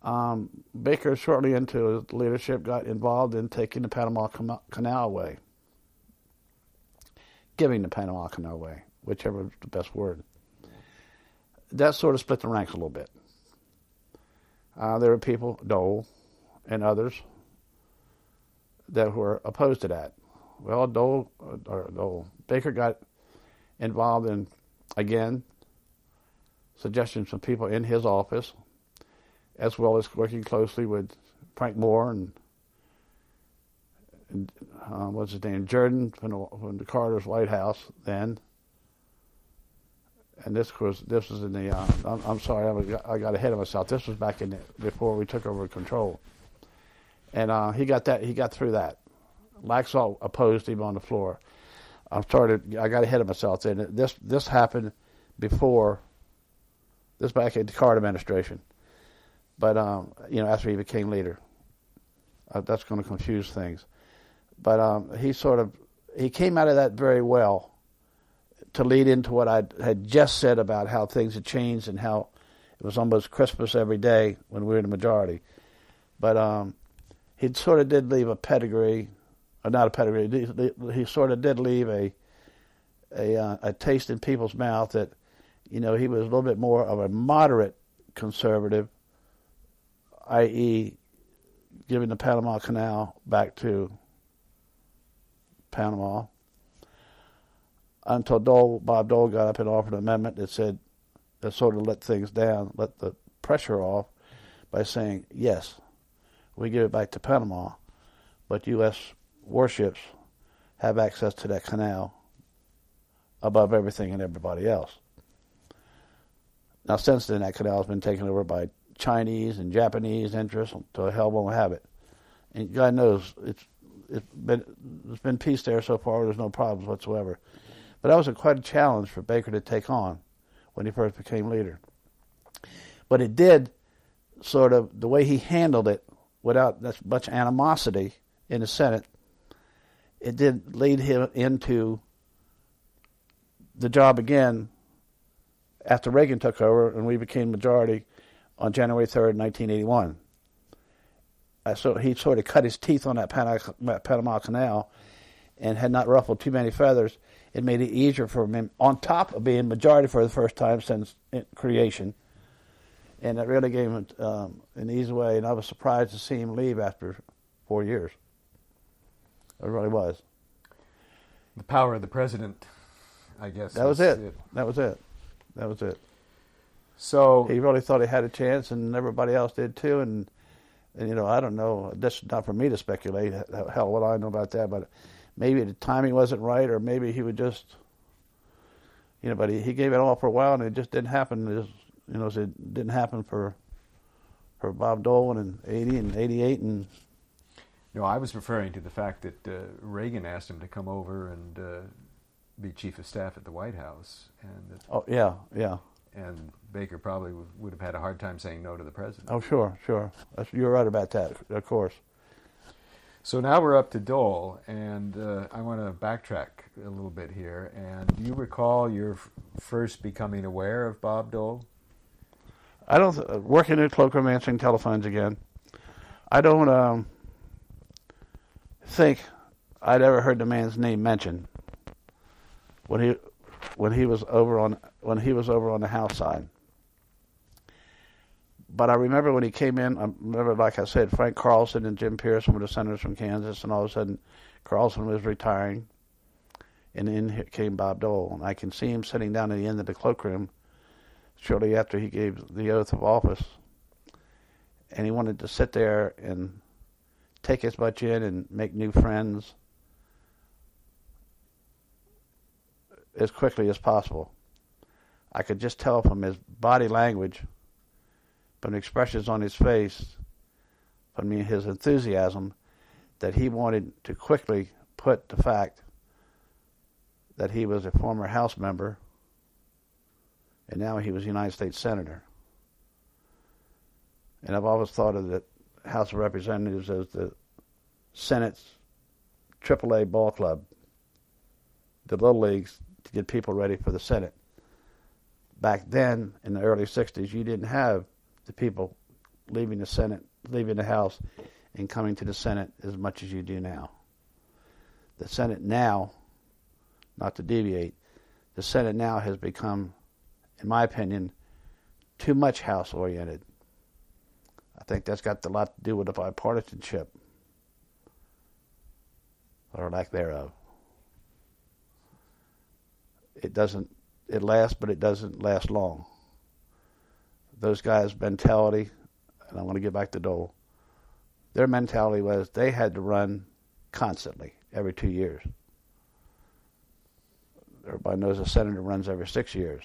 Um, Baker, shortly into his leadership, got involved in taking the Panama Canal away, giving the Panama Canal away, whichever is the best word. That sort of split the ranks a little bit. Uh, there were people, Dole and others that were opposed to that. Well, Dole, or Dole Baker got involved in, again, suggestions from people in his office, as well as working closely with Frank Moore and, and uh, what's his name, Jordan from the, from the Carter's White House then. And this was this was in the. Uh, I'm, I'm, sorry, I got ahead of myself. This was back in the, before we took over control, and uh, he got that. He got through that. Laxalt opposed him on the floor. I started. I got ahead of myself. And this this happened before. This back in the Carter administration, but um, you know after he became leader. Uh, that's going to confuse things, but um, he sort of he came out of that very well. To lead into what I had just said about how things had changed and how it was almost Christmas every day when we were in the majority, but um, he sort of did leave a pedigree not a pedigree. He, sort of did leave a a, uh, a taste in people's mouth that you know he was a little bit more of a moderate conservative, i.e., giving the Panama Canal back to Panama. Until Dole, Bob Dole got up and offered an amendment that said that sort of let things down, let the pressure off by saying yes, we give it back to Panama, but U.S warships have access to that canal above everything and everybody else. Now, since then, that canal has been taken over by Chinese and Japanese interests to hell won't have it. And God knows it's it's been there's been peace there so far. There's no problems whatsoever. But that was a, quite a challenge for Baker to take on when he first became leader. But it did sort of the way he handled it without much animosity in the Senate it did lead him into the job again after Reagan took over and we became majority on January 3rd, 1981. Uh, so he sort of cut his teeth on that Panama Canal and had not ruffled too many feathers. It made it easier for him, on top of being majority for the first time since creation. And it really gave him um, an easy way. And I was surprised to see him leave after four years. It really was. The power of the president, I guess. That was it. it. That was it. That was it. So he really thought he had a chance, and everybody else did too. And, and you know, I don't know. That's not for me to speculate. Hell, what I know about that, but maybe the timing wasn't right, or maybe he would just, you know. But he, he gave it all for a while, and it just didn't happen. It just, you know, it didn't happen for for Bob Dole in '80 and '88, and no, I was referring to the fact that uh, Reagan asked him to come over and uh, be chief of staff at the White House, and that, oh yeah, yeah, and Baker probably w- would have had a hard time saying no to the president. Oh sure, sure, That's, you're right about that, of course. So now we're up to Dole, and uh, I want to backtrack a little bit here. And do you recall your f- first becoming aware of Bob Dole? I don't. Th- working at Cloakroom answering telephones again. I don't. Um, think I'd ever heard the man's name mentioned when he when he was over on when he was over on the house side. But I remember when he came in. I remember, like I said, Frank Carlson and Jim Pearson were the senators from Kansas, and all of a sudden, Carlson was retiring, and in came Bob Dole, and I can see him sitting down at the end of the cloakroom shortly after he gave the oath of office, and he wanted to sit there and take as much in and make new friends as quickly as possible. I could just tell from his body language, from the expressions on his face, from his enthusiasm, that he wanted to quickly put the fact that he was a former House member and now he was a United States Senator. And I've always thought of that House of Representatives as the Senate's AAA ball club, the little leagues, to get people ready for the Senate. Back then, in the early 60s, you didn't have the people leaving the Senate, leaving the House, and coming to the Senate as much as you do now. The Senate now, not to deviate, the Senate now has become, in my opinion, too much House oriented. Think that's got a lot to do with the bipartisanship or lack thereof. It doesn't, it lasts, but it doesn't last long. Those guys' mentality, and I want to get back to Dole, their mentality was they had to run constantly every two years. Everybody knows a senator runs every six years.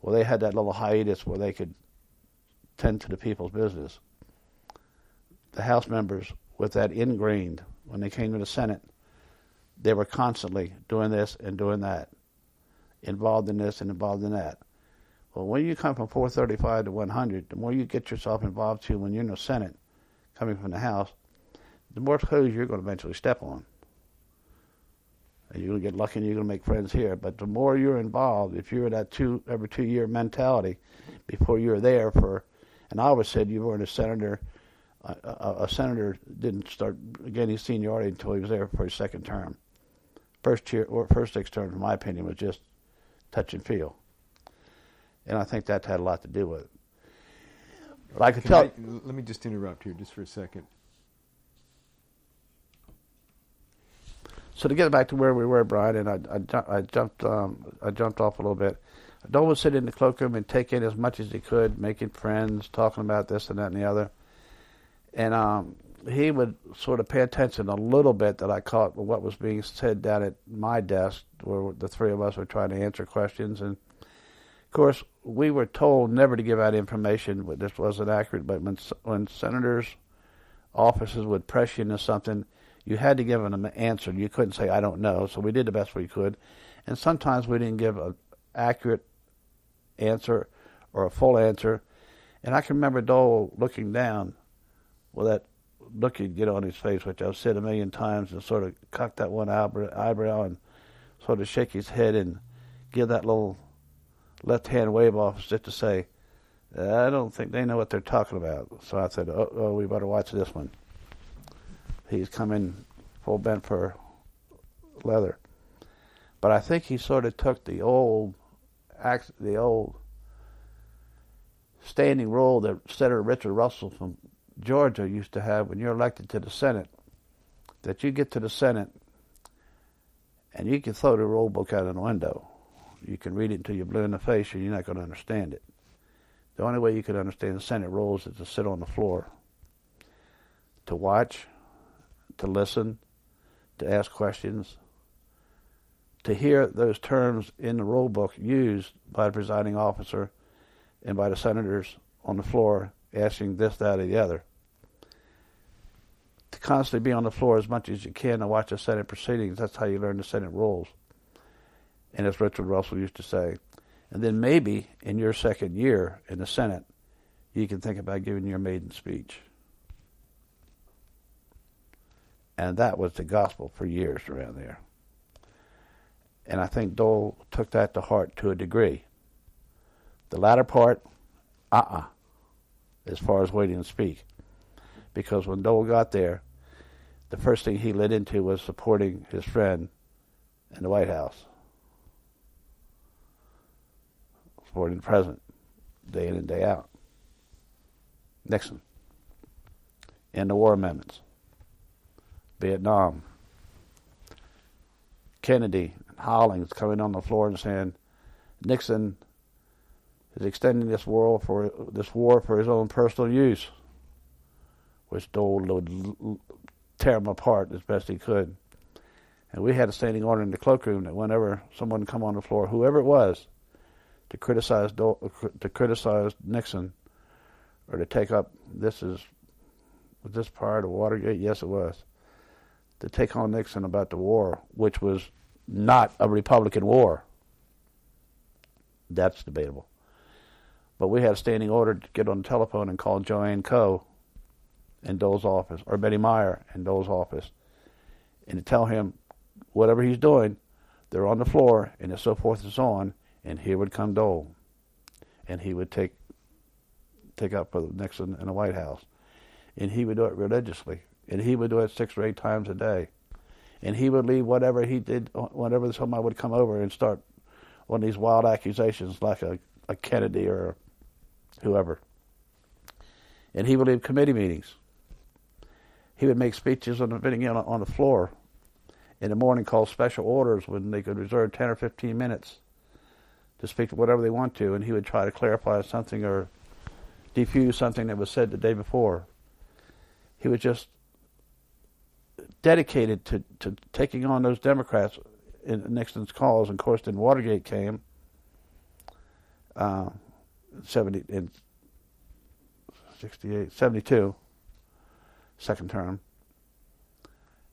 Well, they had that little hiatus where they could tend to the people's business. The House members, with that ingrained, when they came to the Senate, they were constantly doing this and doing that, involved in this and involved in that. Well, when you come from 435 to 100, the more you get yourself involved to when you're in the Senate, coming from the House, the more toes you're going to eventually step on. And you're going to get lucky and you're going to make friends here. But the more you're involved, if you're in that two every two year mentality, before you're there for, and I always said you weren't a senator. A, a, senator didn't start gaining seniority until he was there for his second term. First year or first six terms, in my opinion, was just touch and feel. And I think that had a lot to do with it. But I could Can tell. I, let me just interrupt here just for a second. So to get back to where we were, Brian, and I, I, I jumped, um, I jumped off a little bit. Dole would sit in the cloakroom and take in as much as he could, making friends, talking about this and that and the other. And um, he would sort of pay attention a little bit that I caught what was being said down at my desk, where the three of us were trying to answer questions. And of course, we were told never to give out information, but this wasn't accurate. But when when senators' offices would press you into something, you had to give them an answer. You couldn't say I don't know. So we did the best we could, and sometimes we didn't give an accurate answer or a full answer. And I can remember Dole looking down with that look he'd get on his face, which I've said a million times, and sort of cock that one eyebrow and sort of shake his head and give that little left hand wave off just to say, I don't think they know what they're talking about. So I said, oh, oh we better watch this one. He's coming full bent for leather. But I think he sort of took the old, the old standing role that Senator Richard Russell from Georgia used to have when you're elected to the Senate. That you get to the Senate and you can throw the rule book out of the window. You can read it until you're blue in the face and you're not going to understand it. The only way you could understand the Senate rules is to sit on the floor, to watch, to listen, to ask questions, to hear those terms in the rule book used by the presiding officer and by the senators on the floor asking this, that, or the other. To constantly be on the floor as much as you can to watch the Senate proceedings, that's how you learn the Senate rules. And as Richard Russell used to say, and then maybe in your second year in the Senate, you can think about giving your maiden speech. And that was the gospel for years around there. And I think Dole took that to heart to a degree. The latter part, uh uh-uh, uh as far as waiting to speak. Because when Dole got there, the first thing he lit into was supporting his friend in the White House, supporting the president day in and day out. Nixon. And the war amendments. Vietnam. Kennedy and Hollings coming on the floor and saying Nixon is extending this war for this war for his own personal use, which Dole would tear him apart as best he could. And we had a standing order in the cloakroom that whenever someone come on the floor, whoever it was, to criticize Dole, to criticize Nixon, or to take up this is was this prior to Watergate? Yes, it was. To take on Nixon about the war, which was not a Republican war. That's debatable. But we had a standing order to get on the telephone and call Joanne Coe in Dole's office, or Betty Meyer in Dole's office, and to tell him whatever he's doing, they're on the floor, and so forth and so on, and here would come Dole, and he would take take up for Nixon in the White House, and he would do it religiously, and he would do it six or eight times a day, and he would leave whatever he did, whenever somebody would come over and start of these wild accusations like a, a Kennedy or whoever. and he would leave committee meetings. He would make speeches on the on, the floor in the morning called special orders when they could reserve 10 or 15 minutes to speak to whatever they want to, and he would try to clarify something or defuse something that was said the day before. He was just dedicated to, to taking on those Democrats in Nixon's calls. And of course, then Watergate came, uh, 70, in 68, 72, second term.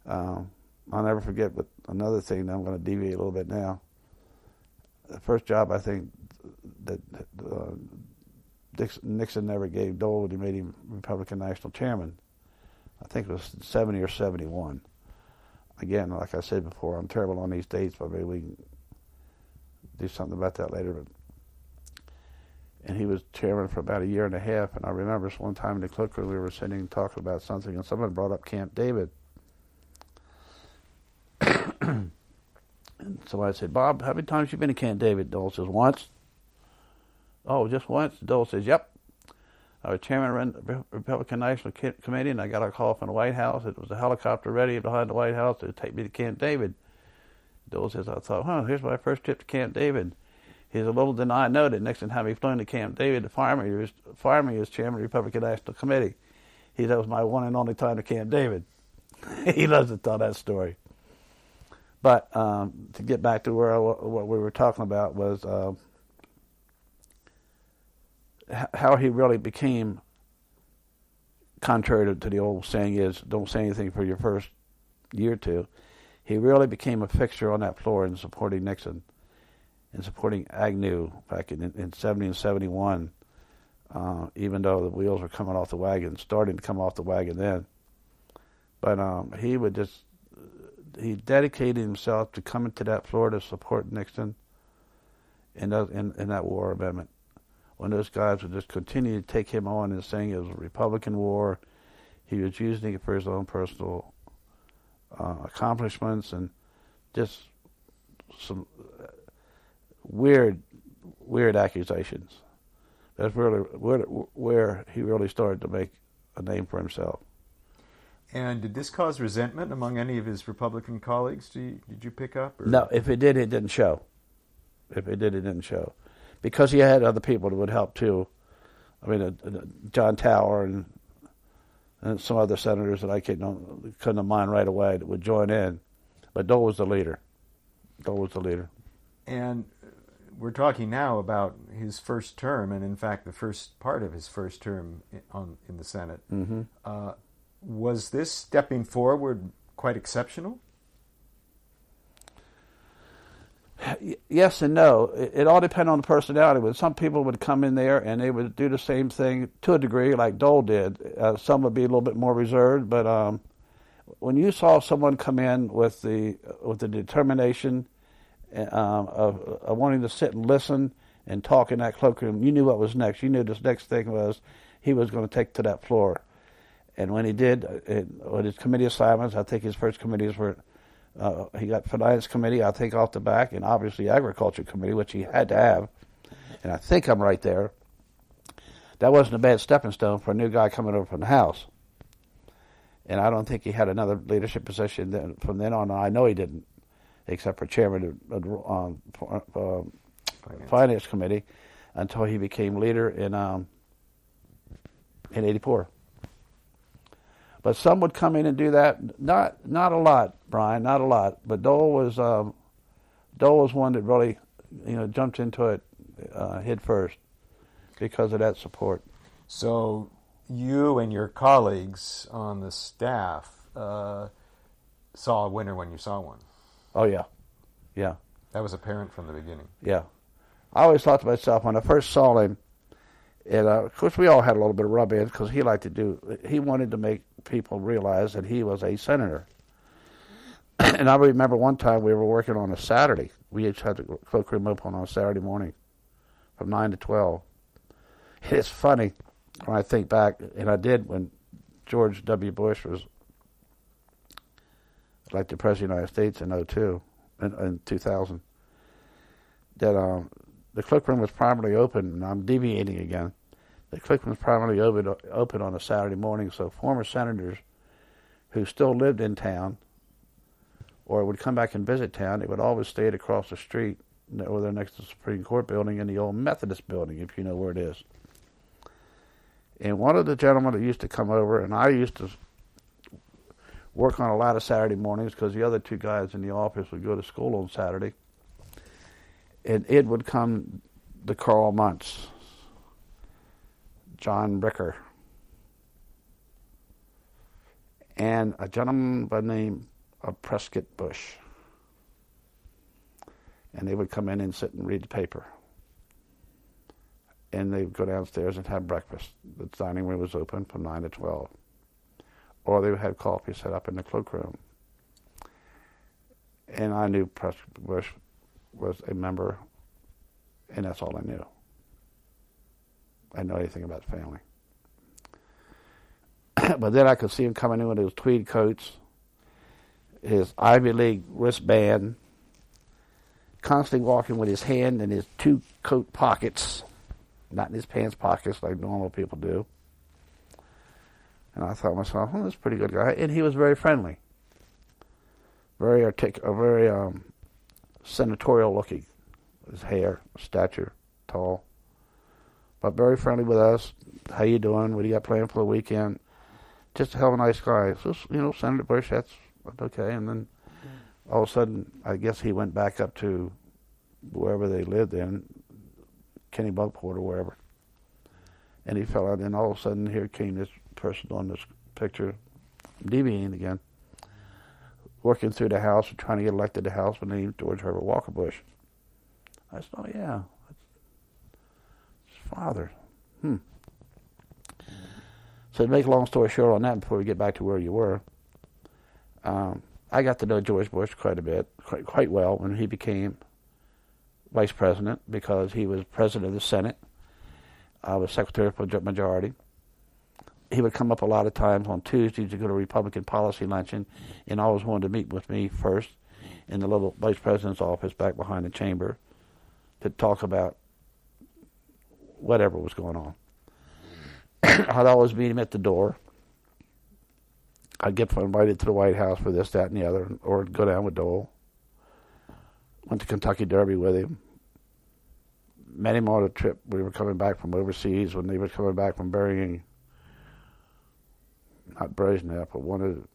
Um, I'll never forget, but another thing, I'm going to deviate a little bit now. The first job I think that uh, Nixon never gave Dole when he made him Republican National Chairman. I think it was 70 or 71. Again, like I said before, I'm terrible on these dates, but maybe we can do something about that later. But and he was chairman for about a year and a half. And I remember one time in the cloakroom we were sitting and talking about something, and someone brought up Camp David. <coughs> and somebody said, "Bob, how many times have you been to Camp David?" Dole says, "Once." Oh, just once. Dole says, "Yep." I was chairman of the Republican National Committee, and I got a call from the White House. It was a helicopter ready behind the White House to take me to Camp David. Dole says, I thought, huh, here's my first trip to Camp David. He's a little did I know that Nixon me flown to Camp David to fire me, fire me as chairman of the Republican National Committee. He that was my one and only time to Camp David. <laughs> he loves to tell that story. But um, to get back to where I, what we were talking about was uh, how he really became, contrary to, to the old saying is, don't say anything for your first year or two. He really became a fixture on that floor in supporting Nixon in supporting Agnew back in, in 70 and 71, uh, even though the wheels were coming off the wagon, starting to come off the wagon then. But um, he would just, he dedicated himself to coming to that floor to support Nixon in, the, in, in that war amendment. When those guys would just continue to take him on and saying it was a Republican war, he was using it for his own personal uh, accomplishments and just some weird, weird accusations. That's really where, where he really started to make a name for himself. And did this cause resentment among any of his Republican colleagues? Did you, did you pick up? Or? No, if it did, it didn't show. If it did, it didn't show, because he had other people that would help too. I mean, uh, uh, John Tower and and some other senators that I couldn't couldn't mind right away that would join in, but Dole was the leader. Dole was the leader. And we're talking now about his first term, and in fact, the first part of his first term in, on, in the Senate. Mm-hmm. Uh, was this stepping forward quite exceptional? Yes and no. It, it all depended on the personality. But some people would come in there and they would do the same thing to a degree, like Dole did. Uh, some would be a little bit more reserved, but um, when you saw someone come in with the with the determination um, of, of, wanting to sit and listen and talk in that cloakroom. You knew what was next. You knew this next thing was he was going to take to that floor. And when he did, uh, it, with his committee assignments, I think his first committees were uh, he got finance committee, I think, off the back, and obviously agriculture committee, which he had to have. And I think I'm right there. That wasn't a bad stepping stone for a new guy coming over from the House. And I don't think he had another leadership position then, from then on. I know he didn't except for chairman of the um, uh, finance. finance. committee, until he became leader in um, in '84. But some would come in and do that. Not not a lot, Brian. Not a lot. But Dole was um, Dole was one that really, you know, jumped into it uh, head first because of that support. So you and your colleagues on the staff uh, saw a winner when you saw one. Oh yeah, yeah. That was apparent from the beginning. Yeah, I always thought to myself when I first saw him, and uh, of course we all had a little bit of rub in because he liked to do. He wanted to make people realize that he was a senator. <clears throat> and I remember one time we were working on a Saturday. We each had the cloakroom open on a Saturday morning, from nine to twelve. It's funny when I think back, and I did when George W. Bush was like the President of the United States in 02, in, in 2000, that um, the cloakroom was primarily open, and I'm deviating again. The Click was primarily open, open on a Saturday morning, so former senators who still lived in town or would come back and visit town, they would always stay across the street over there next to the Supreme Court building in the old Methodist building, if you know where it is. And one of the gentlemen that used to come over, and I used to work on a lot of Saturday mornings because the other two guys in the office would go to school on Saturday. And it would come the Karl Mundts, John Bricker, and a gentleman by the name of Prescott Bush. And they would come in and sit and read the paper. And they would go downstairs and have breakfast. The dining room was open from 9 to 12 or they would have coffee set up in the cloakroom. And I knew Prescott Bush was a member, and that's all I knew. I didn't know anything about the family. <coughs> but then I could see him coming in with his tweed coats, his Ivy League wristband, constantly walking with his hand in his two coat pockets, not in his pants pockets like normal people do. And I thought to myself, well, that's a pretty good guy. And he was very friendly, very articulate, very um, senatorial looking. His hair, stature, tall, but very friendly with us. How you doing? What do you got planned for the weekend? Just a hell of a nice guy. So, you know, Senator Bush, that's okay. And then all of a sudden, I guess he went back up to wherever they lived in, Kenny Kennebunkport or wherever. And he fell out, and all of a sudden, here came this person on this picture, deviating again, working through the House and trying to get elected to the House with the name George Herbert Walker Bush. I said, oh, yeah, his father. Hmm. So to make a long story short on that, before we get back to where you were, um, I got to know George Bush quite a bit, quite, quite well, when he became vice president because he was president of the Senate. I was secretary for majority he would come up a lot of times on Tuesdays to go to Republican policy luncheon, and always wanted to meet with me first in the little vice president's office back behind the chamber to talk about whatever was going on. <coughs> I'd always meet him at the door. I'd get invited to the White House for this, that, and the other, or go down with Dole. Went to Kentucky Derby with him. Met him on a trip. We were coming back from overseas when they were coming back from burying not Brezhnev, but one of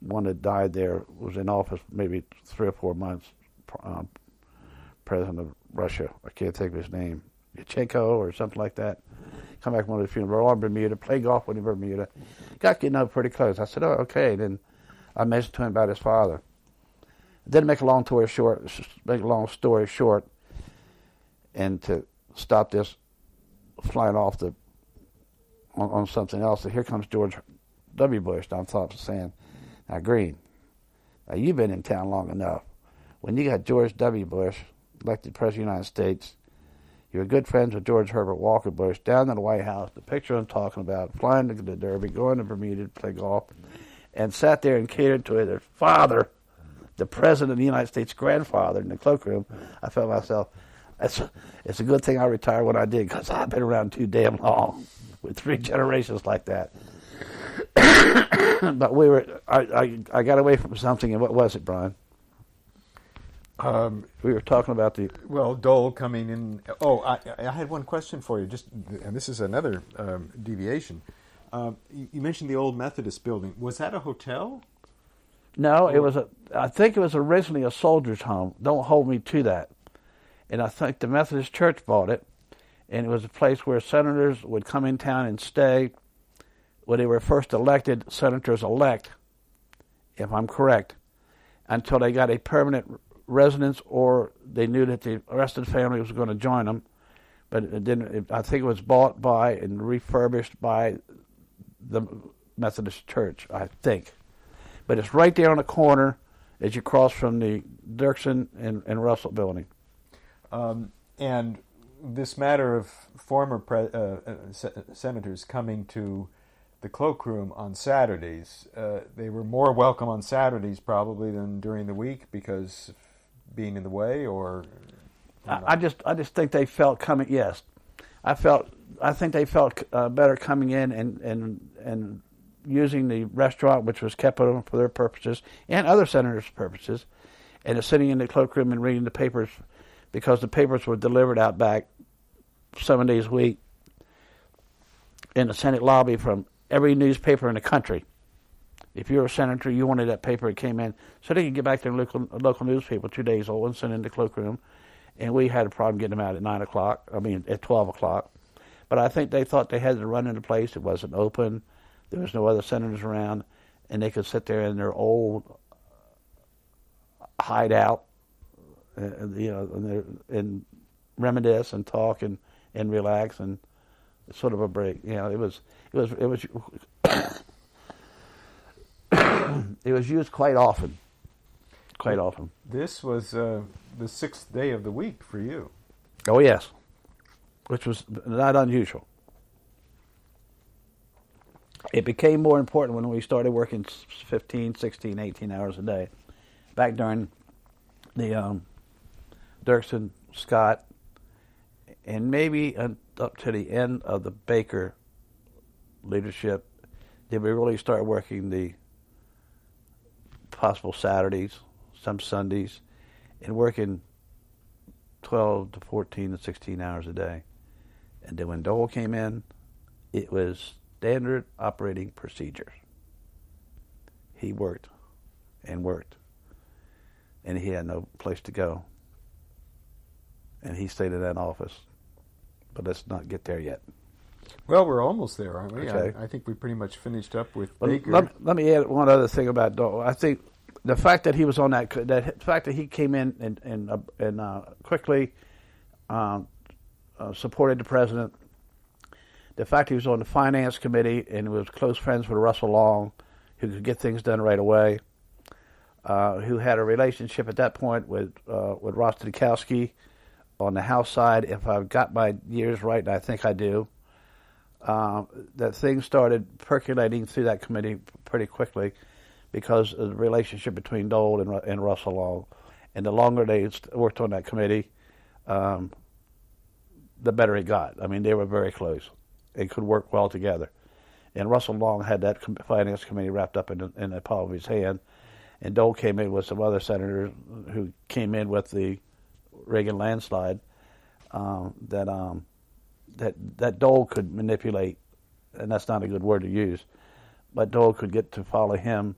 one that died there was in office maybe three or four months. Um, president of Russia, I can't think of his name, Yushchenko or something like that. Come back from one of the funerals. We're on Bermuda, play golf with him in Bermuda. Got getting up pretty close. I said, "Oh, okay." Then I mentioned to him about his father. Then make a long story short, make a long story short, and to stop this flying off the on, on something else. Here comes George W. Bush. I'm thought saying, now Greene, now you've been in town long enough. When you got George W. Bush elected president of the United States, you were good friends with George Herbert Walker Bush down in the White House. The picture I'm talking about, flying to the Derby, going to Bermuda to play golf, and sat there and catered to their father, the president of the United States grandfather in the cloakroom. I felt myself, it's it's a good thing I retired when I did because I've been around too damn long with three generations like that. <coughs> but we were. I, I, I got away from something, and what was it, Brian? Um, we were talking about the well Dole coming in. Oh, I, I had one question for you. Just and this is another um, deviation. Um, you, you, mentioned the old Methodist building. Was that a hotel? No, it was a. I think it was originally a soldier's home. Don't hold me to that. And I think the Methodist Church bought it, and it was a place where senators would come in town and stay when they were first elected senators elect, if I'm correct, until they got a permanent residence or they knew that the rest of the family was going to join them. But it didn't. It, I think it was bought by and refurbished by the Methodist Church. I think, but it's right there on the corner as you cross from the Dirksen and, and Russell building. Um, and this matter of former pre- uh, uh, senators coming to the cloakroom on Saturdays. Uh, they were more welcome on Saturdays probably than during the week because being in the way, or I, I, just I just think they felt coming. Yes, I felt I think they felt uh, better coming in and and and using the restaurant, which was kept open for their purposes and other senators' purposes, and sitting in the cloakroom and reading the papers because the papers were delivered out back seven days a week in the Senate lobby from every newspaper in the country. If you're a senator, you wanted that paper, it came in. So they could get back to the local, local newspaper two days old and send it in the cloakroom. And we had a problem getting them out at 9 o'clock, I mean, at 12 o'clock. But I think they thought they had to run into place. It wasn't open. There was no other senators around. And they could sit there in their old hideout, uh, you know, and, and reminisce and talk and, and relax and sort of a break. You know, it was it was it was <coughs> it was used quite often, quite often. This was uh, the sixth day of the week for you. Oh yes, which was not unusual. It became more important when we started working 15, 16, 18 hours a day. Back during the um, Dirksen, Scott, and maybe up to the end of the Baker leadership did we really start working the possible Saturdays, some Sundays, and working 12 to 14 to 16 hours a day. And then when Dole came in, it was standard operating procedures. He worked and worked, and he had no place to go. And he stayed in that office. But let's not get there yet. Well, we're almost there, aren't we? Okay. I, I think we pretty much finished up with Well, Baker. Let, let me add one other thing about Dole. I think the fact that he was on that, that the fact that he came in and and, uh, and uh, quickly um, uh, supported the president, the fact he was on the finance committee and was close friends with Russell Long, who could get things done right away, uh, who had a relationship at that point with uh, with Rostenkowski on the House side. If I've got my years right, and I think I do. Uh, that things started percolating through that committee pretty quickly because of the relationship between Dole and, and Russell Long. And the longer they worked on that committee, um, the better it got. I mean, they were very close. They could work well together. And Russell Long had that finance committee wrapped up in the, in the palm of his hand. And Dole came in with some other senators who came in with the Reagan landslide um, that um, that that Dole could manipulate, and that's not a good word to use, but Dole could get to follow him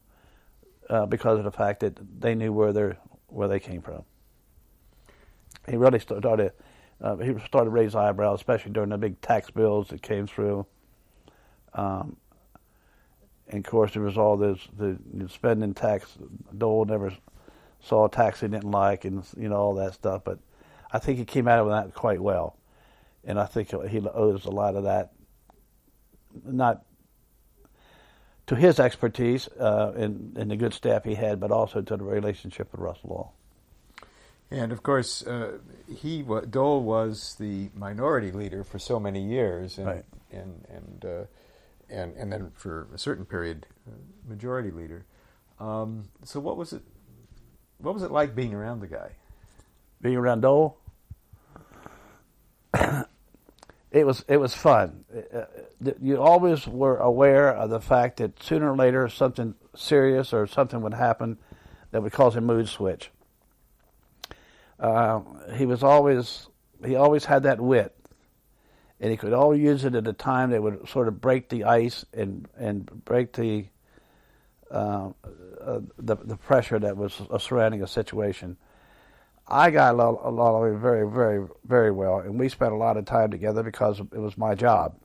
uh, because of the fact that they knew where they where they came from. He really started uh, he started to raise eyebrows, especially during the big tax bills that came through. Um, and of course, there was all this the spending tax. Dole never saw a tax he didn't like, and you know all that stuff. But I think he came out of that quite well and I think he owes a lot of that not to his expertise uh, and, and, the good staff he had, but also to the relationship with Russell Long. And of course, uh, he Dole was the minority leader for so many years, and right. and and, uh, and and then for a certain period, uh, majority leader. Um, so what was it? What was it like being around the guy? Being around Dole. It was it was fun. Uh, you always were aware of the fact that sooner or later something serious or something would happen that would cause a mood switch. Uh, he was always he always had that wit, and he could always use it at a time that would sort of break the ice and and break the uh, uh, the, the pressure that was surrounding a situation. I got along very, very, very well, and we spent a lot of time together because it was my job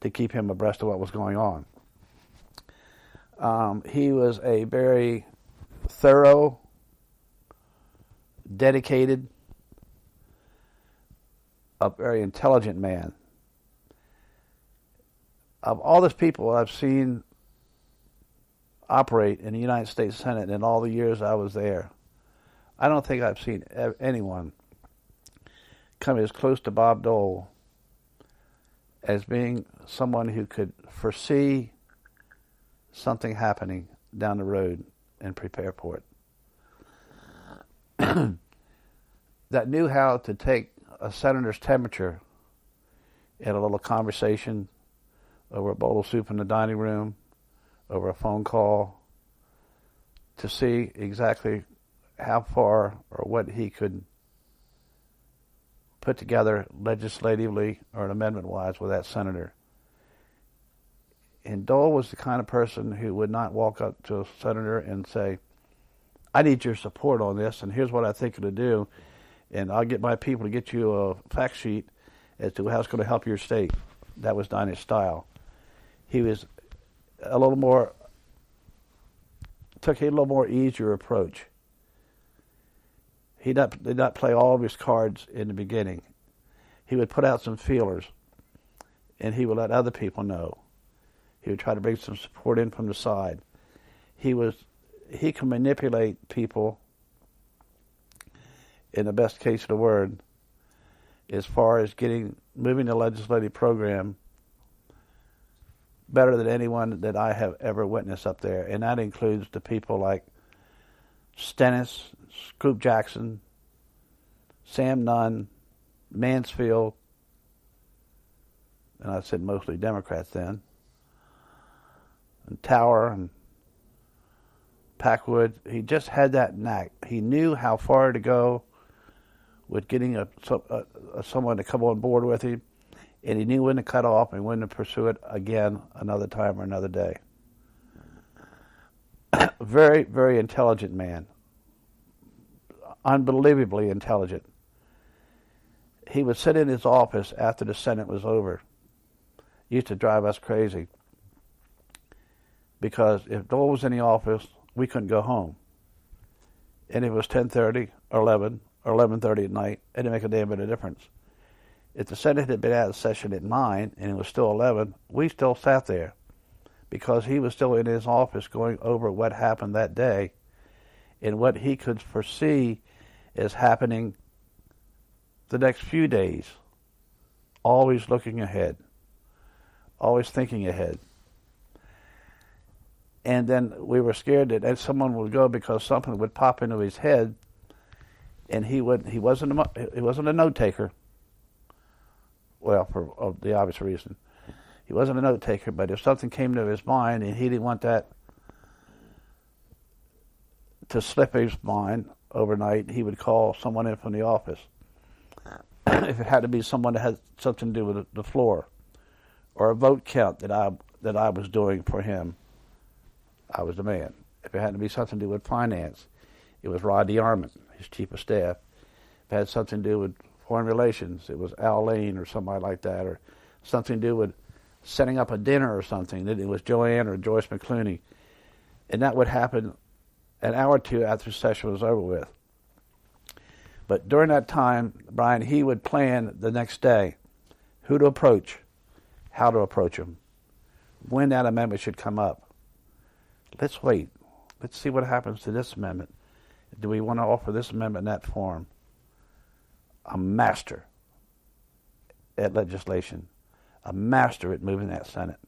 to keep him abreast of what was going on. Um, he was a very thorough, dedicated, a very intelligent man. Of all those people I've seen operate in the United States Senate in all the years I was there, I don't think I've seen anyone come as close to Bob Dole as being someone who could foresee something happening down the road and prepare for it. <clears throat> that knew how to take a senator's temperature in a little conversation over a bowl of soup in the dining room, over a phone call, to see exactly how far or what he could put together legislatively or an amendment wise with that senator. And Dole was the kind of person who would not walk up to a senator and say, I need your support on this, and here's what I think to do, and I'll get my people to get you a fact sheet as to how it's going to help your state. That was not his style. He was a little more, took a little more easier approach. He not, did not play all of his cards in the beginning. He would put out some feelers, and he would let other people know. He would try to bring some support in from the side. He was he can manipulate people in the best case of the word as far as getting moving the legislative program better than anyone that I have ever witnessed up there, and that includes the people like Stennis, Scoop Jackson, Sam Nunn, Mansfield, and I said mostly Democrats then, and Tower and Packwood. He just had that knack. He knew how far to go with getting a, a, a, someone to come on board with him, and he knew when to cut off and when to pursue it again another time or another day. <coughs> very, very intelligent man. Unbelievably intelligent. He would sit in his office after the Senate was over. Used to drive us crazy because if Dole was in the office, we couldn't go home. And it was 10:30 or 11 or 11:30 at night. It didn't make a damn bit of difference. If the Senate had been out of session at nine and it was still 11, we still sat there because he was still in his office going over what happened that day and what he could foresee as happening the next few days. Always looking ahead, always thinking ahead and then we were scared that someone would go because something would pop into his head, and he would he wasn't a, he wasn't a note taker. Well, for the obvious reason, he wasn't a note taker. But if something came to his mind and he didn't want that to slip his mind overnight, he would call someone in from the office. if it had to be someone that had something to do with the floor, or a vote count that I that I was doing for him I was the man. If it had to be something to do with finance, it was Rod DeArment, his chief of staff. If it had something to do with foreign relations, it was Al Lane or somebody like that, or something to do with setting up a dinner or something, then it was Joanne or Joyce McClooney. And that would happen an hour or two after the session was over with. But during that time, Brian, he would plan the next day who to approach, how to approach them, when that amendment should come up let's wait. Let's see what happens to this amendment. Do we want to offer this amendment in that form? A master at legislation, a master at moving that Senate.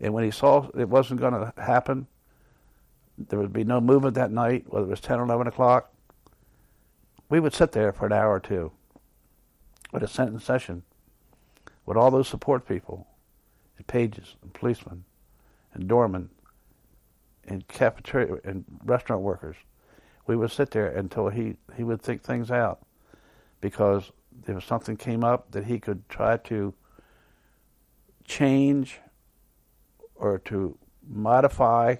And when he saw it wasn't going to happen, there would be no movement that night, whether it was 10 or 11 o'clock, we would sit there for an hour or two with a Senate session with all those support people and pages and policemen and doormen and cafeteria and restaurant workers. We would sit there until he, he would think things out because if something came up that he could try to change or to modify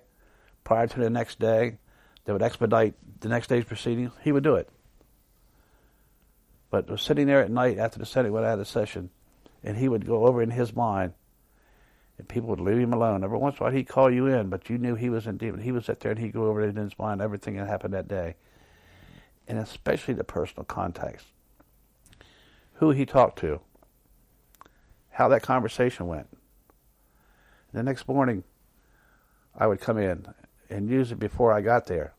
prior to the next day that would expedite the next day's proceedings, he would do it. But sitting there at night after the Senate went out of session, and he would go over in his mind and people would leave him alone. Every once in a while, he'd call you in, but you knew he was in deep. He would sit there and he'd go over in his mind everything that happened that day, and especially the personal context, who he talked to, how that conversation went. The next morning, I would come in, and used it before I got there,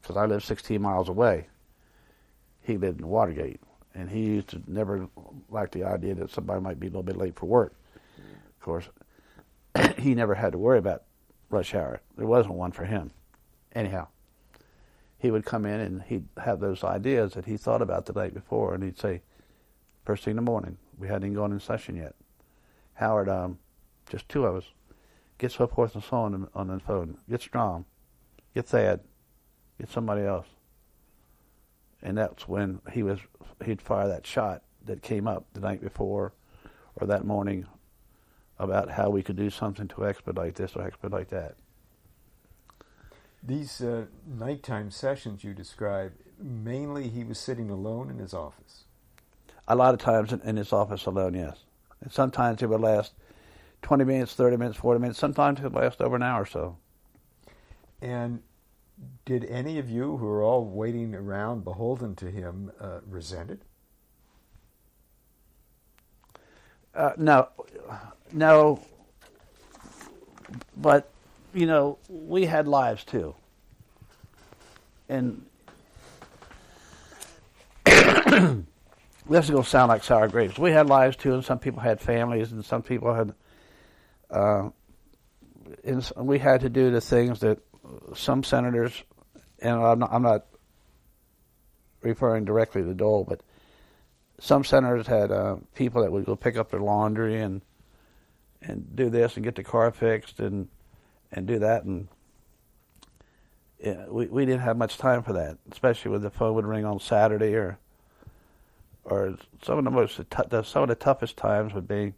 because I lived 16 miles away, he lived in Watergate, and he used to never like the idea that somebody might be a little bit late for work. Of course, <clears throat> he never had to worry about rush hour. There wasn't one for him. Anyhow, he would come in and he'd have those ideas that he thought about the night before, and he'd say, first thing in the morning, We hadn't even gone in session yet. Howard, um, just two of us, get so forth and so on on the phone. Get strong. get sad. get somebody else. And that's when he was he'd fire that shot that came up the night before or that morning about how we could do something to expedite this or expedite that. These uh, nighttime sessions you describe, mainly he was sitting alone in his office. A lot of times in, in his office alone, yes. And sometimes it would last 20 minutes, 30 minutes, 40 minutes. Sometimes it would last over an hour or so. And did any of you who were all waiting around, beholden to him, uh, resent it? Uh, no, no, but you know we had lives too, and <coughs> this is going to sound like sour grapes. We had lives too, and some people had families, and some people had. Uh, we had to do the things that some senators, and I'm not, I'm not referring directly to Dole, but some senators had uh, people that would go pick up their laundry and and do this and get the car fixed and and do that. And yeah, we we didn't have much time for that, especially when the phone would ring on Saturday or or some of the most some of the toughest times would be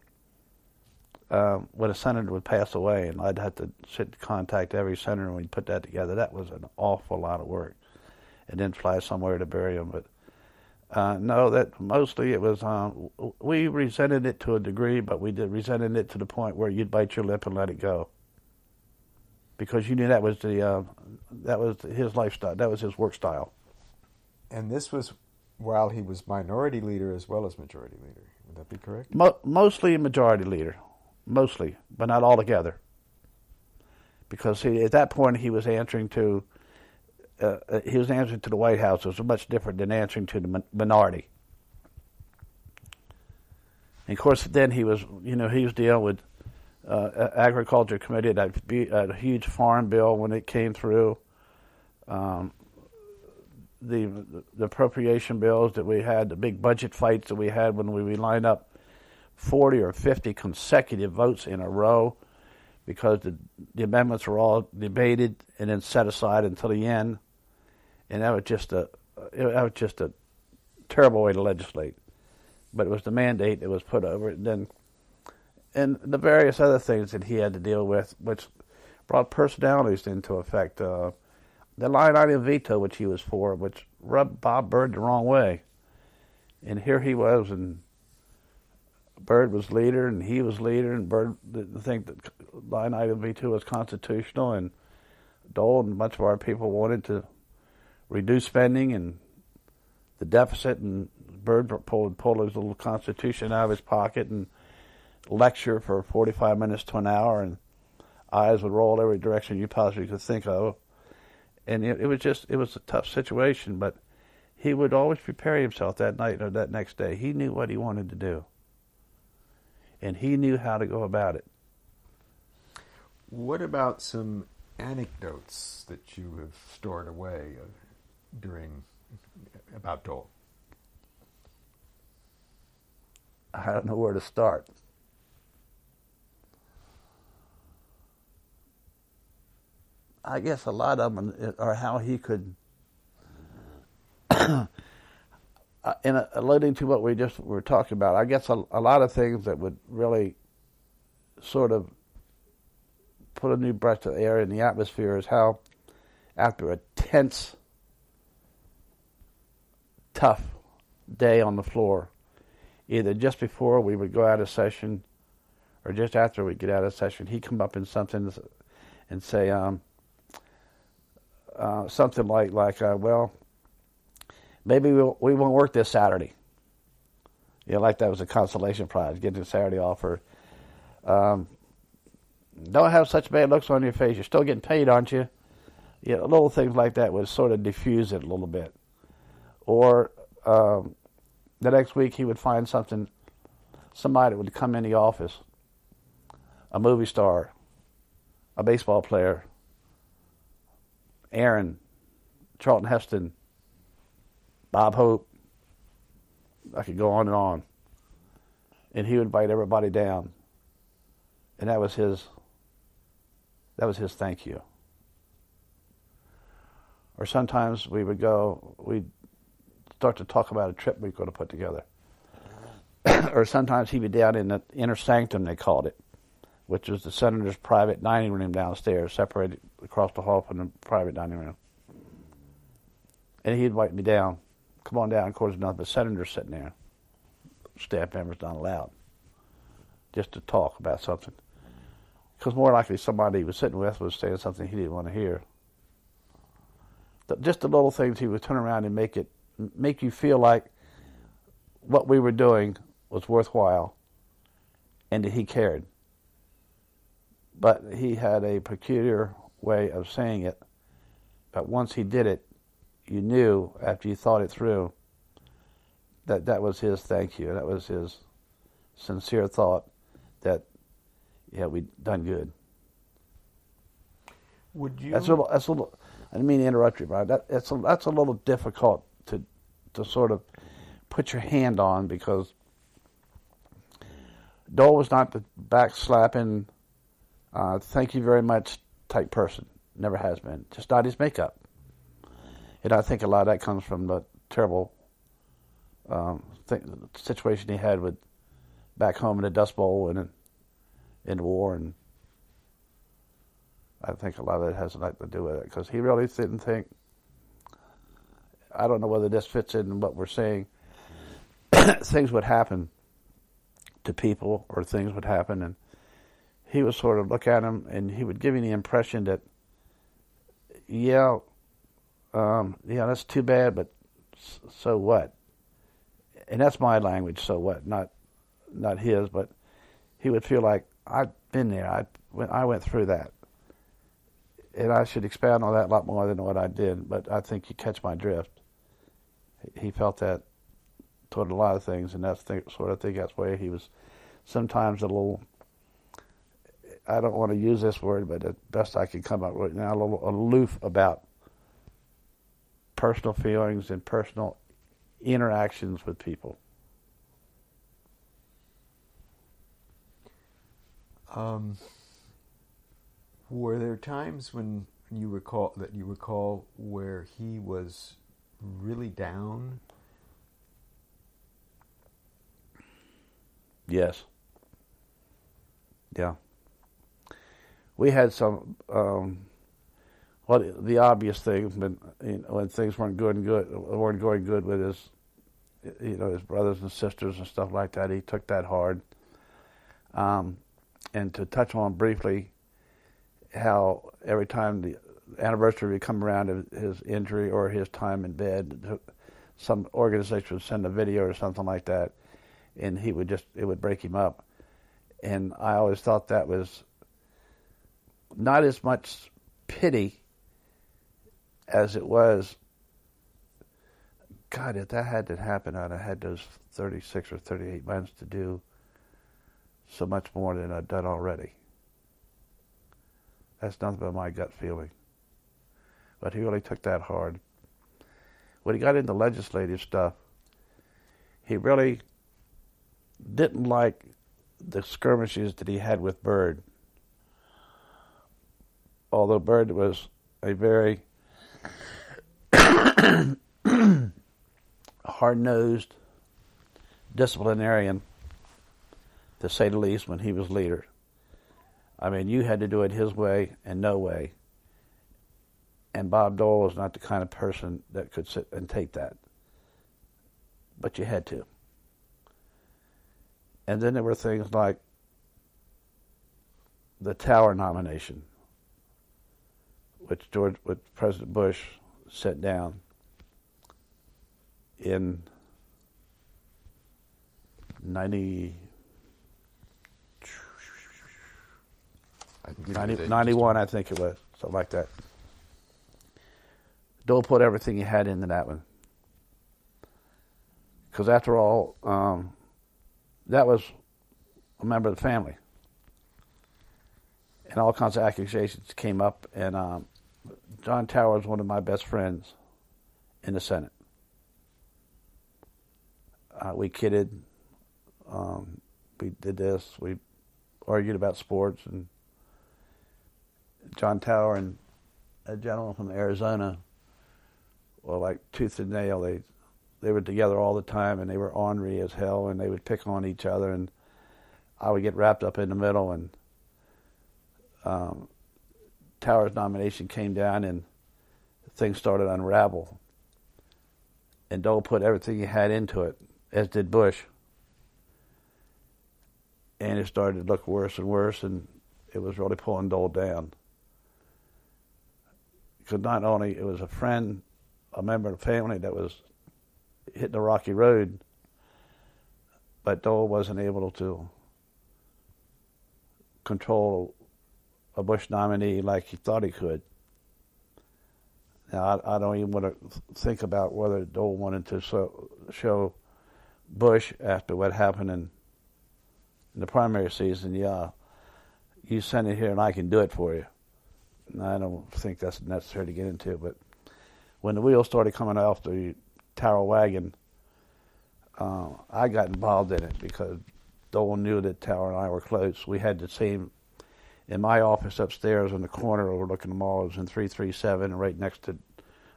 um, when a senator would pass away and I'd have to sit and contact every senator and we'd put that together. That was an awful lot of work, and then fly somewhere to bury him, but uh, no, that mostly it was. Um, we resented it to a degree, but we did resented it to the point where you'd bite your lip and let it go, because you knew that was the uh, that was his lifestyle, that was his work style. And this was while he was minority leader as well as majority leader. Would that be correct? Mo- mostly majority leader, mostly, but not altogether, because he, at that point he was answering to uh, uh, his answer to the White House. It was much different than answering to the minority. And of course, then he was, you know, he was dealing with uh, agriculture committee, that a huge farm bill when it came through, um, the the appropriation bills that we had, the big budget fights that we had when we lined up forty or fifty consecutive votes in a row, because the the amendments were all debated and then set aside until the end and that was just a that was just a terrible way to legislate. But it was the mandate that was put over it. And then, and the various other things that he had to deal with, which brought personalities into effect. Uh, the line item veto, which he was for, which rubbed Bob Byrd the wrong way. And here he was, and Byrd was leader, and he was leader, and Byrd didn't think that line item veto was constitutional, and Dole and a bunch of our people wanted to reduce spending and the deficit, and Byrd pulled, pulled his little constitution out of his pocket and lecture for 45 minutes to an hour, and eyes would roll every direction you possibly could think of. And it, it was just, it was a tough situation, but he would always prepare himself that night or that next day. He knew what he wanted to do, and he knew how to go about it. What about some anecdotes that you have stored away uh, during about Dole? I don't know where to start. I guess a lot of them are how he could, in alluding to what we just were talking about, I guess a, a lot of things that would really sort of put a new breath of air in the atmosphere is how, after a tense tough day on the floor, either just before we would go out of session or just after we get out of session, he'd come up in something and say um, uh, something like, like uh, well, maybe we'll, we won't work this Saturday. Know, like that was a consolation prize, getting a Saturday off. Or um, don't have such bad looks on your face. You're still getting paid, aren't you? Yeah, you know, little things like that would sort of diffuse it a little bit or um, the next week he would find something, somebody would come in the office, a movie star, a baseball player, Aaron, Charlton Heston, Bob Hope. I could go on and on. and he would invite everybody down, and that was his. That was his thank you. Or sometimes we would go, we'd start to talk about a trip we were going to put together. <coughs> or sometimes he'd be down in the inner sanctum, they called it, which was the senator's private dining room downstairs, separated across the hall from the private dining room. And he'd invite me down. Come on down. Of course, nothing but senators sitting there. Staff members not allowed. Just to talk about something. Because more likely somebody he was sitting with was saying something he didn't want to hear. Just the little things he would turn around and make it make you feel like what we were doing was worthwhile and that he cared. But he had a peculiar way of saying it. But once he did it, you knew after you thought it through that that was his thank you. That was his sincere thought that, yeah, we done good. Would you? That's a little. That's a little. I didn't mean to interrupt you, but that, that's a, that's a little difficult to to sort of put your hand on because Dole was not the backslapping, uh, thank you very much type person. Never has been. Just not his makeup. And I think a lot of that comes from the terrible um, situation he had with back home in the Dust Bowl and in, in the war. And I think a lot of it has nothing to do with it because he really didn't think. I don't know whether this fits in what we're saying. <coughs> things would happen to people, or things would happen, and he would sort of look at him, and he would give me the impression that, yeah, um, yeah, that's too bad, but so what? And that's my language. So what? Not, not his, but he would feel like I've been there. I I went through that, and I should expound on that a lot more than what I did. But I think you catch my drift. He felt that toward a lot of things, and that's the, sort of think that's why he was sometimes a little. I don't want to use this word, but the best I can come up with now, a little aloof about personal feelings and personal interactions with people. Um, were there times when you recall that you recall where he was really down? Yes. Yeah. We had some um, well, the obvious thing but you know, when things weren't good good, weren't going good with his, you know, his brothers and sisters and stuff like that, he took that hard. Um, and to touch on briefly, how every time the anniversary would come around of his injury or his time in bed, some organization would send a video or something like that, and he would just it would break him up. And I always thought that was not as much pity as it was, God, if that had to happen, I'd have had those 36 or 38 months to do so much more than I've done already. That's nothing but my gut feeling. But he really took that hard. When he got into legislative stuff, he really didn't like the skirmishes that he had with Byrd. Although Byrd was a very <coughs> hard nosed disciplinarian, to say the least, when he was leader. I mean, you had to do it his way and no way. And Bob Dole was not the kind of person that could sit and take that. But you had to. And then there were things like the Tower nomination, which George, which President Bush set down in 90, 90 91, I think it was, something like that. Dole put everything he had into that one. Because after all, um, that was a member of the family. And all kinds of accusations came up, and um, John Tower is one of my best friends in the Senate. Uh, we kidded. Um, we did this. We argued about sports, and John Tower and a gentleman from Arizona, well, like tooth and nail. They they were together all the time, and they were ornery as hell, and they would pick on each other, and I would get wrapped up in the middle, and um, Tower's nomination came down, and things started to unravel. And Dole put everything he had into it, as did Bush. And it started to look worse and worse, and it was really pulling Dole down. Because not only it was a friend, a member of the family that was hitting the rocky road, but Dole wasn't able to control a Bush nominee like he thought he could. Now, I, I don't even want to think about whether Dole wanted to so, show Bush after what happened in, in the primary season. Yeah, you send it here and I can do it for you. And I don't think that's necessary to get into, but when the wheels started coming off the Tower wagon, uh, I got involved in it because Dole knew that Tower and I were close. We had the same in my office upstairs in the corner overlooking the mall was in 337, and right next to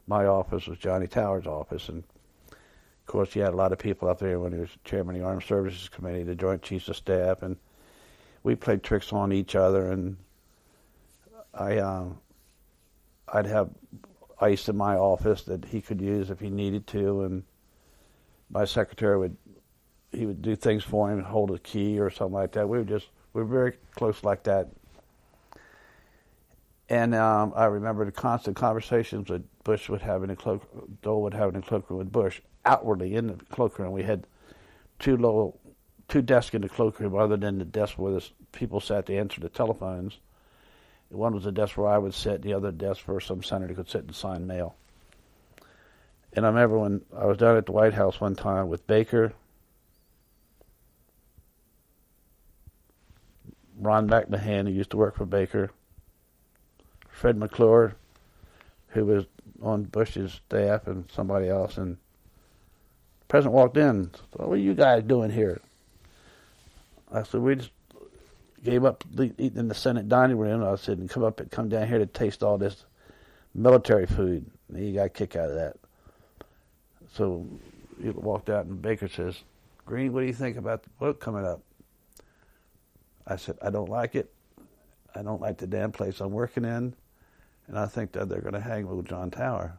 my office was Johnny Tower's office. And of course, he had a lot of people up there when he was chairman of the Armed Services Committee, the Joint Chiefs of Staff, and we played tricks on each other. And I, um, I'd have ice in my office that he could use if he needed to, and my secretary would he would do things for him, hold a key or something like that. We were just we were very close like that. And um, I remember the constant conversations that Bush would have in the cloak, Dole would have in the cloakroom with Bush. Outwardly in the cloakroom, we had two little, two desks in the cloakroom, other than the desk where the people sat to answer the telephones. One was the desk where I would sit, the other desk where some senator could sit and sign mail. And I remember when I was down at the White House one time with Baker, Ron McMahon, who used to work for Baker, Fred McClure, who was on Bush's staff, and somebody else. And the president walked in. What are you guys doing here? I said, we just gave up eating in the Senate dining room. I said, and come up and come down here to taste all this military food. And he got a kick out of that. So he walked out, and Baker says, Greene, what do you think about the vote coming up? I said, I don't like it. I don't like the damn place I'm working in and I think that they're going to hang with John Tower.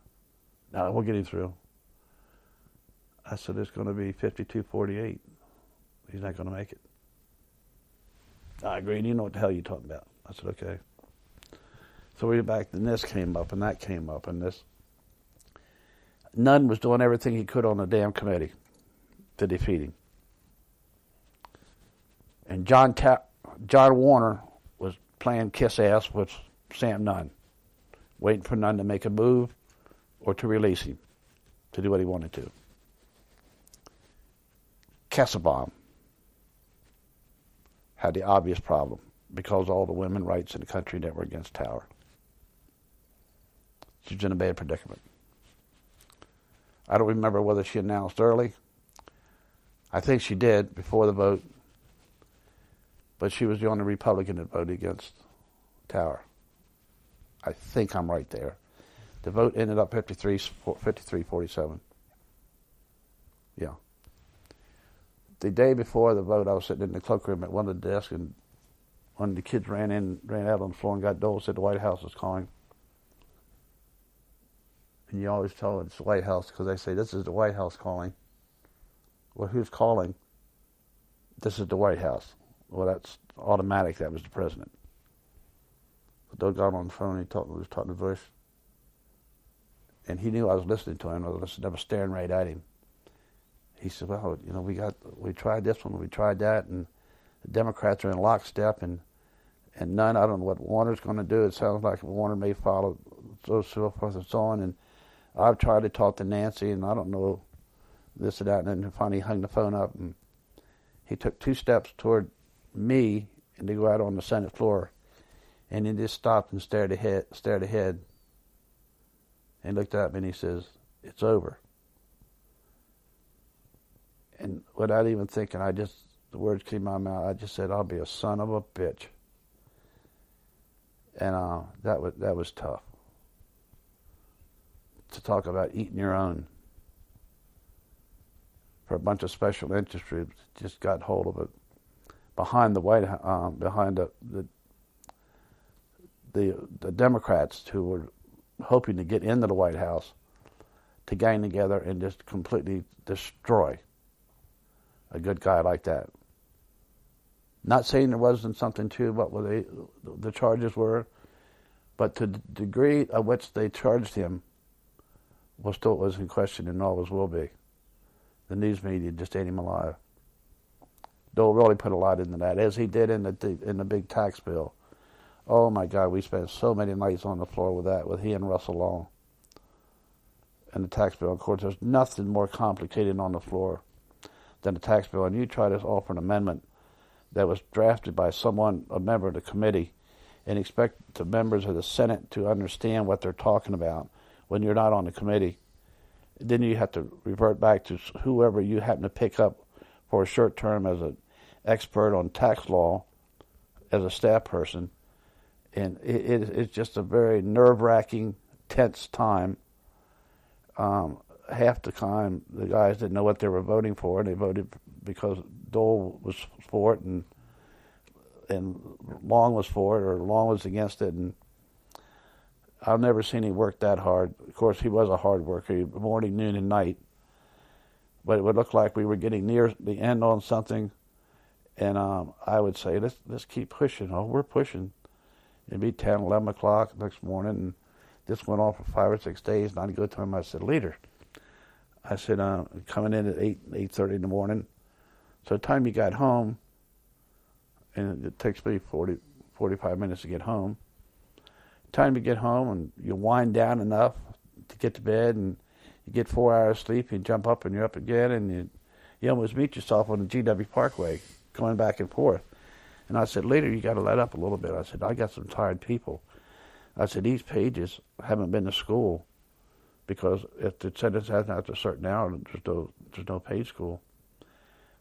Now we'll get him through. I said it's going to be 52-48. He's not going to make it. I agree. You know what the hell you're talking about. I said okay. So we went back, and this came up, and that came up, and this. Nunn was doing everything he could on the damn committee to defeat him. And John Ta- John Warner was playing kiss ass with Sam Nunn waiting for Nunn to make a move or to release him to do what he wanted to. Kassebaum had the obvious problem because all the women rights in the country that were against Tower. She was in a bad predicament. I don't remember whether she announced early. I think she did before the vote, but she was the only Republican that voted against Tower. I think I'm right there. The vote ended up 53, 53 47. Yeah. The day before the vote, I was sitting in the cloakroom at one of the desks, and one of the kids ran in, ran out on the floor, and got Dole said the White House was calling. And you always tell it's the White House because they say this is the White House calling. Well, who's calling? This is the White House. Well, that's automatic. That was the president. Dole got on the phone. and He talked, was talking to Bush, and he knew I was listening to him. I was staring right at him. He said, "Well, you know, we got we tried this one, we tried that, and the Democrats are in lockstep, and and Nunn, I don't know what Warner's going to do. It sounds like Warner may follow so so forth and so on. And I've tried to talk to Nancy, and I don't know this or that. And then finally hung the phone up, and he took two steps toward me and to go out on the Senate floor and he just stopped and stared ahead, stared ahead, and looked at me and he says, "It's over." And without even thinking, I just the words came out of my mouth. I just said, "I'll be a son of a bitch," and uh, that was that was tough to talk about eating your own for a bunch of special interest groups just got hold of it behind the White um, behind the, the the the Democrats who were hoping to get into the White House to gang together and just completely destroy a good guy like that. Not saying there wasn't something to what they, the charges were, but to the degree of which they charged him was still was in question and always will be. The news media just ate him alive. Dole really put a lot into that, as he did in the in the big tax bill. Oh my God, we spent so many nights on the floor with that, with he and Russell Long. And the tax bill, of course, there's nothing more complicated on the floor than the tax bill. And you try to offer an amendment that was drafted by someone, a member of the committee, and expect the members of the Senate to understand what they're talking about when you're not on the committee. Then you have to revert back to whoever you happen to pick up for a short term as an expert on tax law, as a staff person, and it, it, it's just a very nerve wracking, tense time. Um, half the time, the guys didn't know what they were voting for, and they voted because Dole was for it, and and Long was for it, or Long was against it, and I've never seen him work that hard. Of course, he was a hard worker, morning, noon, and night. But it would look like we were getting near the end on something, and um, I would say, let's let's keep pushing. Oh, we're pushing. It'd be 10, 11 o'clock next morning, and this went on for five or six days. Not a good time. I said, "Leader," I said, uh, "coming in at eight, eight thirty in the morning." So the time you got home, and it takes me 40, 45 minutes to get home time to get home and you wind down enough to get to bed and you get four hours sleep, you jump up and you're up again and you you almost meet yourself on the GW Parkway going back and forth. And I said, later you got to let up a little bit. I said, I got some tired people. I said, these pages haven't been to school because if the sentence hasn't after a certain hour, there's no, there's no paid school.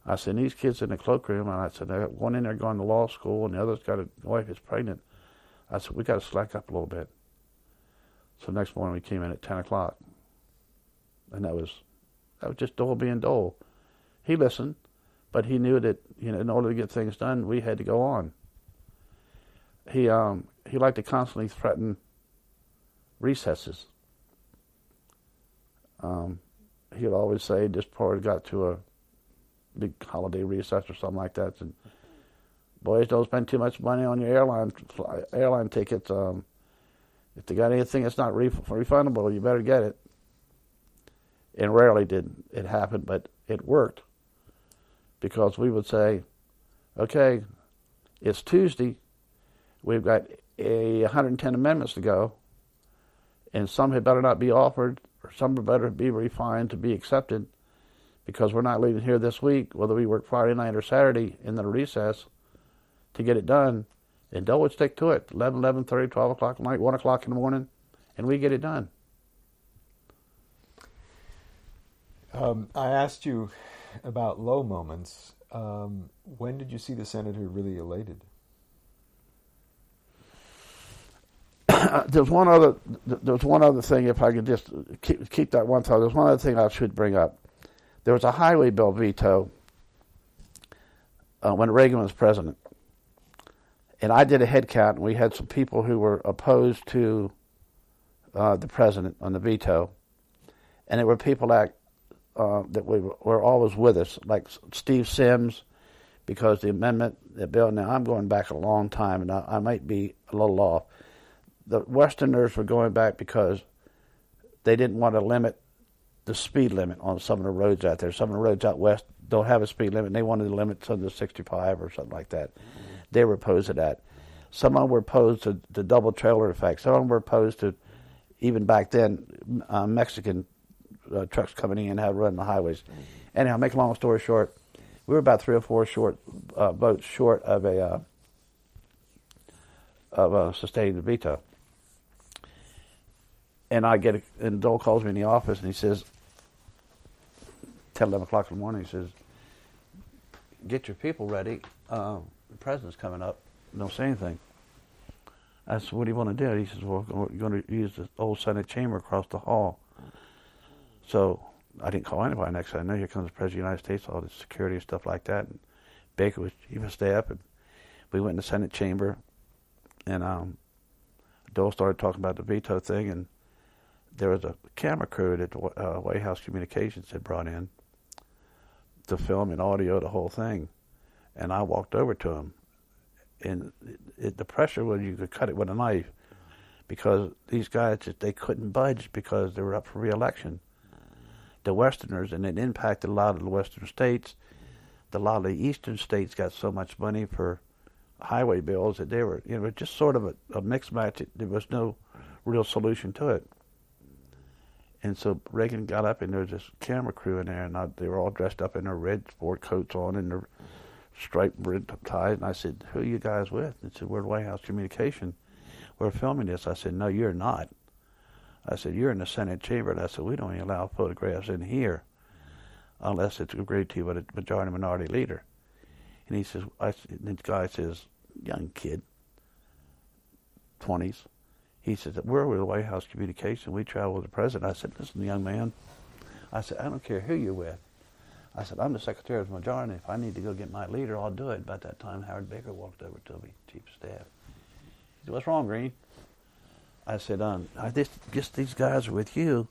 I said, these kids in the cloakroom, and I said, I got one in there going to law school, and the other's got a wife is pregnant. I said, we got to slack up a little bit. So next morning we came in at 10 o'clock. And that was, that was just Dole being Dole. He listened, but he knew that, you know, in order to get things done, we had to go on. He, um, he liked to constantly threaten recesses. Um, he would always say, "This it got to a big holiday recess or something like that, and boys, don't spend too much money on your airline airline tickets. Um, if they got anything that's not ref- refundable, you better get it. And rarely did it happen, but it worked because we would say, okay, it's Tuesday. We've got a 110 amendments to go, and some had better not be offered, or some had better be refined to be accepted, because we're not leaving here this week, whether we work Friday night or Saturday in the recess to get it done. And Dole would stick to it 11, 11.30, 12 o'clock at night, 1 o'clock in the morning, and we get it done. Um, I asked you about low moments. Um, when did you see the senator really elated? <coughs> there's one other. There's one other thing. If I could just keep keep that one thought. There's one other thing I should bring up. There was a highway bill veto uh, when Reagan was president, and I did a head count, and we had some people who were opposed to uh, the president on the veto, and there were people that uh, that we were, always with us, like Steve Symms, because the amendment, the bill. Now I'm going back a long time, and I, I might be a little off. The Westerners were going back because they didn't want to limit the speed limit on some of the roads out there. Some of the roads out west don't have a speed limit. And they wanted to limit some to 65 or something like that. Mm-hmm. They were opposed to that. Some of them were opposed to the double trailer effect. Some of them were opposed to, even back then, uh, Mexican uh, trucks coming in how to run the highways. Anyhow, make a long story short, we were about three or four short uh, votes short of a uh, of a sustaining the veto. And I get a, and Dole calls me in the office and he says, 10, 11 o'clock in the morning, he says, get your people ready. Uh, the president's coming up. Don't say anything. I said, what do you want to do? He says, well, we're going to use the old Senate chamber across the hall. So I didn't call anybody next. I know here comes the President of the United States, all the security and stuff like that. And Baker was, even was up, and we went in the Senate chamber, and um, Dole started talking about the veto thing, and there was a camera crew that the uh, White House Communications had brought in to film and audio the whole thing. And I walked over to him, and it, it, the pressure was you could cut it with a knife because these guys they couldn't budge because they were up for reelection. The Westerners, and it impacted a lot of the Western states. The, lot of the Eastern states got so much money for highway bills that they were, you know, just sort of a, a mixed match. There was no real solution to it. And so Reagan got up, and there was this camera crew in there, and I, they were all dressed up in their red sport coats on and their striped red ties. And I said, "Who are you guys with?" And said, "We're the White House Communication. We're filming this." I said, "No, you're not." I said, "You're in the Senate chamber." And I said, "We don't allow photographs in here unless it's agreed to by the majority minority leader." And he says, I, and "The guy says, young kid, twenties." he says, we're with the White House Communication. We travel with the president. I said, listen, young man, I said, I don't care who you're with. I said, I'm the Secretary of the Majority. If I need to go get my leader, I'll do it. About that time, Howard Baker walked over to me, Chief of Staff. He said, what's wrong, Greene? I said, um, I just guess these guys are with you.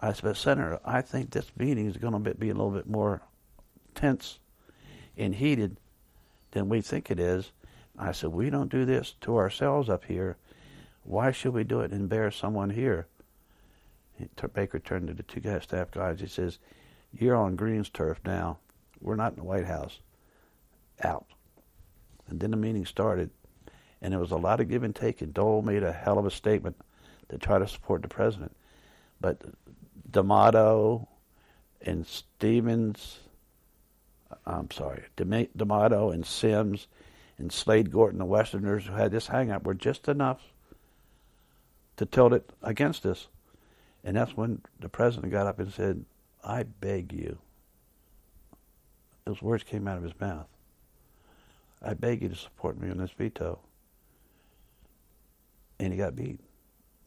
I said, Senator, I think this meeting is going to be a little bit more tense and heated than we think it is. I said, we don't do this to ourselves up here. Why should we do it and embarrass someone here? Baker turned to the two staff guys. He says, You're on Greene's turf now. We're not in the White House. Out. And then the meeting started, and there was a lot of give and take, and Dole made a hell of a statement to try to support the president. But D'Amato and Stevens, I'm sorry, D'Amato and Symms and Slade Gorton, the Westerners who had this hangout, were just enough to tilt it against us. And that's when the president got up and said, I beg you. Those words came out of his mouth. I beg you to support me on this veto. And he got beat.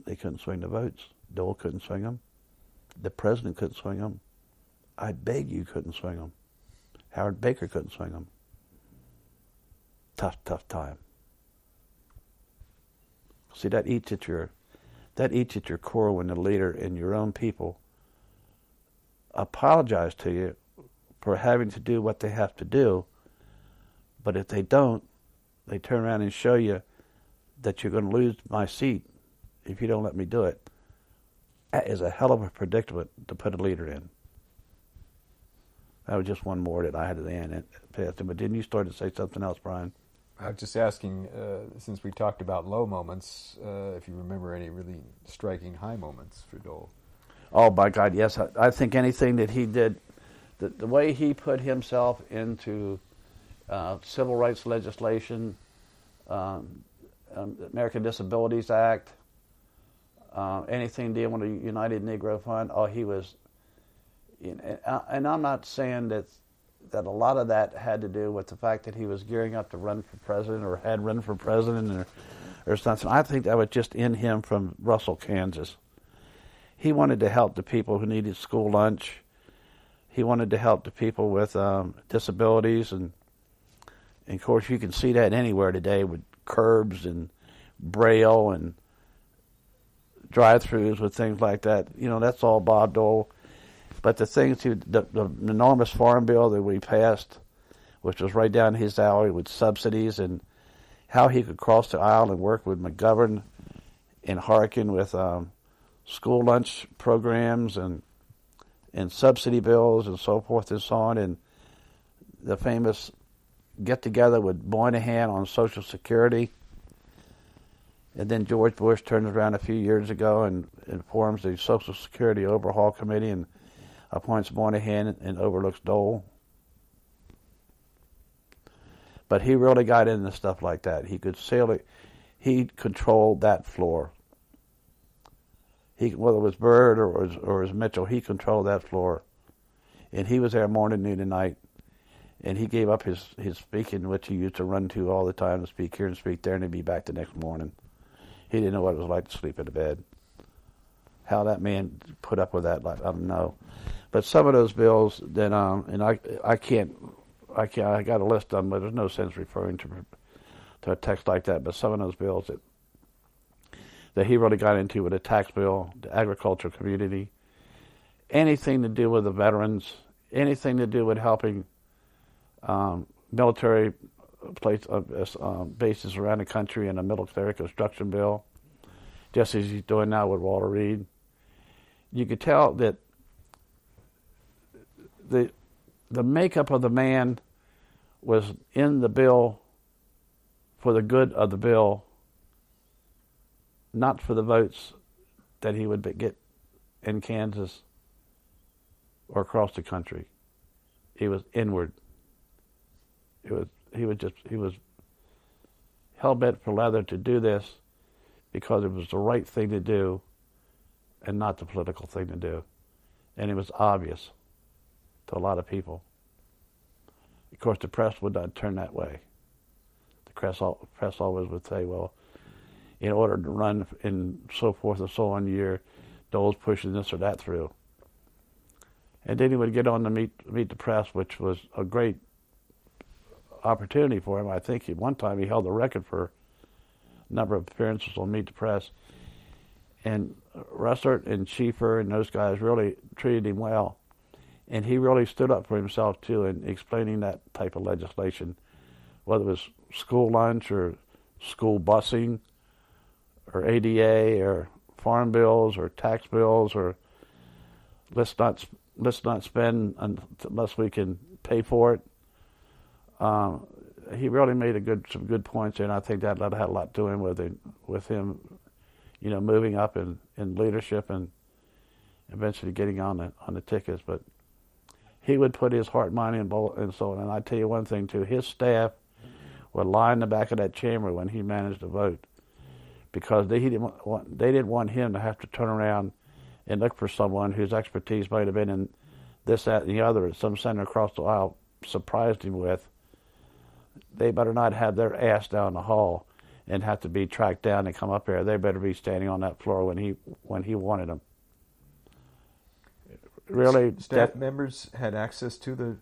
They couldn't swing the votes. Dole couldn't swing them. The president couldn't swing them. I beg you couldn't swing them. Howard Baker couldn't swing them. Tough, tough time. See, that eats at your that eats at your core when the leader and your own people apologize to you for having to do what they have to do. But if they don't, they turn around and show you that you're going to lose my seat if you don't let me do it. That is a hell of a predicament to put a leader in. That was just one more that I had to end. But didn't you start to say something else, Brien? I was just asking, uh, since we talked about low moments, uh, if you remember any really striking high moments for Dole. Oh, by God, yes. I, I think anything that he did, the, the way he put himself into uh, civil rights legislation, um, um, American Disabilities Act, uh, anything dealing with the United Negro Fund, oh, he was. You know, and, and I'm not saying that that a lot of that had to do with the fact that he was gearing up to run for president or had run for president or, or something. I think that was just in him from Russell, Kansas. He wanted to help the people who needed school lunch. He wanted to help the people with um, disabilities, and, and of course, you can see that anywhere today with curbs and braille and drive-throughs with things like that. You know, that's all Bob Dole but the things, he, the, the enormous farm bill that we passed, which was right down his alley with subsidies and how he could cross the aisle and work with McGovern and Harkin with um, school lunch programs and and subsidy bills and so forth and so on, and the famous get together with Moynihan on Social Security. And then George Bush turns around a few years ago and, and forms the Social Security Overhaul Committee and appoints Moynihan and overlooks Dole. But he really got into stuff like that. He could sail it. He controlled that floor. He, whether it was Byrd or or was Mitchell, he controlled that floor. And he was there morning, noon, and night. And he gave up his his speaking, which he used to run to all the time to speak here and speak there, and he'd be back the next morning. He didn't know what it was like to sleep in a bed. How that man put up with that, life I don't know. But some of those bills, then, um, and I I can't I can't I got a list them, but there's no sense referring to to a text like that. But some of those bills that that he really got into with the tax bill, the agriculture community, anything to do with the veterans, anything to do with helping um, military place, uh, uh, bases around the country and a military construction bill, just as he's doing now with Walter Reed. You could tell that the the makeup of the man was in the bill for the good of the bill, not for the votes that he would get in Kansas or across the country. He was inward. It was he was just he was hell bent for leather to do this because it was the right thing to do and not the political thing to do. And it was obvious to a lot of people. Of course, the press would not turn that way. The press, press always would say, well, in order to run and so forth and so on, you're Dole's pushing this or that through. And then he would get on to meet meet the press, which was a great opportunity for him. I think at one time he held the record for number of appearances on Meet the Press. And Russert and Schieffer and those guys really treated him well. And he really stood up for himself too in explaining that type of legislation, whether it was school lunch or school busing or ADA or farm bills or tax bills or let's not let's not spend unless we can pay for it. Um, he really made a good some good points, and I think that had a lot to do with him, with him, you know, moving up in, in leadership and eventually getting on the on the tickets. But he would put his heart, mind, and, and soul. And I tell you one thing too: his staff would lie in the back of that chamber when he managed to vote, because they he didn't want they didn't want him to have to turn around and look for someone whose expertise might have been in this, that, and the other. Some senator across the aisle surprised him with. They better not have their ass down the hall and have to be tracked down and come up here. They better be standing on that floor when he when he wanted them. Really, staff that, members had access to the.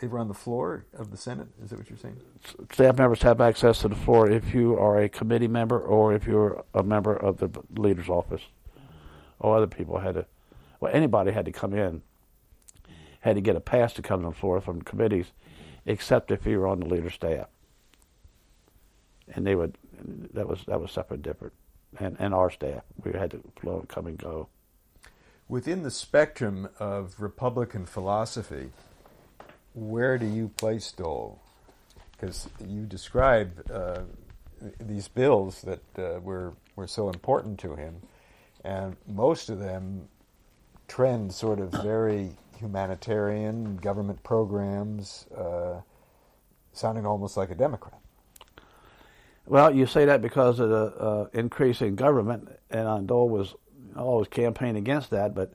They were on the floor of the Senate. Is that what you're saying? Staff members have access to the floor if you are a committee member or if you're a member of the leader's office or other people had to, well, anybody had to come in, had to get a pass to come on the floor from committees, except if you were on the leader staff. And they would, that was that was separate, different, and and our staff, we had to flow and come and go. Within the spectrum of Republican philosophy, where do you place Dole? Because you describe uh, these bills that uh, were were so important to him and most of them trend sort of very humanitarian government programs, uh, sounding almost like a Democrat. Well, you say that because of the uh, increase in government, and Dole was always campaigning against that. But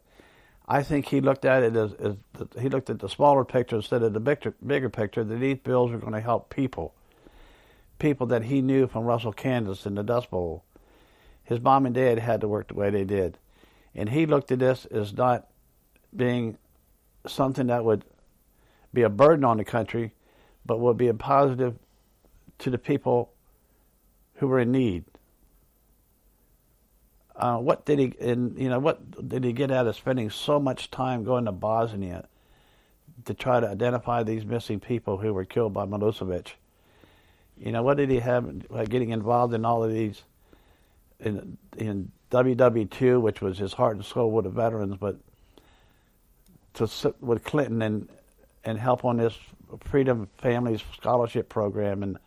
I think he looked at it as, as the, he looked at the smaller picture instead of the bigger, bigger picture. That these bills were going to help people, people that he knew from Russell, Kansas, in the Dust Bowl, his mom and dad had to work the way they did. And he looked at this as not being something that would be a burden on the country, but would be a positive to the people who were in need. Uh, what did he, and you know, what did he get out of spending so much time going to Bosnia to try to identify these missing people who were killed by Milosevic? You know, what did he have by getting involved in all of these in in WW2, which was his heart and soul with the veterans, but to sit with Clinton and and help on this Freedom Families Scholarship Program and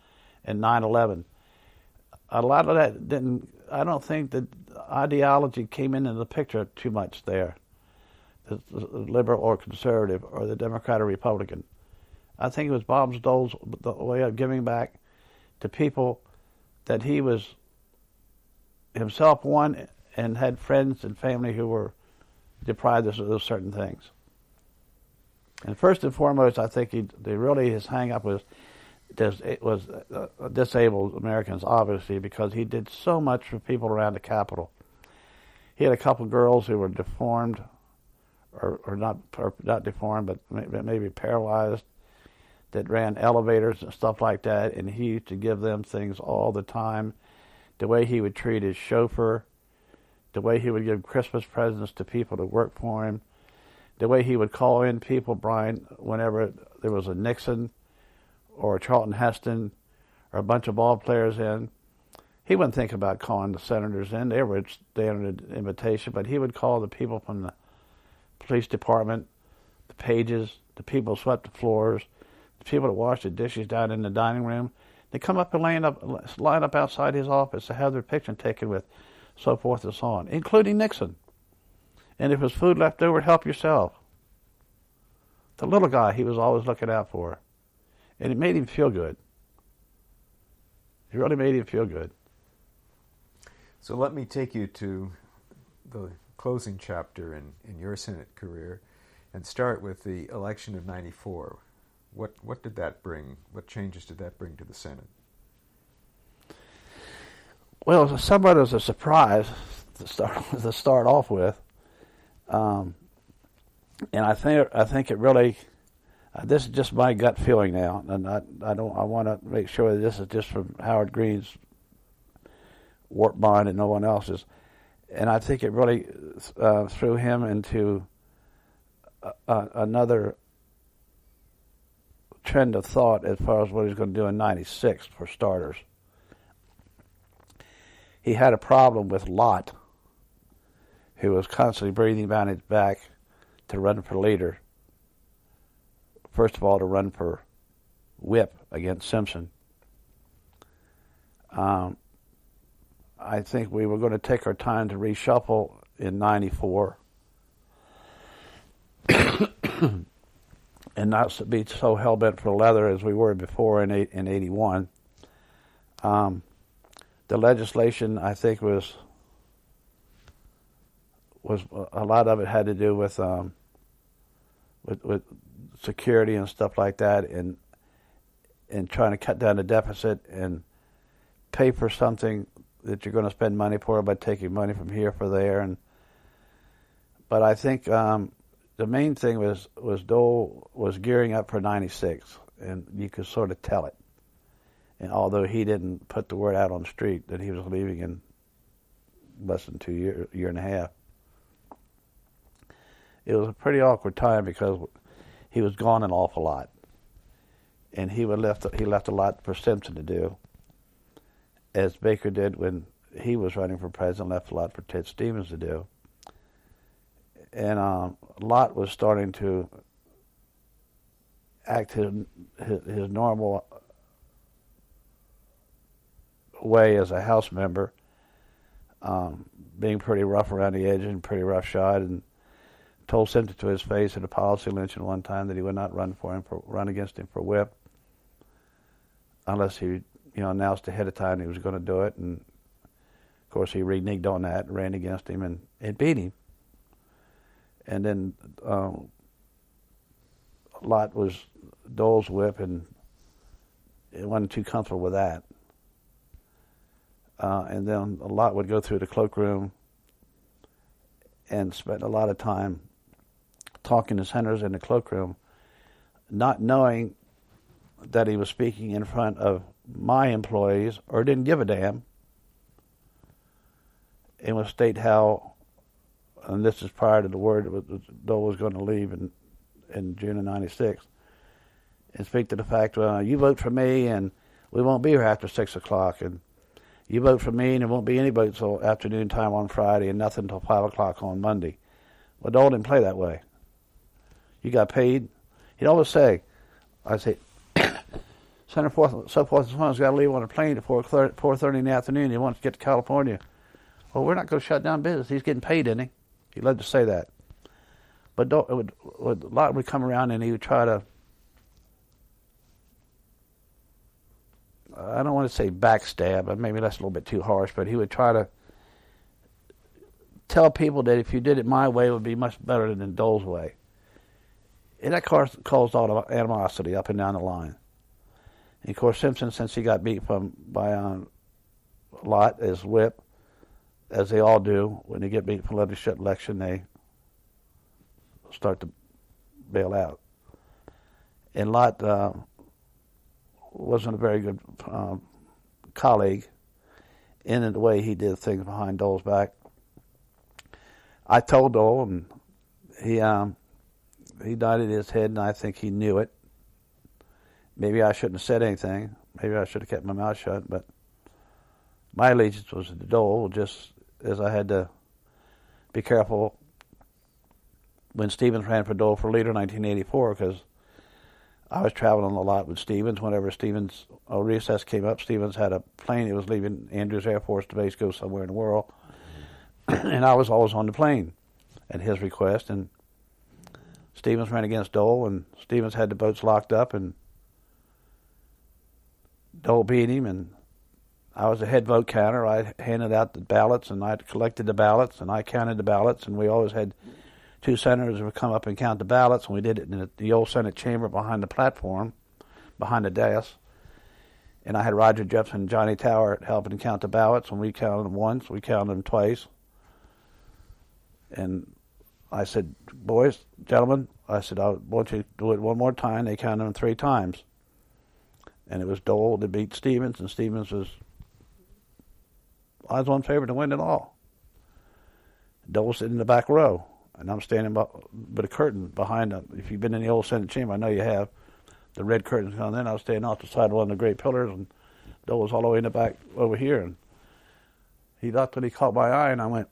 and 9/11. A lot of that didn't. I don't think that ideology came into the picture too much there, the, the liberal or conservative or the Democrat or Republican. I think it was Bob Dole's way of giving back to people that he was himself one and had friends and family who were deprived of certain things. And first and foremost, I think he, really his hang up was it was uh, disabled Americans, obviously, because he did so much for people around the Capitol. He had a couple girls who were deformed, or, or not or not deformed, but maybe paralyzed, that ran elevators and stuff like that, and he used to give them things all the time. The way he would treat his chauffeur, the way he would give Christmas presents to people to work for him, the way he would call in people, Brien, whenever there was a Nixon or Charlton Heston or a bunch of ball players in. He wouldn't think about calling the senators in. They were standard invitation, but he would call the people from the police department, the pages, the people who swept the floors, the people that washed the dishes down in the dining room. They come up and line up, line up outside his office to have their picture taken with so forth and so on, including Nixon. And if there's food left over, help yourself. The little guy he was always looking out for. And it made him feel good. It really made him feel good. So let me take you to the closing chapter in, in your Senate career and start with the election of 94. What, what did that bring? What changes did that bring to the Senate? Well, somewhat as a surprise to start, <laughs> to start off with. Um, and I think I think it really uh, this is just my gut feeling now, and I, I don't. I want to make sure that this is just from Howard Greene's warped mind and no one else's. And I think it really uh, threw him into another trend of thought as far as what he's going to do in '96, for starters. He had a problem with Lott, who was constantly breathing down his back to run for leader first of all, to run for whip against Simpson. Um, I think we were going to take our time to reshuffle in 94 <coughs> and not be so hell bent for leather as we were before in, eight, in 81. Um, the legislation, I think, was was a lot of it had to do with um, with, with security and stuff like that, and and trying to cut down the deficit and pay for something that you're going to spend money for by taking money from here for there. And but I think um, the main thing was was Dole was gearing up for '96, and you could sort of tell it. And although he didn't put the word out on the street that he was leaving in less than two year year and a half, it was a pretty awkward time because he was gone an awful lot, and he would left he left a lot for Simpson to do, as Baker did when he was running for president, left a lot for Ted Stevens to do, and um, Lott was starting to act his his, his normal way as a House member, um, being pretty rough around the edges and pretty roughshod and told Simpson to his face at a policy luncheon one time that he would not run for him for run against him for whip unless he you know announced ahead of time he was going to do it. And of course he reneged on that and ran against him and, and beat him. And then um, Lott was Dole's whip and it wasn't too comfortable with that. Uh, and then a Lott would go through the cloakroom and spend a lot of time talking to senators in the cloakroom, not knowing that he was speaking in front of my employees or didn't give a damn, and would state how, and this is prior to the word that Dole was going to leave in, in June of 96, and speak to the fact, well, you vote for me and we won't be here after 6 o'clock, and you vote for me and there won't be any votes until afternoon time on Friday and nothing until 5 o'clock on Monday. Well, Dole didn't play that way. You got paid. He'd always say, I'd say, <coughs> Senator forth, so forth and so has got to leave on a plane at 4, 4.30 in the afternoon. He wants to get to California. Well, we're not going to shut down business. He's getting paid, isn't he? He loved to say that. But it would, would, a Lott would come around and he would try to, I don't want to say backstab, but maybe that's a little bit too harsh, but he would try to tell people that if you did it my way, it would be much better than Dole's way And that caused, caused all animosity up and down the line. And of course, Simpson, since he got beat from by um, Lott as whip, as they all do when they get beat from leadership election, they start to bail out. And Lott uh, wasn't a very good um, colleague in the way he did things behind Dole's back. I told Dole, and he um, he nodded his head, and I think he knew it. Maybe I shouldn't have said anything. Maybe I should have kept my mouth shut. But my allegiance was to Dole, just as I had to be careful when Stevens ran for Dole for leader in 1984, because I was traveling a lot with Stevens. Whenever Stevens a recess came up, Stevens had a plane. He was leaving Andrews Air Force Base, go somewhere in the world, <clears throat> and I was always on the plane at his request. And Stevens ran against Dole, and Stevens had the boats locked up, and Dole beat him, and I was a head vote counter. I handed out the ballots, and I collected the ballots, and I counted the ballots, and we always had two senators who would come up and count the ballots, and we did it in the old Senate chamber behind the platform, behind the dais. And I had Roger Jefferson and Johnny Tower helping count the ballots, and we counted them once, we counted them twice. And I said, boys, gentlemen, I said, I want you to do it one more time. They counted them three times. And it was Dole that beat Stevens, and Stevens was odds on favorite to win it all. Dole's sitting in the back row, and I'm standing by, with a curtain behind them. If you've been in the old Senate chamber, I know you have. The red curtains on. Then I was standing off the side of one of the great pillars, and Dole was all the way in the back over here. And he looked and he caught my eye, and I went.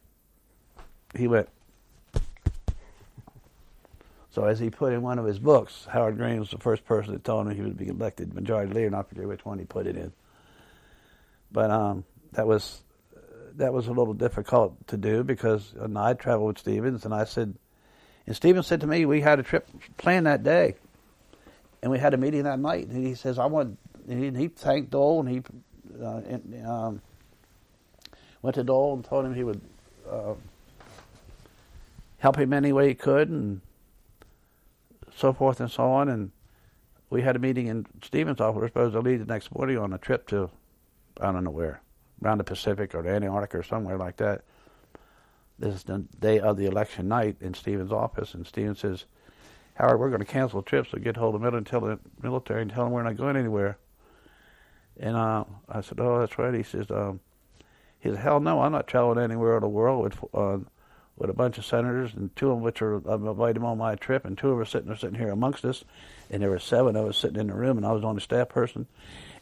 He went. So as he put in one of his books, Howard Greene was the first person that told him he would be elected majority leader, I forget which one he put it in. But um, that was that was a little difficult to do because and I traveled with Stevens, and I said, and Stevens said to me, we had a trip planned that day, and we had a meeting that night. And he says, I want. And he, he thanked Dole, and he uh, and, um, went to Dole and told him he would uh, help him any way he could, and so forth and so on. And we had a meeting in Stevens' office. We were supposed to leave the next morning on a trip to, I don't know where, around the Pacific or Antarctica or somewhere like that. This is the day of the election night in Stevens' office, and Stevens says, Howard, we're going to cancel the trip, so get hold of the military, military and tell them we're not going anywhere. And uh, I said, oh, that's right. He says, um, he said, hell no, I'm not traveling anywhere in the world with uh, with a bunch of senators, and two of which are I've invited them on my trip, and two of are sitting there sitting here amongst us, and there were seven of us sitting in the room, and I was the only staff person,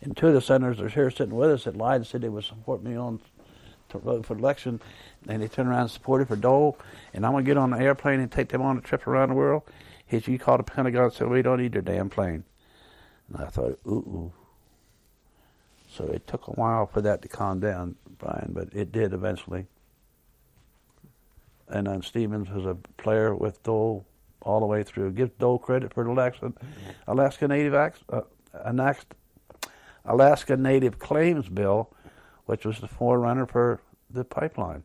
and two of the senators are here sitting with us that lied and said they would support me on to vote for election, and they turned around and supported for Dole, and I'm gonna get on the airplane and take them on a trip around the world. He said, you called the Pentagon and said, we don't need your damn plane. And I thought, ooh, ooh. So it took a while for that to calm down, Brien, but it did eventually and then Stevens was a player with Dole all the way through. Give Dole credit for the Alaska, Alaska Native Acts, uh, Alaska Native Claims Bill, which was the forerunner for the pipeline,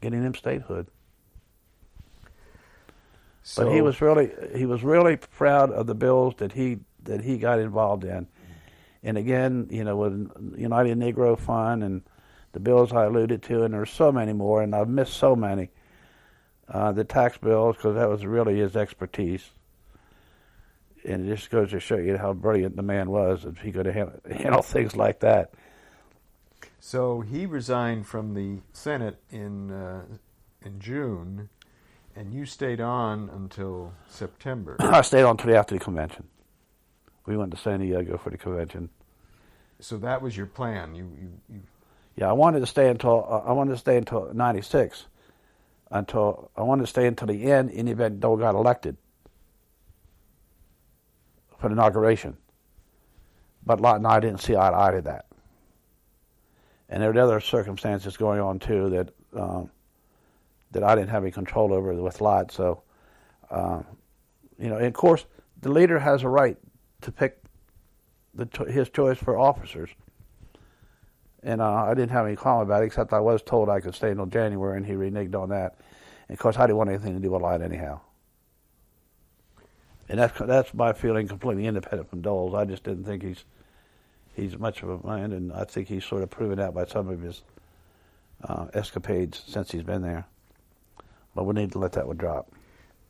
getting them statehood. So, but he was really he was really proud of the bills that he that he got involved in, and again, you know, with United Negro Fund and the bills I alluded to, and there's so many more, and I've missed so many uh, the tax bills because that was really his expertise. And it just goes to show you how brilliant the man was if he could have <laughs> handled things like that. So he resigned from the Senate in uh, in June, and you stayed on until September. <clears throat> I stayed on until after the convention. We went to San Diego for the convention. So that was your plan. You, you, you... Yeah, I wanted to stay until uh, I wanted to stay until '96 until I wanted to stay until the end in the event Dole got elected for the inauguration. But Lott and I didn't see eye to eye to that. And there were other circumstances going on too that um, that I didn't have any control over with Lott. So, um, you know, and of course, the leader has a right to pick the, his choice for officers. And uh, I didn't have any comment about it, except I was told I could stay until January, and he reneged on that. And of course, I didn't want anything to do with Lott anyhow. and that's that's my feeling, completely independent from Dole's. I just didn't think he's he's much of a man, and I think he's sort of proven that by some of his uh, escapades since he's been there. But we need to let that one drop.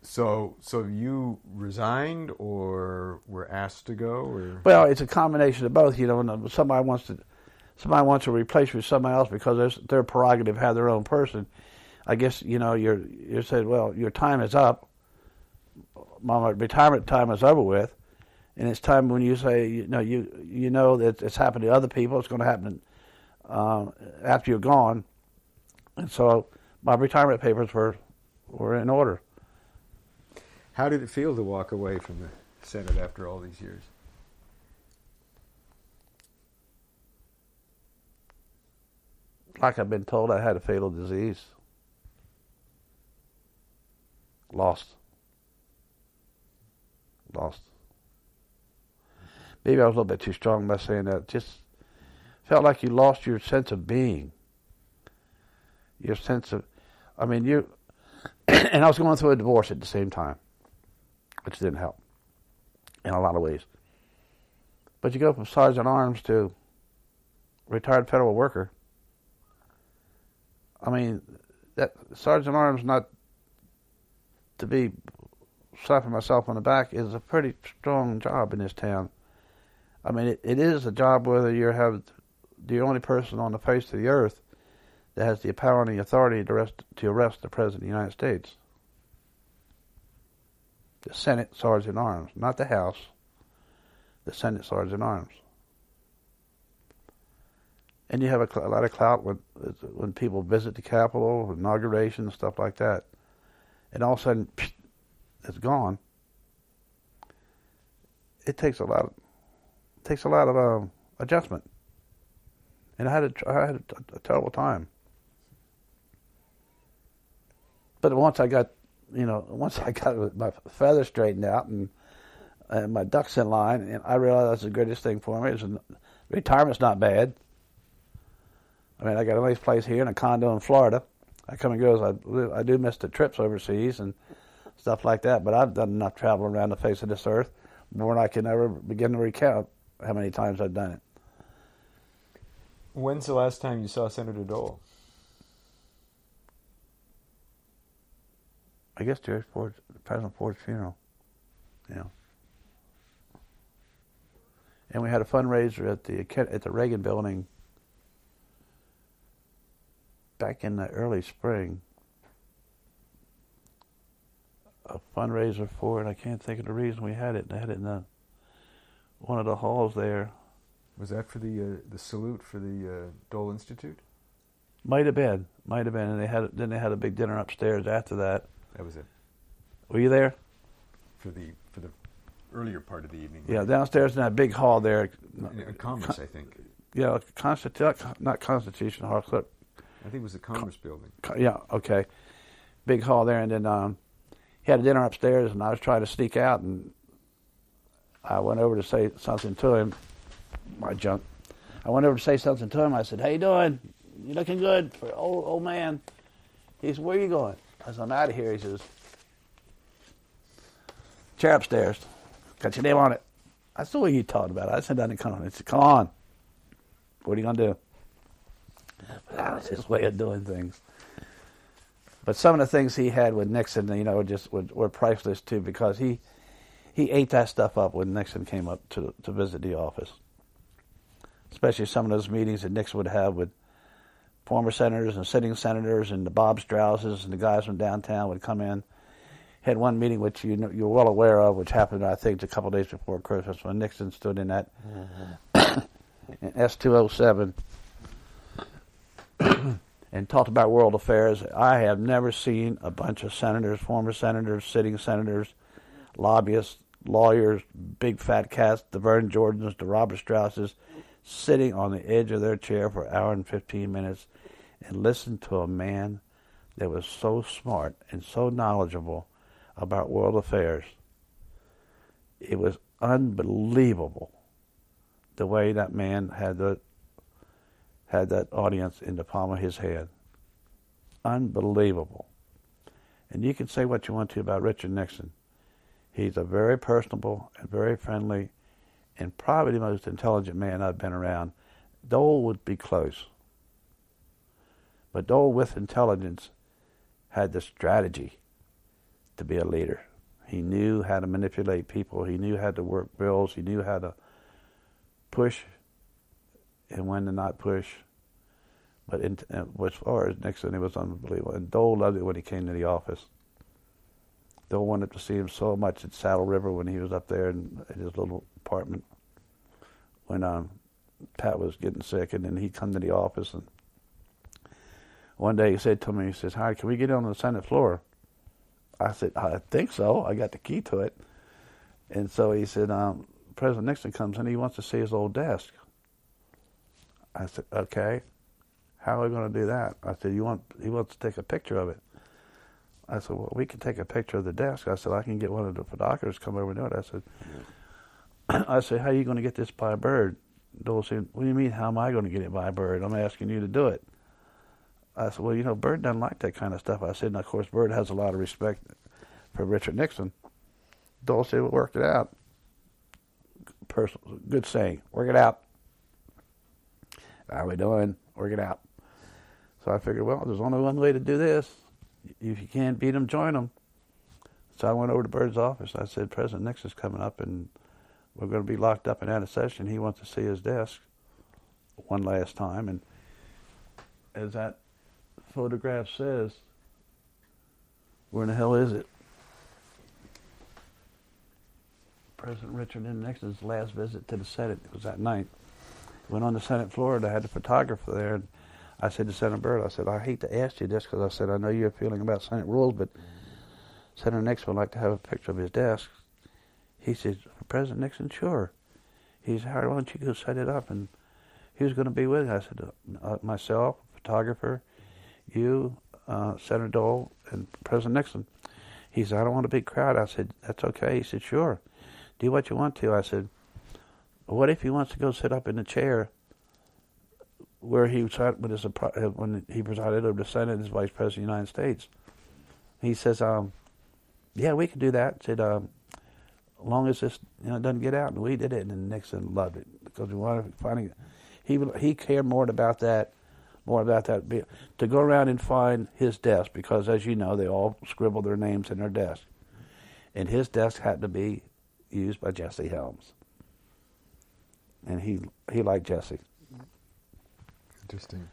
So, so you resigned, or were asked to go, or Well, it's a combination of both. You know, and somebody wants to somebody wants to replace you with somebody else because their prerogative have their own person. I guess you know you're you said, well, your time is up. My retirement time is over with, and it's time when you say, you know, you you know that it's happened to other people. It's going to happen uh, after you're gone, and so my retirement papers were were in order. how did it feel to walk away from the Senate after all these years? Like I've been told, I had a fatal disease. Lost. Lost. Maybe I was a little bit too strong by saying that. Just felt like you lost your sense of being. Your sense of, I mean, you, <coughs> and I was going through a divorce at the same time, which didn't help in a lot of ways. But you go from sergeant arms to retired federal worker. I mean, that sergeant arms not to be slapping myself on the back is a pretty strong job in this town. I mean, it, it is a job whether you have the only person on the face of the earth that has the power and the authority to arrest, to arrest the President of the United States. The Senate Sergeant Arms, not the House, the Senate Sergeant Arms. And you have a, a lot of clout when when people visit the Capitol, inauguration, stuff like that. And all of a sudden, it's gone. It takes a lot. Of, takes a lot of um, adjustment. And I had a, I had a, a terrible time. But once I got, you know, once I got my feathers straightened out and and my ducks in line, and I realized that's the greatest thing for me. Is retirement's not bad. I mean, I got a nice place here and a condo in Florida. I come and go as I, I do miss the trips overseas and stuff like that, but I've done enough travel around the face of this earth more than I can ever begin to recount how many times I've done it. When's the last time you saw Senator Dole? I guess George Ford, President Ford's funeral. Yeah. And we had a fundraiser at the at the Reagan Building back in the early spring. A fundraiser for it. I can't think of the reason we had it. They had it in the, one of the halls there. Was that for the uh, the salute for the uh, Dole Institute? Might have been. Might have been. And they had then they had a big dinner upstairs after that. That was it Were you there? for the for the earlier part of the evening. Yeah, downstairs in that big hall there. In Commerce, I think. Yeah, Constitu- not Constitution Hall. I think it was the Commerce Building. Yeah, okay. Big hall there, and then um, he had a dinner upstairs, and I was trying to sneak out, and I went over to say something to him. My junk. I went over to say something to him. I said, "How you doing? You looking good for old old man?" He said, "Where you going?" I said, "I'm out of here." He says, "Chair upstairs. Got your name on it." I said, "What are you talking about?" I said, "Doesn't come on." He said, "Come on. What are you gonna do?" Ah, that was his way of doing things. But some of the things he had with Nixon, you know, just were, were priceless too, because he he ate that stuff up when Nixon came up to to visit the office. Especially some of those meetings that Nixon would have with former senators and sitting senators, and the Bob Strausses and the guys from downtown would come in. Had one meeting which you know, you're well aware of, which happened I think a couple days before Christmas when Nixon stood in that mm-hmm. <coughs> in S207 <clears throat> and talked about world affairs. I have never seen a bunch of senators, former senators, sitting senators, lobbyists, lawyers, big fat cats, the Vern Jordans, the Robert Strausses, sitting on the edge of their chair for an hour and 15 minutes and listen to a man that was so smart and so knowledgeable about world affairs. It was unbelievable the way that man had the had that audience in the palm of his hand. Unbelievable. And you can say what you want to about Richard Nixon. He's a very personable and very friendly and probably the most intelligent man I've been around. Dole would be close. But Dole, with intelligence, had the strategy to be a leader. He knew how to manipulate people. He knew how to work bills. He knew how to push and when to not push. But in, as far as Nixon, it was unbelievable. And Dole loved it when he came to the office. Dole wanted to see him so much at Saddle River when he was up there in, in his little apartment when um, Pat was getting sick, and then he'd come to the office and one day he said to me, he says, "Hi, can we get on the Senate floor?" I said, "I think so. I got the key to it." And so he said, um, "President Nixon comes in. He wants to see his old desk." I said, "Okay. How are we going to do that?" I said, "You want? He wants to take a picture of it." I said, "Well, we can take a picture of the desk." I said, "I can get one of the photographers come over and do it." I said, yeah. <clears throat> "I said, how are you going to get this by a Byrd?" Dole said, "What do you mean? How am I going to get it by a Byrd? I'm asking you to do it." I said, well, you know, Byrd doesn't like that kind of stuff. I said, and of course, Byrd has a lot of respect for Richard Nixon. Dole said, well, worked it out. Personal, good saying, work it out. How we doing? Work it out. So I figured, well, there's only one way to do this. If you can't beat them, join them. So I went over to Byrd's office. I said, President Nixon's coming up, and we're going to be locked up in out of session. He wants to see his desk one last time. And as that photograph says, where in the hell is it? President Richard. Nixon's last visit to the Senate was that night. Went on the Senate floor and I had the photographer there. And I said to Senator Byrd, I said, I hate to ask you this because I said, I know you're feeling about Senate rules, but Senator Nixon would like to have a picture of his desk. He said, President Nixon, sure. He said, why don't you go set it up? And he was going to be with me. I said, uh, myself, photographer, you, uh, Senator Dole, and President Nixon. He said, I don't want a big crowd. I said, that's okay. He said, sure. Do what you want to. I said, what if he wants to go sit up in the chair where he sat when, his, when he presided over the Senate as Vice President of the United States? He says, um, yeah, we could do that. Said, um, long as this you know doesn't get out, and we did it, and Nixon loved it because we wanted to find. He he cared more about that more about that. To go around and find his desk, because as you know, they all scribble their names in their desk. And his desk had to be used by Jesse Helms. And he, he liked Jesse. Interesting.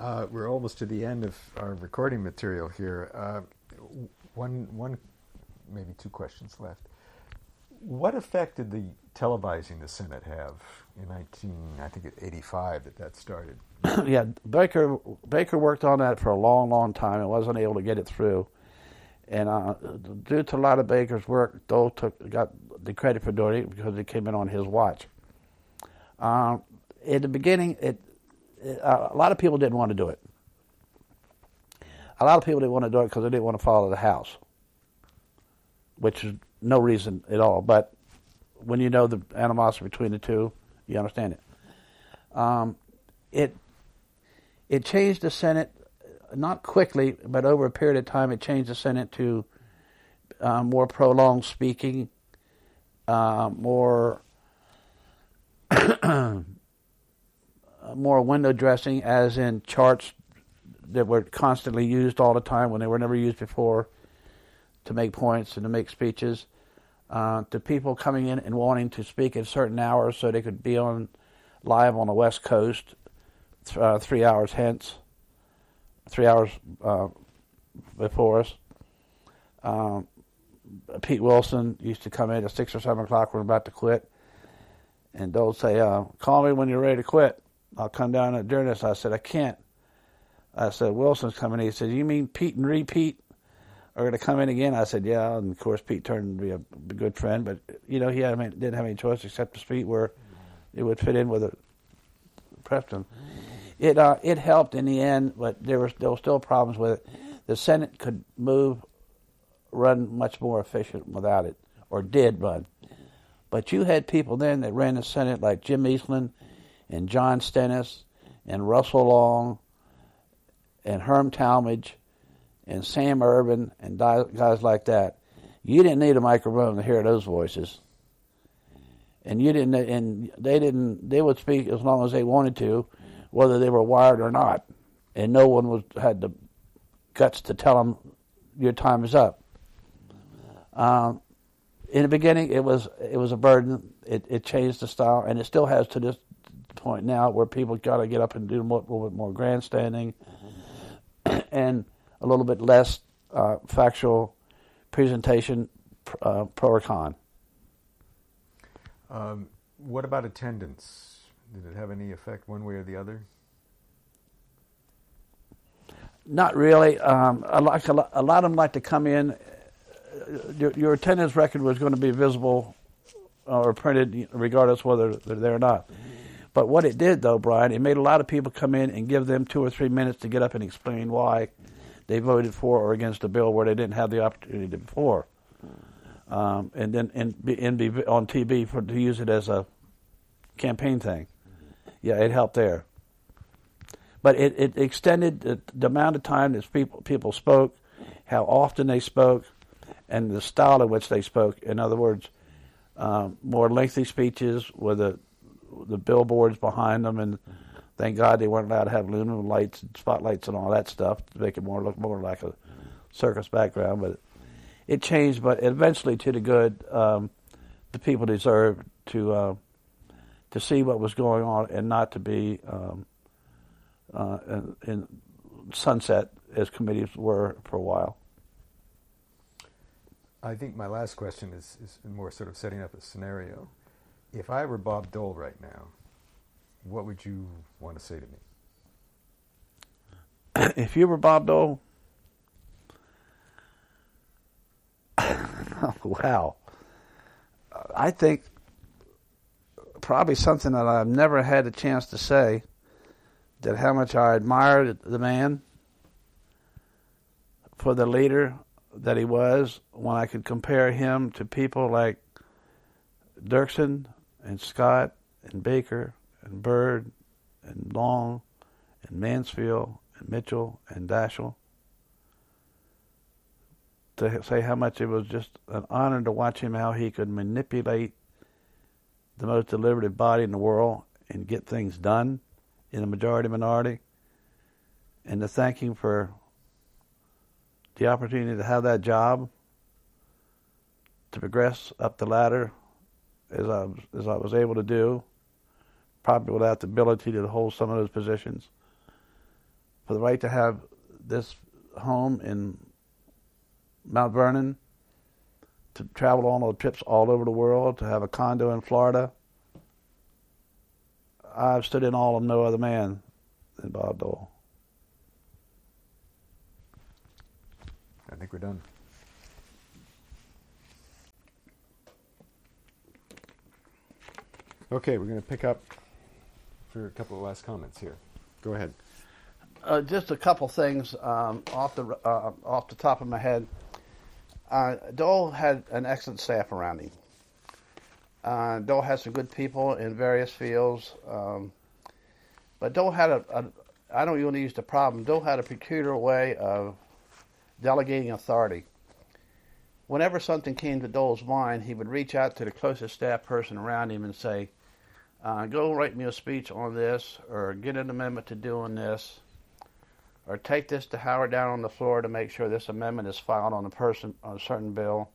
Uh, we're almost to the end of our recording material here. Uh, one, one, maybe two questions left. What effect did the televising the Senate have in 19, I think, 85 that that started? <coughs> yeah, Baker Baker worked on that for a long, long time and wasn't able to get it through. And uh, due to a lot of Baker's work, Dole took got the credit for doing it because it came in on his watch. Uh, in the beginning, it, it uh, a lot of people didn't want to do it. A lot of people didn't want to do it because they didn't want to follow the House, which is no reason at all. But when you know the animosity between the two, you understand it. Um, it it changed the Senate, not quickly, but over a period of time, it changed the Senate to uh, more prolonged speaking, uh, more <coughs> more window dressing, as in charts that were constantly used all the time when they were never used before to make points and to make speeches. Uh, to people coming in and wanting to speak at certain hours so they could be on live on the West Coast uh, three hours hence, three hours uh, before us. Um, Pete Wilson used to come in at six or seven o'clock when we're about to quit, and they'll say, uh, "Call me when you're ready to quit. I'll come down and do this." I said, "I can't." I said, "Wilson's coming." He said, "You mean Pete and repeat are going to come in again?" I said, "Yeah." And of course, Pete turned to be a, good friend, but you know, he had, didn't have any choice except to speak where it would fit in with Preston it uh, it helped in the end, but there were still problems with it. The Senate could move, run much more efficient without it, or did run. But you had people then that ran the Senate like Jim Eastland, and John Stennis, and Russell Long, and Herm Talmadge, and Sam Ervin and guys like that. You didn't need a microphone to hear those voices, and you didn't. And they didn't. They would speak as long as they wanted to, whether they were wired or not, and no one was had the guts to tell them your time is up. Um, in the beginning, it was it was a burden. It, it changed the style, and it still has to this point now, where people got to get up and do a little bit more grandstanding, <clears throat> and a little bit less uh, factual presentation, uh, pro or con. Um, what about attendance? Did it have any effect one way or the other? Not really. Um, I like a lot, a lot of them like to come in. Your, your attendance record was going to be visible or printed, regardless whether they're there or not. But what it did, though, Brien, it made a lot of people come in and give them two or three minutes to get up and explain why they voted for or against a bill where they didn't have the opportunity before, um, and then and be, and be on TV for to use it as a campaign thing. Yeah, it helped there. But it, it extended the, the amount of time that people people spoke, how often they spoke, and the style in which they spoke. In other words, um, more lengthy speeches with the the billboards behind them, and thank God they weren't allowed to have aluminum lights and spotlights and all that stuff to make it more look more like a circus background. But it changed, but eventually to the good. Um, the people deserved to uh, to see what was going on and not to be um, uh, in, in sunset as committees were for a while. I think my last question is, is more sort of setting up a scenario. If I were Bob Dole right now, what would you want to say to me? <clears throat> if you were Bob Dole, <laughs> wow. I think probably something that I've never had a chance to say that how much I admired the man for the leader that he was when I could compare him to people like Dirksen and Scott and Baker and Byrd and Long and Mansfield and Mitchell and Daschle. To say how much it was just an honor to watch him how he could manipulate the most deliberative body in the world and get things done in a majority minority. And to thank him for the opportunity to have that job to progress up the ladder as I as I was able to do, probably without the ability to hold some of those positions. For the right to have this home in Mount Vernon, to travel on those trips all over the world, to have a condo in Florida. I've stood in all of no other man than Bob Dole. Think we're done. Okay, we're going to pick up for a couple of last comments here. Go ahead. Uh, just a couple things um, off the uh, off the top of my head. Uh, Dole had an excellent staff around him. Uh, Dole had some good people in various fields, um, but Dole had a, a I don't even use the problem. Dole had a peculiar way of delegating authority. Whenever something came to Dole's mind, he would reach out to the closest staff person around him and say, uh, "Go write me a speech on this, or get an amendment to doing this." or take this to Howard down on the floor to make sure this amendment is filed on a person on a certain bill.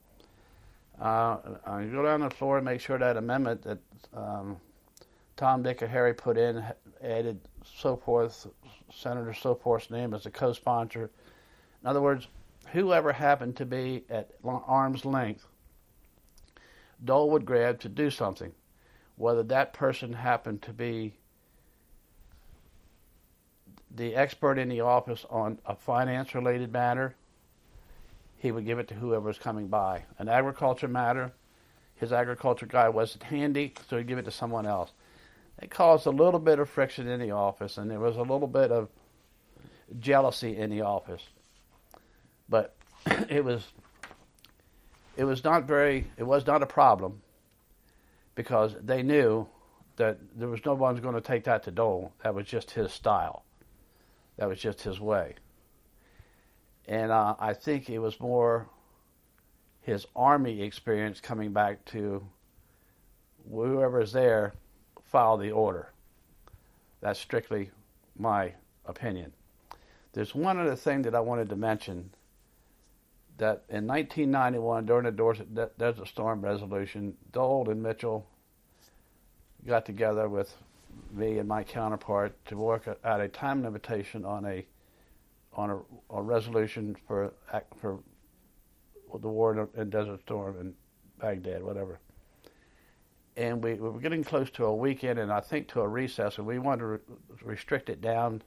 Uh, uh, go down the floor and make sure that amendment that um, Tom, Dick, or Harry put in added so forth, Senator so forth's name as a co-sponsor. In other words, whoever happened to be at arm's length, Dole would grab to do something, whether that person happened to be the expert in the office on a finance related matter, he would give it to whoever was coming by. An agriculture matter, his agriculture guy wasn't handy, so he'd give it to someone else. It caused a little bit of friction in the office, and there was a little bit of jealousy in the office. But <clears throat> it was it was not very it was not a problem because they knew that there was no one's going to take that to Dole. That was just his style. That was just his way. And uh, I think it was more his army experience coming back to whoever is there follow the order. That's strictly my opinion. There's one other thing that I wanted to mention that in 1991, during the Desert Storm resolution, Dole and Mitchell got together with me and my counterpart to work out a time limitation on a on a, a resolution for for the war in Desert Storm in Baghdad, whatever. And we, we were getting close to a weekend, and I think to a recess, and we wanted to re- restrict it down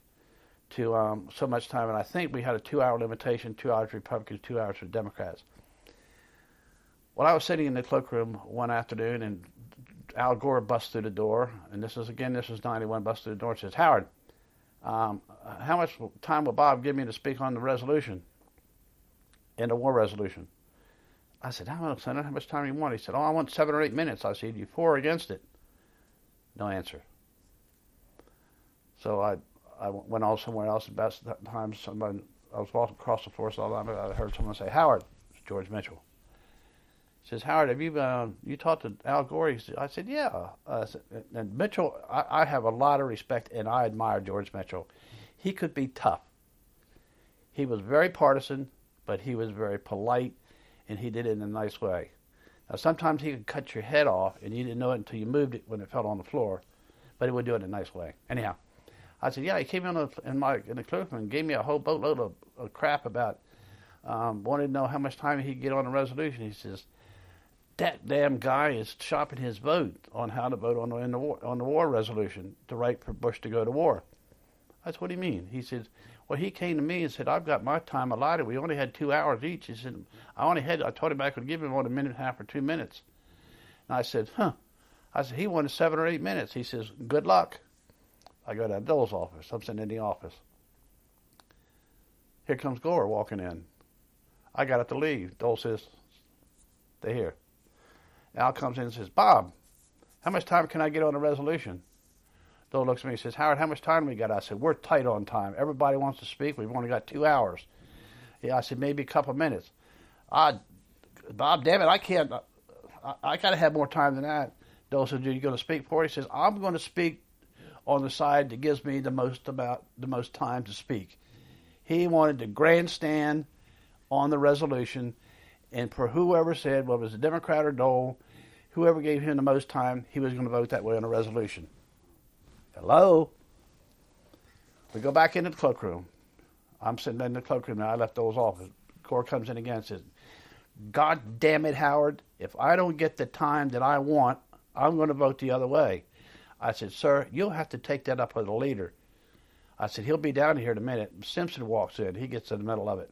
to um, so much time. And I think we had a two-hour limitation: two hours for Republicans, two hours for Democrats. Well, I was sitting in the cloakroom one afternoon, and Al Gore busts through the door, and this is again, this is 91, busts through the door and says, Howard, um, how much time will Bob give me to speak on the resolution, in the war resolution? I said, how much, Senator, how much time do you want? He said, oh, I want seven or eight minutes. I said, you for or against it? No answer. So I, I went on somewhere else. About that time, someone, I was walking across the floor, so I heard someone say, Howard, George Mitchell He says, Howard, have you uh, you talked to Al Gore? Said, I said, yeah. And Mitchell, I, I, have a lot of respect and I admire George Mitchell. He could be tough. He was very partisan, but he was very polite, and he did it in a nice way. Now, sometimes he could cut your head off, and you didn't know it until you moved it when it fell on the floor, but he would do it in a nice way. Anyhow, I said, yeah, he came in, in my in the clerk and gave me a whole boatload of, of crap about um, wanted to know how much time he'd get on a resolution. He says, that damn guy is shopping his vote on how to vote on the, the war, on the war resolution to write for Bush to go to war. That's what he mean. He said, well, he came to me and said, I've got my time allotted. We only had two hours each. He said, I only had, I told him I could give him on a minute and a half or two minutes. And I said, huh. I said, he wanted seven or eight minutes. He says, good luck. I go to Dole's office. I'm sitting in the office. Here comes Gore walking in. I got to leave. Dole says, stay here. Al comes in and says, Bob, how much time can I get on a resolution? Dole looks at me and says, Howard, how much time we got? I said, We're tight on time. Everybody wants to speak. We've only got two hours. Yeah, I said, maybe a couple of minutes. Ah, Bob, damn it, I can't. I, I got to have more time than that. Dole said, Are you going to speak for it? He says, I'm going to speak on the side that gives me the most about the most time to speak. He wanted to grandstand on the resolution and for whoever said, well, it was a Democrat or Dole, whoever gave him the most time, he was going to vote that way on a resolution. Hello? We go back into the cloakroom. I'm sitting in the cloakroom now. I left Dole's office. Gore comes in again and says, God damn it, Howard. If I don't get the time that I want, I'm going to vote the other way. I said, Sir, you'll have to take that up with the leader. I said, He'll be down here in a minute. Simpson walks in. He gets in the middle of it.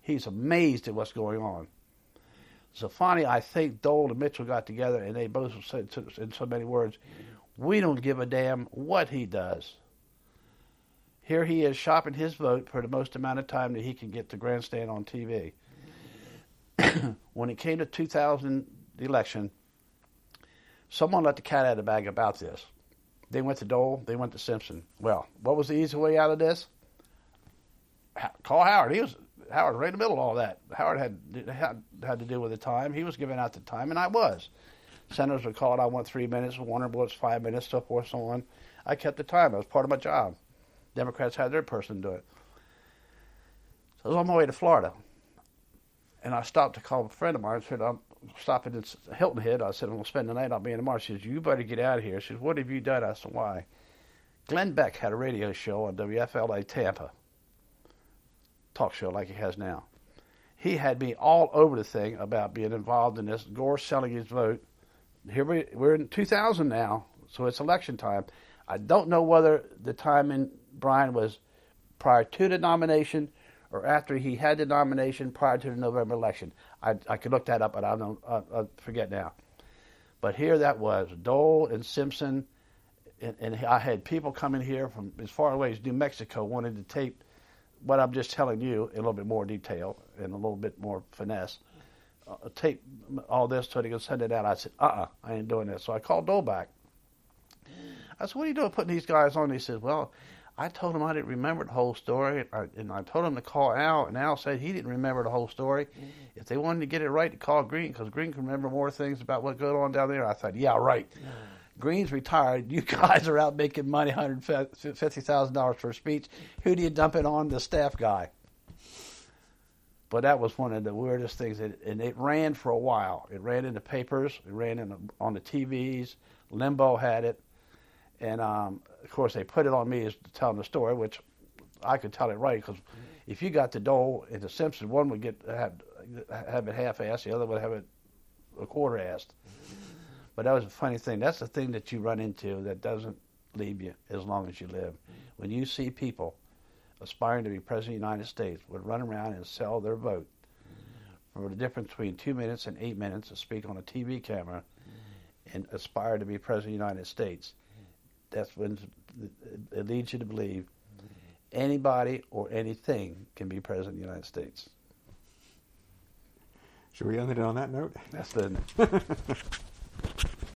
He's amazed at what's going on. So finally, I think Dole and Mitchell got together and they both said in so many words, we don't give a damn what he does. Here he is shopping his vote for the most amount of time that he can get to grandstand on TV. <clears throat> when it came to 2000 election, someone let the cat out of the bag about this. They went to Dole, they went to Simpson. Well, what was the easy way out of this? Call Howard. He was Howard right in the middle of all that. Howard had, had had to deal with the time. He was giving out the time, and I was. Senators would call it. I want three minutes. Warner Bullets five minutes, so forth, so on. I kept the time. It was part of my job. Democrats had their person do it. So I was on my way to Florida, and I stopped to call a friend of mine. I said, "I'm stopping at Hilton Head." I said, "I'm gonna spend the night. I'll be in tomorrow." She says, "You better get out of here." She says, "What have you done?" I said, "Why?" Glenn Beck had a radio show on WFLA Tampa talk show like he has now. He had me all over the thing about being involved in this. Gore selling his vote. Here we, we're in 2000 now, so it's election time. I don't know whether the timing Brien was prior to the nomination or after he had the nomination prior to the November election. I, I could look that up, but I don't I, I forget now. But here that was Dole and Simpson, and, and I had people coming here from as far away as New Mexico wanted to tape what I'm just telling you in a little bit more detail and a little bit more finesse. Uh, tape all this so they can send it out. I said, uh uh-uh, uh I ain't doing that. So I called Dole back. I said, what are you doing putting these guys on? He said, well, I told him I didn't remember the whole story, I- and I told him to call Al, and Al said he didn't remember the whole story. Mm-hmm. If they wanted to get it right, to call Greene, because Greene can remember more things about what goes on down there. I thought, yeah, right. Greene's retired. You <laughs> guys are out making money, hundred fifty thousand dollars for a speech. Who do you dump it on? The staff guy. But that was one of the weirdest things, and and it ran for a while. It ran in the papers, it ran in the, on the TVs. Limbaugh had it, and um, of course they put it on me as telling the story, which I could tell it right because if you got the Dole and the Simpsons, one would get have, have it half-assed, the other would have it a quarter-assed. But that was a funny thing. That's the thing that you run into that doesn't leave you as long as you live. When you see people aspiring to be president of the United States would run around and sell their vote for the difference between two minutes and eight minutes to speak on a TV camera and aspire to be president of the United States, that's when it leads you to believe anybody or anything can be president of the United States. Should we end it on that note? That's the <laughs>